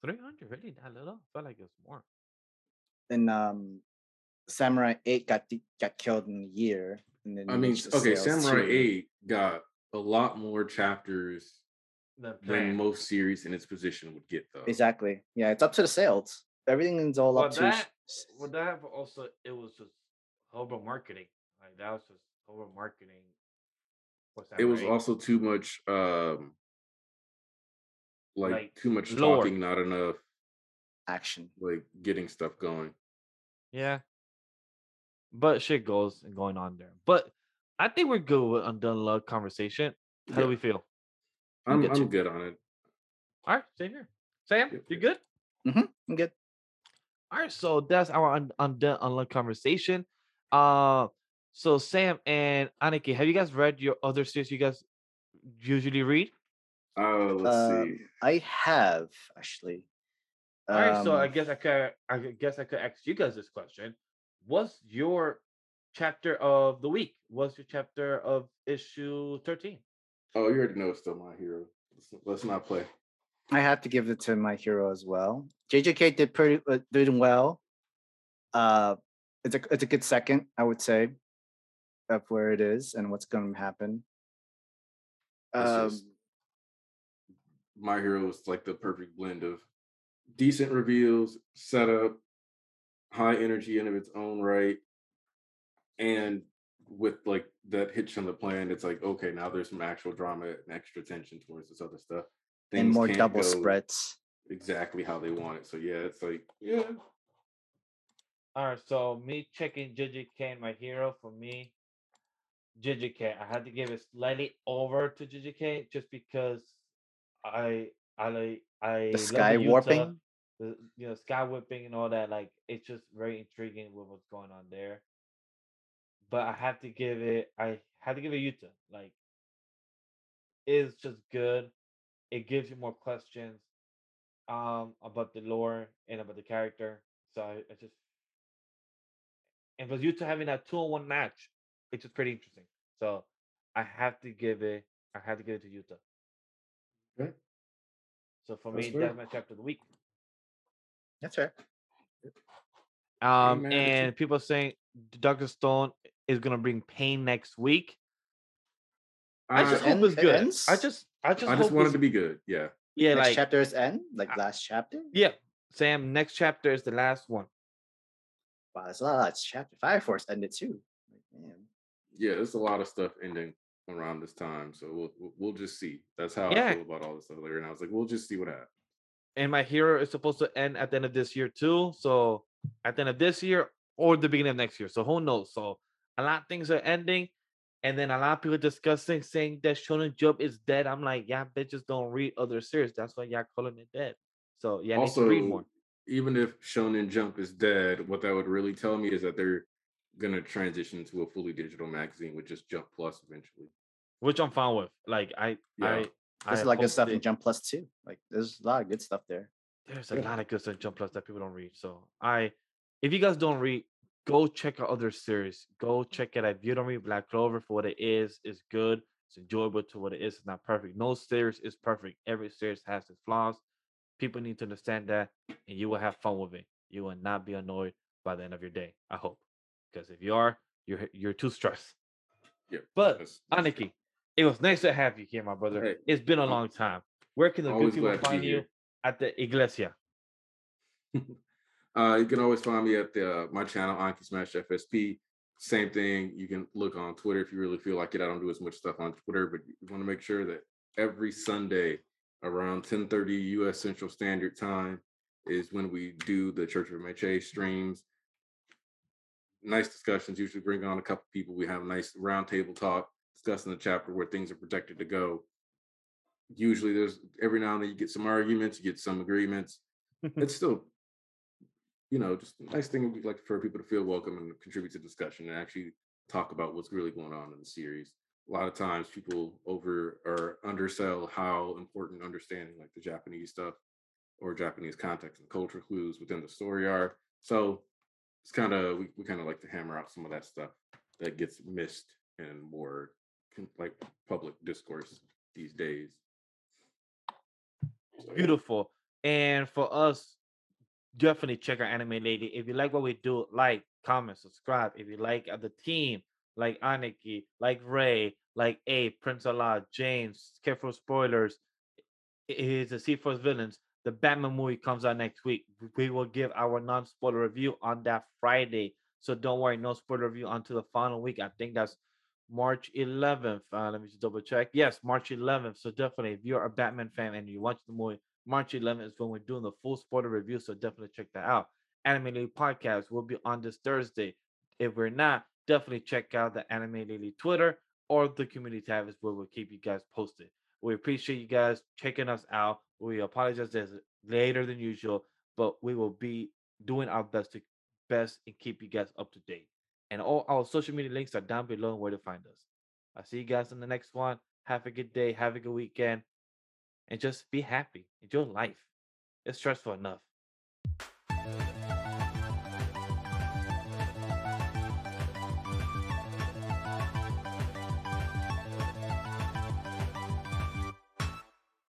300 really that little? I felt like it's more. and um, Samurai Eight got de- got killed in a year. And then I mean, okay, Samurai too. Eight got a lot more chapters than most series in its position would get, though. Exactly. Yeah, it's up to the sales. Everything is all Well, up to. that s- well that but also it was just horrible marketing. Like that was just horrible marketing. for It was Samurai. also too much, um, like, Like, too much lore. talking, not enough action. like getting stuff going. Yeah. But shit goes and going on there. But I think we're good with Undead Unluck conversation. How Yeah. do we feel? I'm good I'm too. good on it. All right, same here. Sam, Yep, you yep. good? I'm good. All right, so that's our un- Undead Unluck conversation. Uh, so Sam and Aniki, have you guys read your other series you guys usually read? Oh, let's Um, see. I have actually. All right, so I Um, guess I could I guess I could ask you guys this question. What's your chapter of the week? What's your chapter of issue 13? Oh, you already know it's still my hero. Let's, let's not play. I have to give it to my hero as well. JJK did pretty uh, doing well. Uh, it's a it's a good second, I would say, of where it is and what's going to happen. Um, just- my hero is like the perfect blend of decent reveals, setup, high energy in of its own right, and with like that hitch on the plan, it's like okay, now there's some actual drama and extra tension towards this other stuff. and more can't double go spreads. exactly how they want it. So yeah, it's like yeah, All right, so me checking JJK and my hero for me, JJK. I had to give it slightly over to JJK just because I I like I The sky warping. the you know sky whipping and all that. Like it's just very intriguing with what's going on there. But I have to give it. I had to give it Yuta. Like it's just good. It gives you more questions um about the lore and about the character. So I, I just and for Yuta having that two on one match, it's just pretty interesting. So I have to give it. I have to give it to Yuta. Okay. So for That's me, fair. that's my chapter of the week. That's right. Um, and people are saying Doctor Stone is gonna bring pain next week. I just I, hope it's good. I just, I just, I just hope want it to be good. Yeah. yeah, Next like chapter is end, like I- last chapter. yeah. Sam, next chapter is the last one. Wow, that's a lot. It's chapter Fire Force ended too. Like, man. Yeah, there's a lot of stuff ending around this time, so we'll we'll- just see. That's how Yeah. I feel about all this stuff later. And I was like, we'll just see what happens. And my hero is supposed to end at the end of this year too. So at the end of this year or the beginning of next year. So who knows? So a lot of things are ending, and then a lot of people discussing saying that Shonen Jump is dead. I'm like, yeah, bitches don't read other series. That's why y'all calling it dead. So yeah, to read more. even if Shonen Jump is dead, what that would really tell me is that they're gonna transition to a fully digital magazine with just Jump Plus eventually. which I'm fine with. Like I, Yeah. I, There's I a lot of good stuff they- in Jump Plus too. Like there's a lot of good stuff there. There's a Yeah. lot of good stuff in Jump Plus that people don't read. So I, if you guys don't read, go check out other series. Go check it out. If you don't read Black Clover for what it is, it's good. It's enjoyable to what it is. It's not perfect. No series is perfect. Every series has its flaws. People need to understand that, and you will have fun with it. You will not be annoyed by the end of your day. I hope, because if you are, you're you're too stressed. Yeah, But that's- that's true. Aniki, it was nice to have you here, my brother. Hey, it's been a I'm long time. Where can the good people glad to be find you? here. At the Iglesia. Uh, you can always find me at the uh, my channel Aniki Smash FSP. Same thing. You can look on Twitter if you really feel like it. I don't do as much stuff on Twitter, but you want to make sure that every Sunday around 10:30 U.S. Central Standard Time is when we do the Church of MHA streams. Nice discussions. Usually bring on a couple people. We have a nice roundtable talk discussing the chapter where things are projected to go. Usually there's every now and then you get some arguments, you get some agreements. it's still, you know, just a nice thing we'd like for people to feel welcome and contribute to discussion and actually talk about what's really going on in the series. A lot of times people over or undersell how important understanding like the Japanese stuff or Japanese context and culture clues within the story are. So it's kind of we, we kind of like to hammer out some of that stuff that gets missed in more like public discourse these days. So, Beautiful. Yeah. And for us, definitely check our Anime Lately. If you like what we do, like, comment, subscribe. If you like the team, like Aniki, like Ray, like A, Prince Allah, James, careful spoilers, is the C Force villains. The Batman movie comes out next week. We will give our non-spoiler review on that Friday. So don't worry, no spoiler review until the final week. I think that's March 11th. Uh, let me just double check. Yes, March 11th. So definitely, if you're a Batman fan and you watch the movie, March 11th is when we're doing the full spoiler review. So definitely check that out. Anime Lately podcast will be on this Thursday. If we're not, definitely check out the Anime Lately Twitter or the community tab is where we'll keep you guys posted. We appreciate you guys checking us out. We apologize that later than usual, but we will be doing our best to best and keep you guys up to date. And all our social media links are down below where to find us. I'll see you guys in the next one. Have a good day. Have a good weekend. And just be happy. Enjoy life. It's stressful enough.